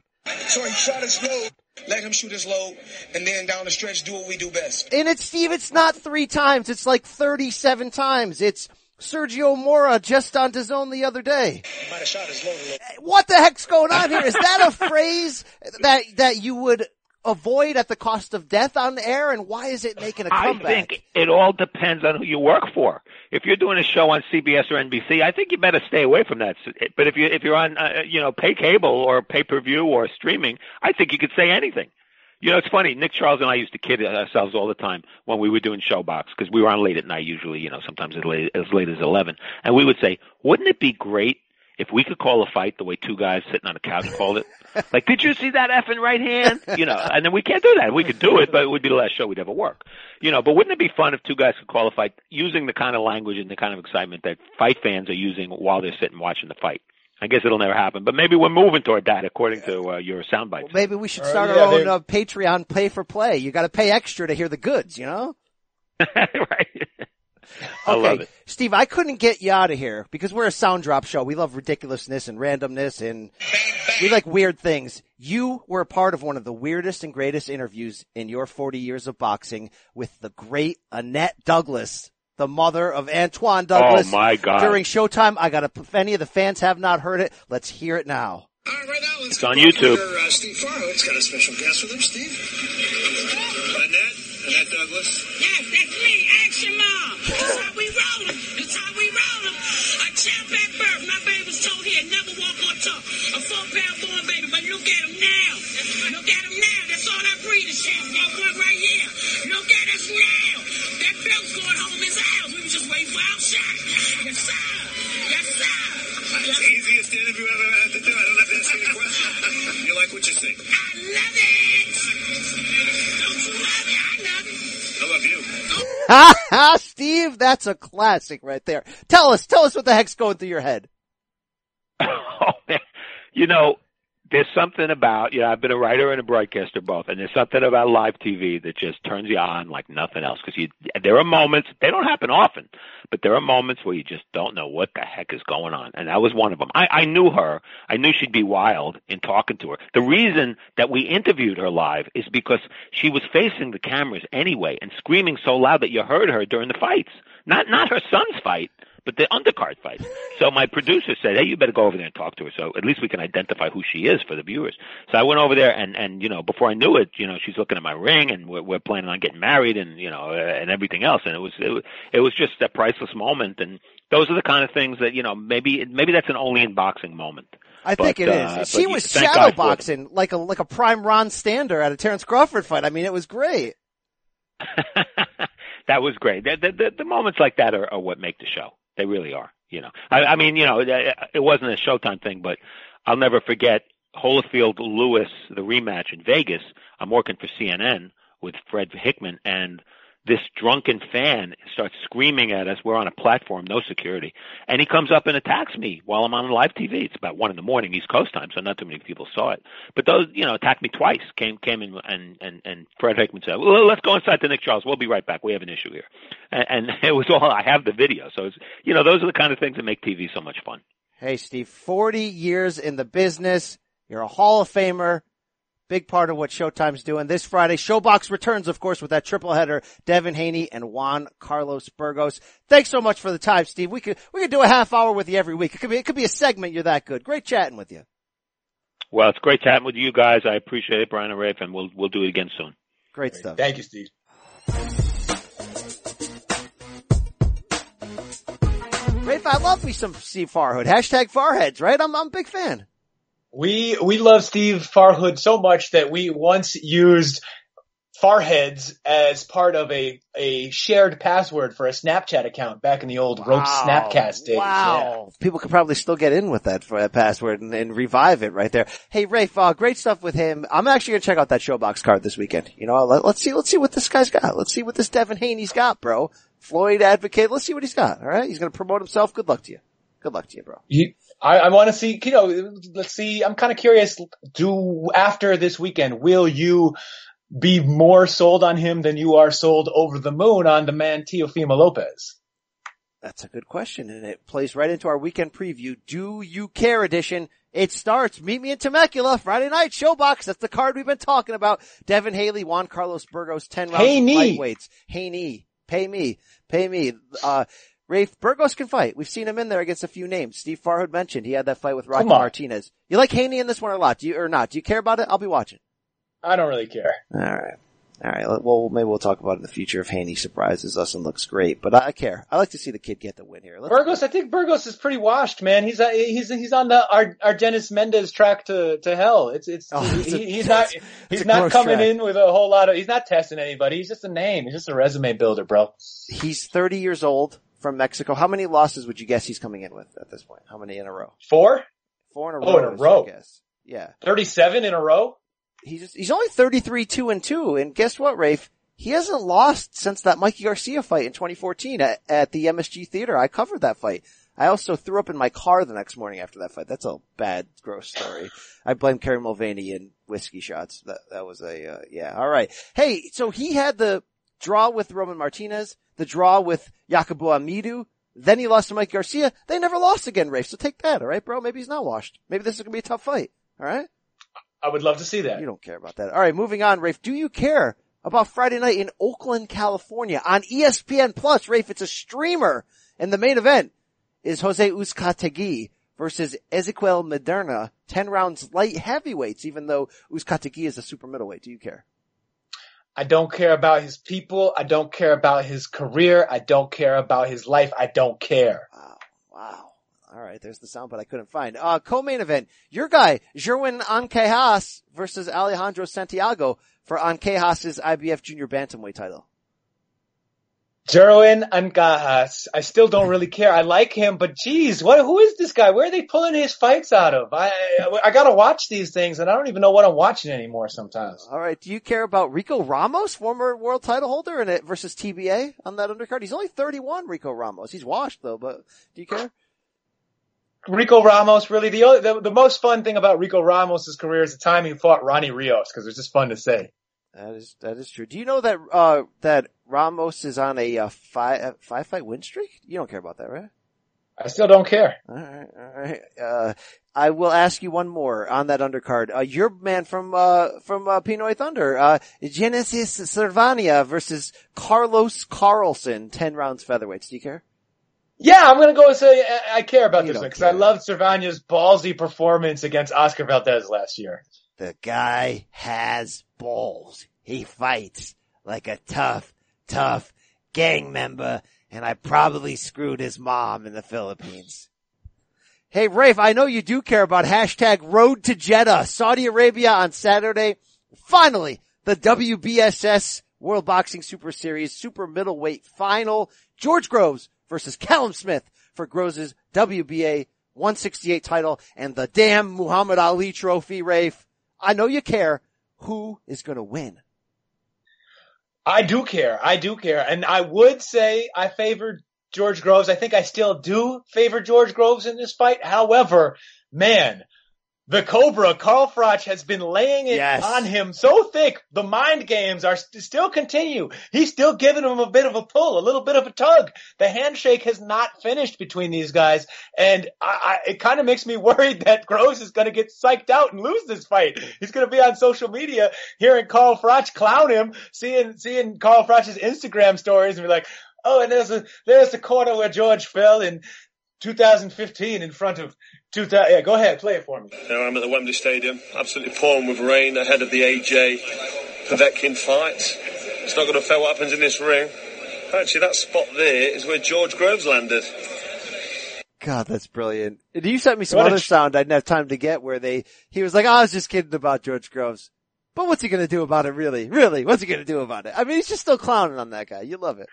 So he shot his load. Let him shoot his load, and then down the stretch, do what we do best. And it's Steve. It's not three times. It's like thirty-seven times. It's Sergio Mora just on his own the other day. Might have shot his load. What the heck's going on here? Is that a phrase that that you would avoid at the cost of death on air, and why is it making a comeback? I think it all depends on who you work for. If you're doing a show on CBS or NBC, I think you better stay away from that. But if you if you're on uh, you know pay cable or pay per view or streaming, I think you could say anything. You know, it's funny. Nick Charles and I used to kid ourselves all the time when we were doing ShoBox because we were on late at night, usually, you know, sometimes as late, as late as eleven, and we would say, "Wouldn't it be great if we could call a fight the way two guys sitting on a couch called it?" Like, did you see that effing right hand? You know, and then we can't do that. We could do it, but it would be the last show we'd ever work. You know, but wouldn't it be fun if two guys could qualify using the kind of language and the kind of excitement that fight fans are using while they're sitting watching the fight? I guess it'll never happen, but maybe we're moving toward that according to uh, your soundbites. Maybe we should Uh, start yeah, our own uh, Patreon pay for play. You got to pay extra to hear the goods, you know? right. I Okay, love it. Steve, I couldn't get you out of here because we're a sound drop show. We love ridiculousness and randomness and we like weird things. You were a part of one of the weirdest and greatest interviews in your 40 years of boxing with the great Annette Douglas, the mother of Antoine Douglas. Oh, my God. During Showtime, I got to, if any of the fans have not heard it, let's hear it now. It's on YouTube. Uh, Steve Farhood's got a special guest with him, Steve. Annette? Annette Douglas? Yes, that's me, Action Mom. That's how we rollin'. That's how we rollin'. A champ at birth. My baby was told he'd never walk on top. A four-pound born baby, but look at him now. Look at him now. That's all I breathe is champ. That one right here. Look at us now. That belt's going home his house. We was just waiting for our shot. Yes, sir. Yes, sir. It's the easiest interview I've ever had to do. I don't have to ask any questions. You like what you see? I love it. Don't you love it? I love it. I love you. Ha ha, Steve, that's a classic right there. Tell us, tell us what the heck's going through your head. Oh, man. You know, there's something about, you know, I've been a writer and a broadcaster both, and there's something about live TV that just turns you on like nothing else. Because you, there are moments, they don't happen often, but there are moments where you just don't know what the heck is going on. And that was one of them. I, I knew her. I knew she'd be wild in talking to her. The reason that we interviewed her live is because she was facing the cameras anyway and screaming so loud that you heard her during the fights. Not, not her son's fight but the undercard fights. So my producer said, "Hey, you better go over there and talk to her, so at least we can identify who she is for the viewers." So I went over there, and and you know, before I knew it, you know, she's looking at my ring, and we're, we're planning on getting married, and you know, uh, and everything else, and it was it, was- it was just a priceless moment, and those are the kind of things that you know, maybe maybe that's an only in boxing moment. I think But, it is. uh, but she was shadow boxing like a like a prime Ron Stander at a Terrence Crawford fight. I mean, it was great. that was great. The, the, the, the moments like that are, are what make the show. They really are. You know, I, I mean, you know, it, wasn't a Showtime thing, but I'll never forget Holyfield Lewis, the rematch in Vegas. I'm working for CNN with Fred Hickman, and this drunken fan starts screaming at us. We're on a platform, no security, and he comes up and attacks me while I'm on live TV. It's about one in the morning, East Coast time, so not too many people saw it. But those, you know, attacked me twice. Came came in and and and Fred Hickman said, "Well, let's go inside to Nick Charles. We'll be right back. We have an issue here." And, and it was all I have the video. So it's you know those are the kind of things that make TV so much fun. Hey, Steve, 40 years in the business. You're a Hall of Famer. Big part of what Showtime's doing this Friday. ShoBox returns, of course, with that triple header, Devin Haney and Juan Carlos Burgos. Thanks so much for the time, Steve. We could, we could do a half hour with you every week. It could be, it could be a segment. You're that good. Great chatting with you. Well, it's great chatting with you guys. I appreciate it, Brian and Rafe, and we'll we'll do it again soon. Great stuff. Thank you, Steve. Rafe, I love me some Steve Farhood. Hashtag Farheads, right? I'm, I'm a big fan. We we love Steve Farhood so much that we once used Farheads as part of a a shared password for a Snapchat account back in the old Rope Wow. Snapcast days. Wow. People could probably still get in with that for that password and, and revive it right there. Hey, Rafe, uh, great stuff with him. I'm actually gonna check out that ShoBox card this weekend. You know, let, let's see, let's see what this guy's got. Let's see what this Devin Haney's got, bro. Floyd advocate. Let's see what he's got. All right. He's gonna promote himself. Good luck to you. Good luck to you, bro. You, I, I want to see, you know, let's see. I'm kind of curious. Do after this weekend, will you be more sold on him than you are sold over the moon on the man Teofimo Lopez? That's a good question, and it plays right into our weekend preview. Do you care edition? It starts. Meet me in Temecula Friday night ShoBox. That's the card we've been talking about. Devin Haney, Juan Carlos Burgos, ten rounds Hey, lightweights. Hey knee, pay me, pay me. Uh, Rafe Burgos can fight. We've seen him in there against a few names. Steve Farhood mentioned he had that fight with Rocky Martinez. You like Haney in this one a lot? Do you or not? Do you care about it? I'll be watching. I don't really care. All right. All right. Well, maybe we'll talk about it in the future if Haney surprises us and looks great. But I care. I like to see the kid get the win here. Let's Burgos, I think Burgos is pretty washed, man. He's uh, he's he's on the Argenis Mendez track to to hell. It's it's Oh, he- a- he's not he's not coming track. in with a whole lot of he's not testing anybody. He's just a name. He's just a resume builder, bro. He's 30 years old from Mexico. How many losses would you guess he's coming in with at this point? How many in a row? Four? Four in a Oh, row. in a row. your guess. Yeah. 37 in a row? He's just, he's only 33 2 and 2. And guess what, Rafe? He hasn't lost since that Mikey Garcia fight in 2014 at, at the MSG Theater. I covered that fight. I also threw up in my car the next morning after that fight. That's a bad, gross story. I blame Kerry Mulvaney and whiskey shots. That, that was a, uh, yeah. All right. Hey, so he had the draw with Roman Martinez, the draw with Yakubu Amidu, then he lost to Mike Garcia. They never lost again, Rafe. So take that, alright, bro? Maybe he's not washed. Maybe this is gonna be a tough fight. Alright? I would love to see that. You don't care about that. Alright, moving on, Rafe. Do you care about Friday night in Oakland, California on ESPN Plus? Rafe, it's a streamer. And the main event is Jose Uzcategui versus Ezequiel Maderna, 10 rounds light heavyweights, even though Uzcategui is a super middleweight. Do you care? I don't care about his people. I don't care about his career. I don't care about his life. I don't care. Wow. Wow. All right. There's the sound, but I couldn't find. Uh, co-main event. Your guy, Jerwin Ancajas versus Alejandro Santiago for Ancajas' IBF junior bantamweight title. Jerwin Ancajas. Uh, I still don't really care. I like him, but geez, what, who is this guy? Where are they pulling his fights out of? I, I, gotta watch these things and I don't even know what I'm watching anymore sometimes. All right. Do you care about Rico Ramos, former world title holder and it versus TBA on that undercard? He's only 31, Rico Ramos. He's washed though, but do you care? Rico Ramos, really the, only, the the most fun thing about Rico Ramos' career is the time he fought Ronnie Rios because it was just fun to say. That is that is true. Do you know that uh that Ramos is on a uh, five uh, five fight win streak? You don't care about that, right? I still don't care. All right, all right. Uh, I will ask you one more on that undercard. Uh, your man from uh from uh, Pinoy Thunder, uh, Genesis Servania versus Carlos Carlson, ten rounds featherweights. Do you care? Yeah, I'm gonna go and say I, I care about You this one because I loved Servania's ballsy performance against Oscar Valdez last year. The guy has balls. He fights like a tough, tough gang member, and I probably screwed his mom in the Philippines. Hey, Rafe, I know you do care about hashtag road to Jeddah, Saudi Arabia on Saturday. Finally, the WBSS World Boxing Super Series Super Middleweight Final. George Groves versus Callum Smith for Groves' WBA 168 title and the damn Muhammad Ali trophy, Rafe. I know you care. Who is gonna win? I do care. I do care. And I would say I favored George Groves. I think I still do favor George Groves in this fight. However, man, the Cobra, Carl Froch has been laying it Yes. on him so thick. The mind games are st- still continue. He's still giving him a bit of a pull, a little bit of a tug. The handshake has not finished between these guys. And I, I, it kind of makes me worried that Groves is going to get psyched out and lose this fight. He's going to be on social media hearing Carl Froch clown him, seeing, seeing Carl Froch's Instagram stories and be like, Oh, and there's a, there's the corner where George fell in 2015 in front of 2000. Yeah, go ahead, play it for me. Here I am at the Wembley Stadium, absolutely pouring with rain ahead of the AJ Povetkin fight. It's not going to affect what happens in this ring. Actually, that spot there is where George Groves landed. God, that's brilliant. And You sent me some What other ch- sound I didn't have time to get where they, he was like, "Oh, I was just kidding about George Groves. But what's he gonna do about it really? Really? What's he gonna do about it? I mean, he's just still clowning on that guy. You love it.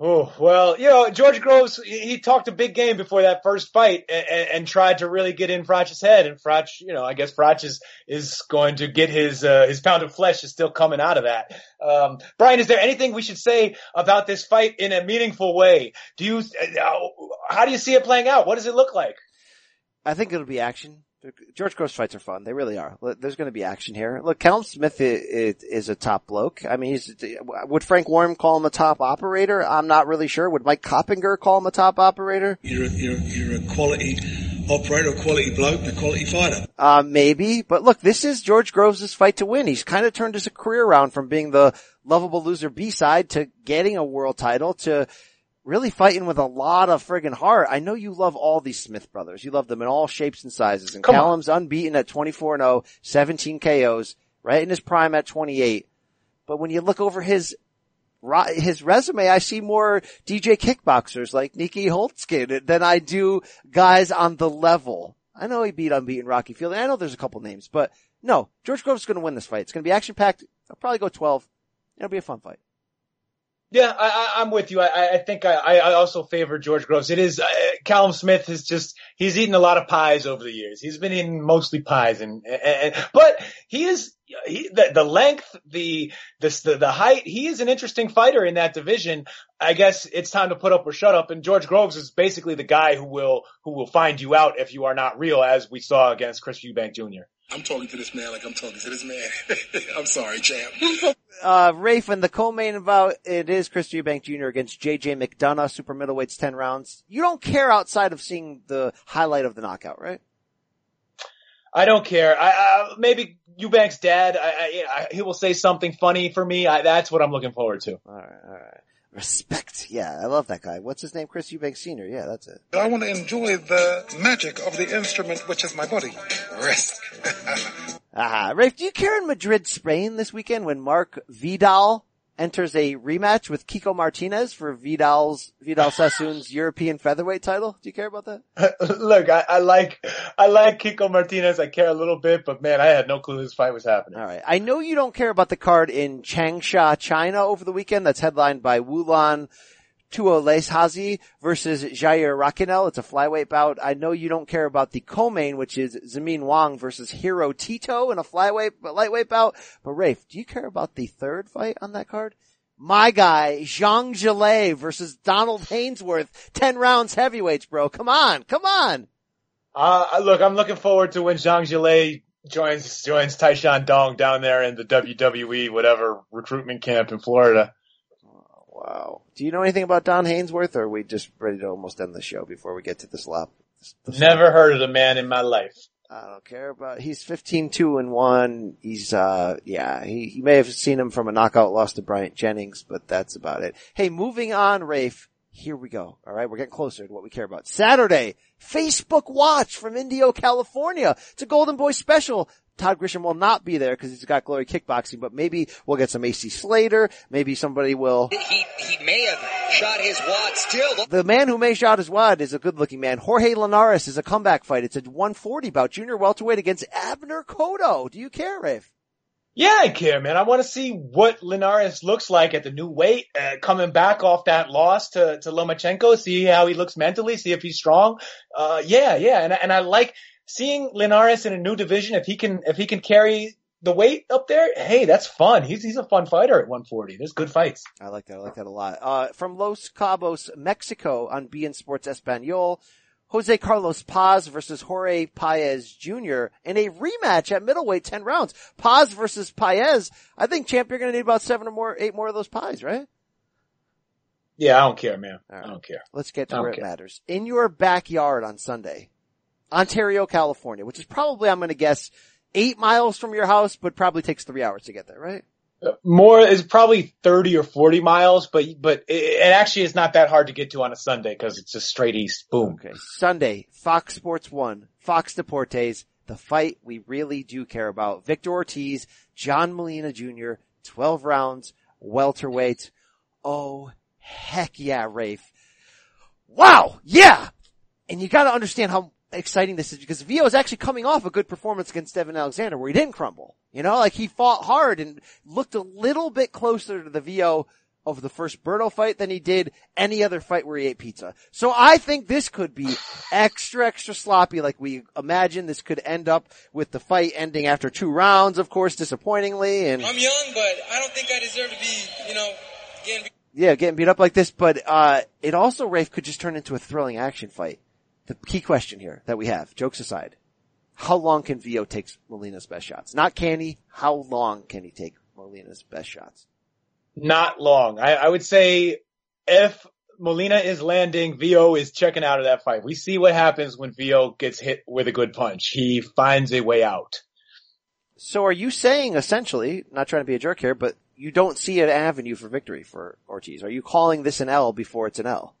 Oh, well, you know, George Groves, he talked a big game before that first fight and, and, tried to really get in Froch's head. And Froch, you know, I guess Froch is, is going to get his, uh, his pound of flesh is still coming out of that. Um, Brian, is there anything we should say about this fight in a meaningful way? Do you, uh, how do you see it playing out? What does it look like? I think it'll be action. George Groves fights are fun. They really are. There's going to be action here. Look, Callum Smith is, is a top bloke. I mean, he's, would Frank Warren call him a top operator? I'm not really sure. Would Mike Coppinger call him a top operator? You're a, you're, you're a quality operator, a quality bloke, and a quality fighter. Uh, maybe, but look, this is George Groves' fight to win. He's kind of turned his career around from being the lovable loser B-side to getting a world title to really fighting with a lot of friggin' heart. I know you love all these Smith brothers. You love them in all shapes and sizes. And Come on. Callum's unbeaten at 24-0, 17 KOs, right in his prime at 28. But when you look over his his resume, I see more DJ kickboxers like Nikki Holzken than I do guys on the level. I know he beat unbeaten Rocky Field, and I know there's a couple names, but no, George Groves is going to win this fight. It's going to be action packed. I'll probably go 12. It'll be a fun fight. Yeah, I, I'm with you. I, I think I, I also favor George Groves. It is uh, Callum Smith has just he's eaten a lot of pies over the years. He's been eating mostly pies, and, and, and but he is he, the, the length, the, the the the height. He is an interesting fighter in that division. I guess it's time to put up or shut up. And George Groves is basically the guy who will who will find you out if you are not real, as we saw against Chris Eubank Jr. I'm talking to this man like I'm talking to this man. I'm sorry, champ. Uh, Rafe, and the co-main about it is Chris Eubank Jr. against JJ McDonagh, super middleweights, 10 rounds. You don't care outside of seeing the highlight of the knockout, right? I don't care. I, I maybe Eubank's dad. I, I, I, he will say something funny for me. I, that's what I'm looking forward to. All right, all right. Respect. Yeah, I love that guy. What's his name? Chris Eubank Sr. Yeah, that's it. I want to enjoy the magic of the instrument, which is my body. Risk. Ah, Rafe, do you care in Madrid, Spain this weekend when Mark Vidal enters a rematch with Kiko Martinez for Vidal's, Vidal Sassoon's European featherweight title? Do you care about that? Look, I, I like, I like Kiko Martinez. I care a little bit, but man, I had no clue this fight was happening. All right. I know you don't care about the card in Changsha, China over the weekend. That's headlined by Wulan Tuoleshazi versus Jair Rakinel. It's a flyweight bout. I know you don't care about the co-main, which is Zamin Wang versus Hiro Tito in a flyweight, but lightweight bout. But Rafe, do you care about the third fight on that card? My guy, Zhang Zhilei versus Donald Haynesworth, 10 rounds heavyweights, bro. Come on, come on. Uh, look, I'm looking forward to when Zhang Zhilei joins, joins Taishan Dong down there in the WWE, whatever recruitment camp in Florida. Wow. Do you know anything about Don Haynesworth or are we just ready to almost end the show before we get to this lap? Never heard of the man in my life. I don't care about, he's 15-2 and 1. He's, uh, yeah, he, you may have seen him from a knockout loss to Bryant Jennings, but that's about it. Hey, moving on, Rafe. Here we go. All right. We're getting closer to what we care about. Saturday, Facebook Watch from Indio, California. It's a Golden Boy special. Todd Grisham will not be there because he's got Glory Kickboxing, but maybe we'll get some AC Slater. Maybe somebody will. He, he may have shot his wad still. The man who may shot his wad is a good looking man. Jorge Linares is a comeback fight. It's a 140 bout junior welterweight against Abner Cotto. Do you care, Rafe? Yeah, I care, man. I want to see what Linares looks like at the new weight, uh, coming back off that loss to, to Lomachenko, see how he looks mentally, see if he's strong. Uh, yeah, yeah. And, and I like seeing Linares in a new division. If he can, if he can carry the weight up there, hey, that's fun. He's, he's a fun fighter at 140. There's good fights. I like that. I like that a lot. Uh, from Los Cabos, Mexico on BN Sports Espanol. Jose Carlos Paz versus Jorge Paez Jr. in a rematch at middleweight, 10 rounds. Paz versus Paez. I think, champ, you're going to need about seven or more, eight more of those pies, right? Yeah, I don't care, man. Right. I don't care. Let's get to where care. it matters. In your backyard on Sunday, Ontario, California, which is probably, I'm going to guess, eight miles from your house, but probably takes three hours to get there, right? Uh, more is probably 30 or 40 miles, but, but it, it actually is not that hard to get to on a Sunday because it's just straight east. Boom. Okay. Sunday, Fox Sports 1, Fox Deportes, the fight we really do care about. Victor Ortiz, John Molina Jr., 12 rounds, welterweight. Oh, heck yeah, Rafe. Wow. Yeah. And you gotta understand how exciting this is because Vio is actually coming off a good performance against Devon Alexander where he didn't crumble. You know, like he fought hard and looked a little bit closer to the Vio of the first Berto fight than he did any other fight where he ate pizza. So I think this could be extra, extra sloppy like we imagine. This could end up with the fight ending after two rounds, of course, disappointingly. And I'm young, but I don't think I deserve to be, you know, getting. Yeah, getting beat up like this, but, uh, it also, Rafe, could just turn into a thrilling action fight the key question here that we have, jokes aside, how long can Vio take Molina's best shots? Not can he, how long can he take Molina's best shots? Not long. I, I would say if Molina is landing, Vio is checking out of that fight. We see what happens when Vio gets hit with a good punch. He finds a way out. So are you saying essentially, not trying to be a jerk here, but you don't see an avenue for victory for Ortiz? Are you calling this an L before it's an L?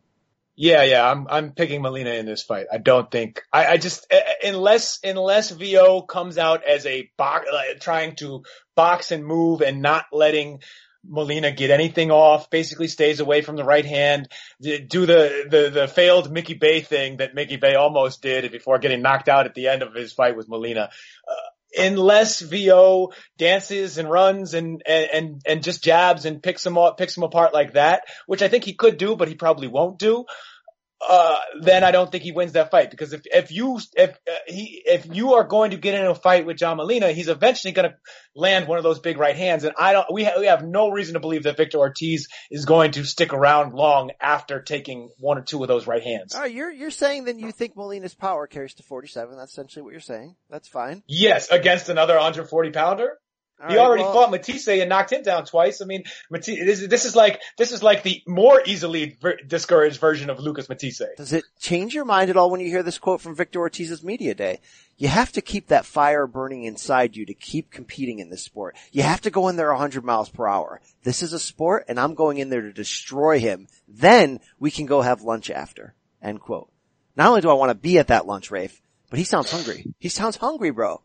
Yeah, yeah, I'm I'm picking Molina in this fight. I don't think I, I just uh, unless unless Vio comes out as a box uh, trying to box and move and not letting Molina get anything off, basically stays away from the right hand, do the the the failed Mickey Bey thing that Mickey Bey almost did before getting knocked out at the end of his fight with Molina. Uh, unless VO dances and runs and, and, and, just jabs and picks him up, picks him apart like that, which I think he could do, but he probably won't do. Uh, then I don't think he wins that fight because if, if you, if uh, he, if you are going to get in a fight with John Molina, he's eventually going to land one of those big right hands. And I don't, we, ha- we have no reason to believe that Victor Ortiz is going to stick around long after taking one or two of those right hands. All right, you're you're saying then you think Molina's power carries to 47. That's essentially what you're saying. That's fine. Yes, against another 140 pounder. All he right, already well- fought Matthysse and knocked him down twice. I mean, Matthysse, this, this is like this is like the more easily ver- discouraged version of Lucas Matthysse. Does it change your mind at all when you hear this quote from Victor Ortiz's media day? You have to keep that fire burning inside you to keep competing in this sport. You have to go in there 100 miles per hour. This is a sport and I'm going in there to destroy him. Then we can go have lunch after. End quote. Not only do I want to be at that lunch, Rafe, but he sounds hungry. He sounds hungry, bro.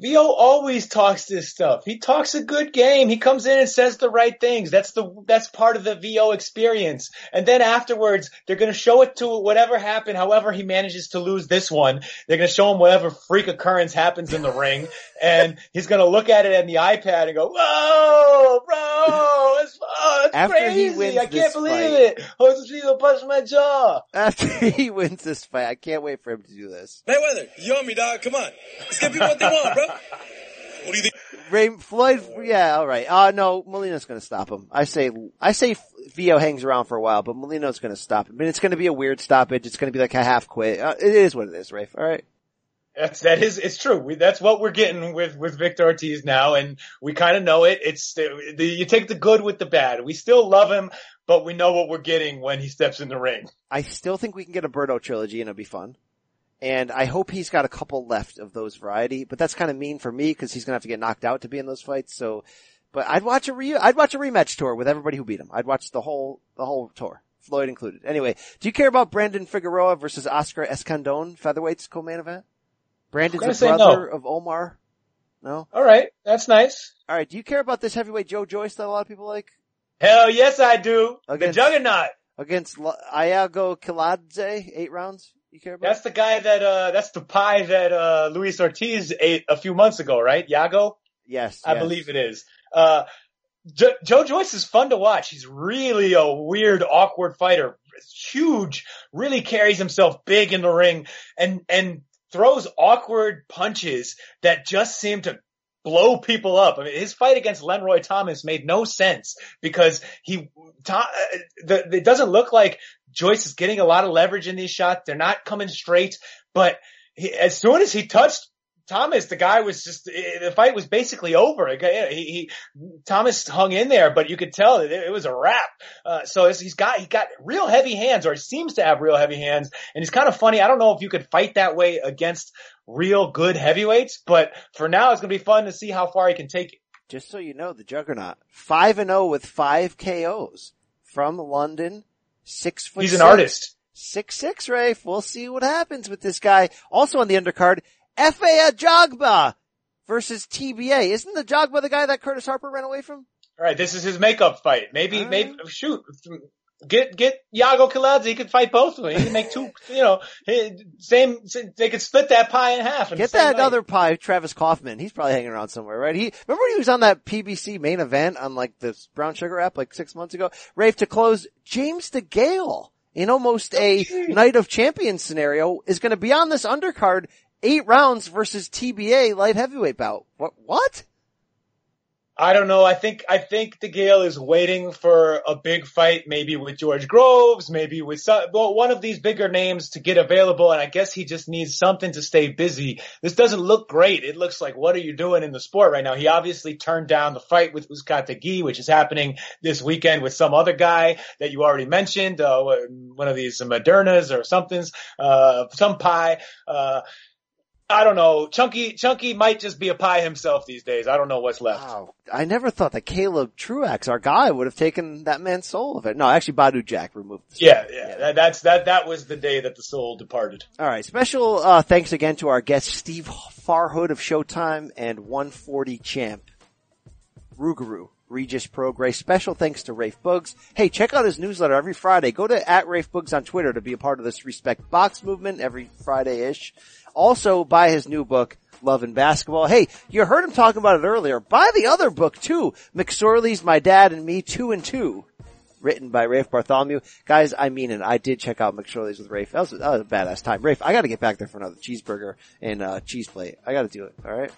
Vio always talks this stuff. He talks a good game. He comes in and says the right things. That's the that's part of the VO experience. And then afterwards, they're going to show it to whatever happened. However, he manages to lose this one. They're going to show him whatever freak occurrence happens in the ring, and he's going to look at it on the iPad and go, "Whoa, bro, it's, oh, it's After he crazy! wins I can't this believe fight- it. Oh, Jose Vito punched my jaw." After he wins this fight, I can't wait for him to do this. Mayweather, you on me, dog. Come on. Let's give people what they want, bro. What do you think? Ray Floyd, yeah, all right. Uh no, Molina's going to stop him. I say, I say Vio hangs around for a while, but Molina's going to stop him. I mean, it's going to be a weird stoppage. It's going to be like a half quit. Uh, it is what it is, Rafe. All right. That's that is it's true. We, that's what we're getting with with Victor Ortiz now, and we kind of know it. It's the, the, you take the good with the bad. We still love him, but we know what we're getting when he steps in the ring. I still think we can get a Berto trilogy and it'll be fun. And I hope he's got a couple left of those variety, but that's kind of mean for me because he's going to have to get knocked out to be in those fights. So, but I'd watch a re, I'd watch a rematch tour with everybody who beat him. I'd watch the whole, the whole tour. Floyd included. Anyway, do you care about Brandon Figueroa versus Oscar Escandon featherweights co-main event? Brandon's a say no. brother of Omar. No? All right, that's nice. All right. Do you care about this heavyweight Joe Joyce that a lot of people like? Hell yes, I do. Against- the Juggernaut. Against Iago Kiladze, eight rounds? You care about? That's the guy that uh that's the pie that uh Luis Ortiz ate a few months ago, right? Yago. Yes. I yes. believe it is. Uh, jo- Joe Joyce is fun to watch. He's really a weird, awkward fighter. Huge, really carries himself big in the ring and, and throws awkward punches that just seem to blow people up. I mean, his fight against Lenroy Thomas made no sense because he, Tom, uh, the, it doesn't look like Joyce is getting a lot of leverage in these shots. They're not coming straight, but he, as soon as he touched Thomas, the guy was just, eh, the fight was basically over. He, he, Thomas hung in there, but you could tell it, it was a wrap. Uh, so he's got, he got real heavy hands or he seems to have real heavy hands. And he's kind of funny. I don't know if you could fight that way against real good heavyweights, but for now it's going to be fun to see how far he can take it. Just so you know, the Juggernaut, five and zero with five KOs from London, six foot. He's an six, artist. Six six, Rafe. We'll see what happens with this guy. Also on the undercard, Efe Ajagba versus TBA. Isn't the Jogba the guy that Curtis Harper ran away from? All right. This is his makeup fight. Maybe, maybe, shoot. Get, get Iago Kiladze. He could fight both of them. He can make two, you know, same, they could split that pie in half. in Get that night. other pie, Travis Kauffman. He's probably hanging around somewhere, right? He remember when he was on that PBC main event on like this Brown Sugar app like six months ago. Rafe to close James DeGale in almost a oh, Night of Champions scenario is going to be on this undercard eight rounds versus TBA light heavyweight bout. What? What? I don't know. I think I think DeGale is waiting for a big fight, maybe with George Groves, maybe with some, well, one of these bigger names to get available. And I guess he just needs something to stay busy. This doesn't look great. It looks like what are you doing in the sport right now? He obviously turned down the fight with Uzcategui, which is happening this weekend with some other guy that you already mentioned, uh, one of these Madernas or somethings, uh, some pie. Uh, I don't know. Chunky, Chunky might just be a pie himself these days. I don't know what's left. Wow. I never thought that Caleb Truax, our guy, would have taken that man's soul of it. No, actually Badu Jack removed the Yeah, yeah, That, that's that. That was the day that the soul departed. All right. Special uh, thanks again to our guest Steve Farhood of Showtime and 140 champ Rougarou. Regis Prograis. Special thanks to Rafe Boogs. Hey, check out his newsletter every Friday. Go to at Rafe Boogs on Twitter to be a part of this Respect Box movement every Friday-ish. Also buy his new book, love in basketball. Hey, you heard him talking about it earlier. Buy the other book too. McSorley's My Dad and Me, two and two. Written by Rafe Bartholomew. Guys, I mean it. I did check out McSorley's with Rafe. That was, that was a badass time. Rafe, I gotta get back there for another cheeseburger and, uh, cheese plate. I gotta do it. Alright?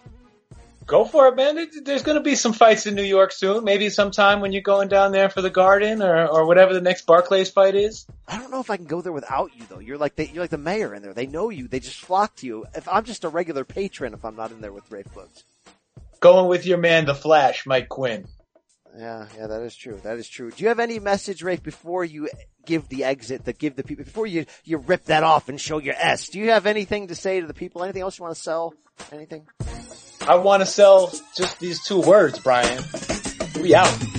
Go for it, man. There's going to be some fights in New York soon. Maybe sometime when you're going down there for the Garden or, or whatever the next Barclays fight is. I don't know if I can go there without you though. You're like the, you're like the mayor in there. They know you. They just flock to you. If I'm just a regular patron, if I'm not in there with Ray Books. Going with your man, the Flash, Mike Quinn. Yeah, yeah, that is true. That is true. Do you have any message, Rafe, before you give the exit, that give the people, before you, you rip that off and show your S? Do you have anything to say to the people? Anything else you want to sell? Anything? I want to sell just these two words, Brian. We out.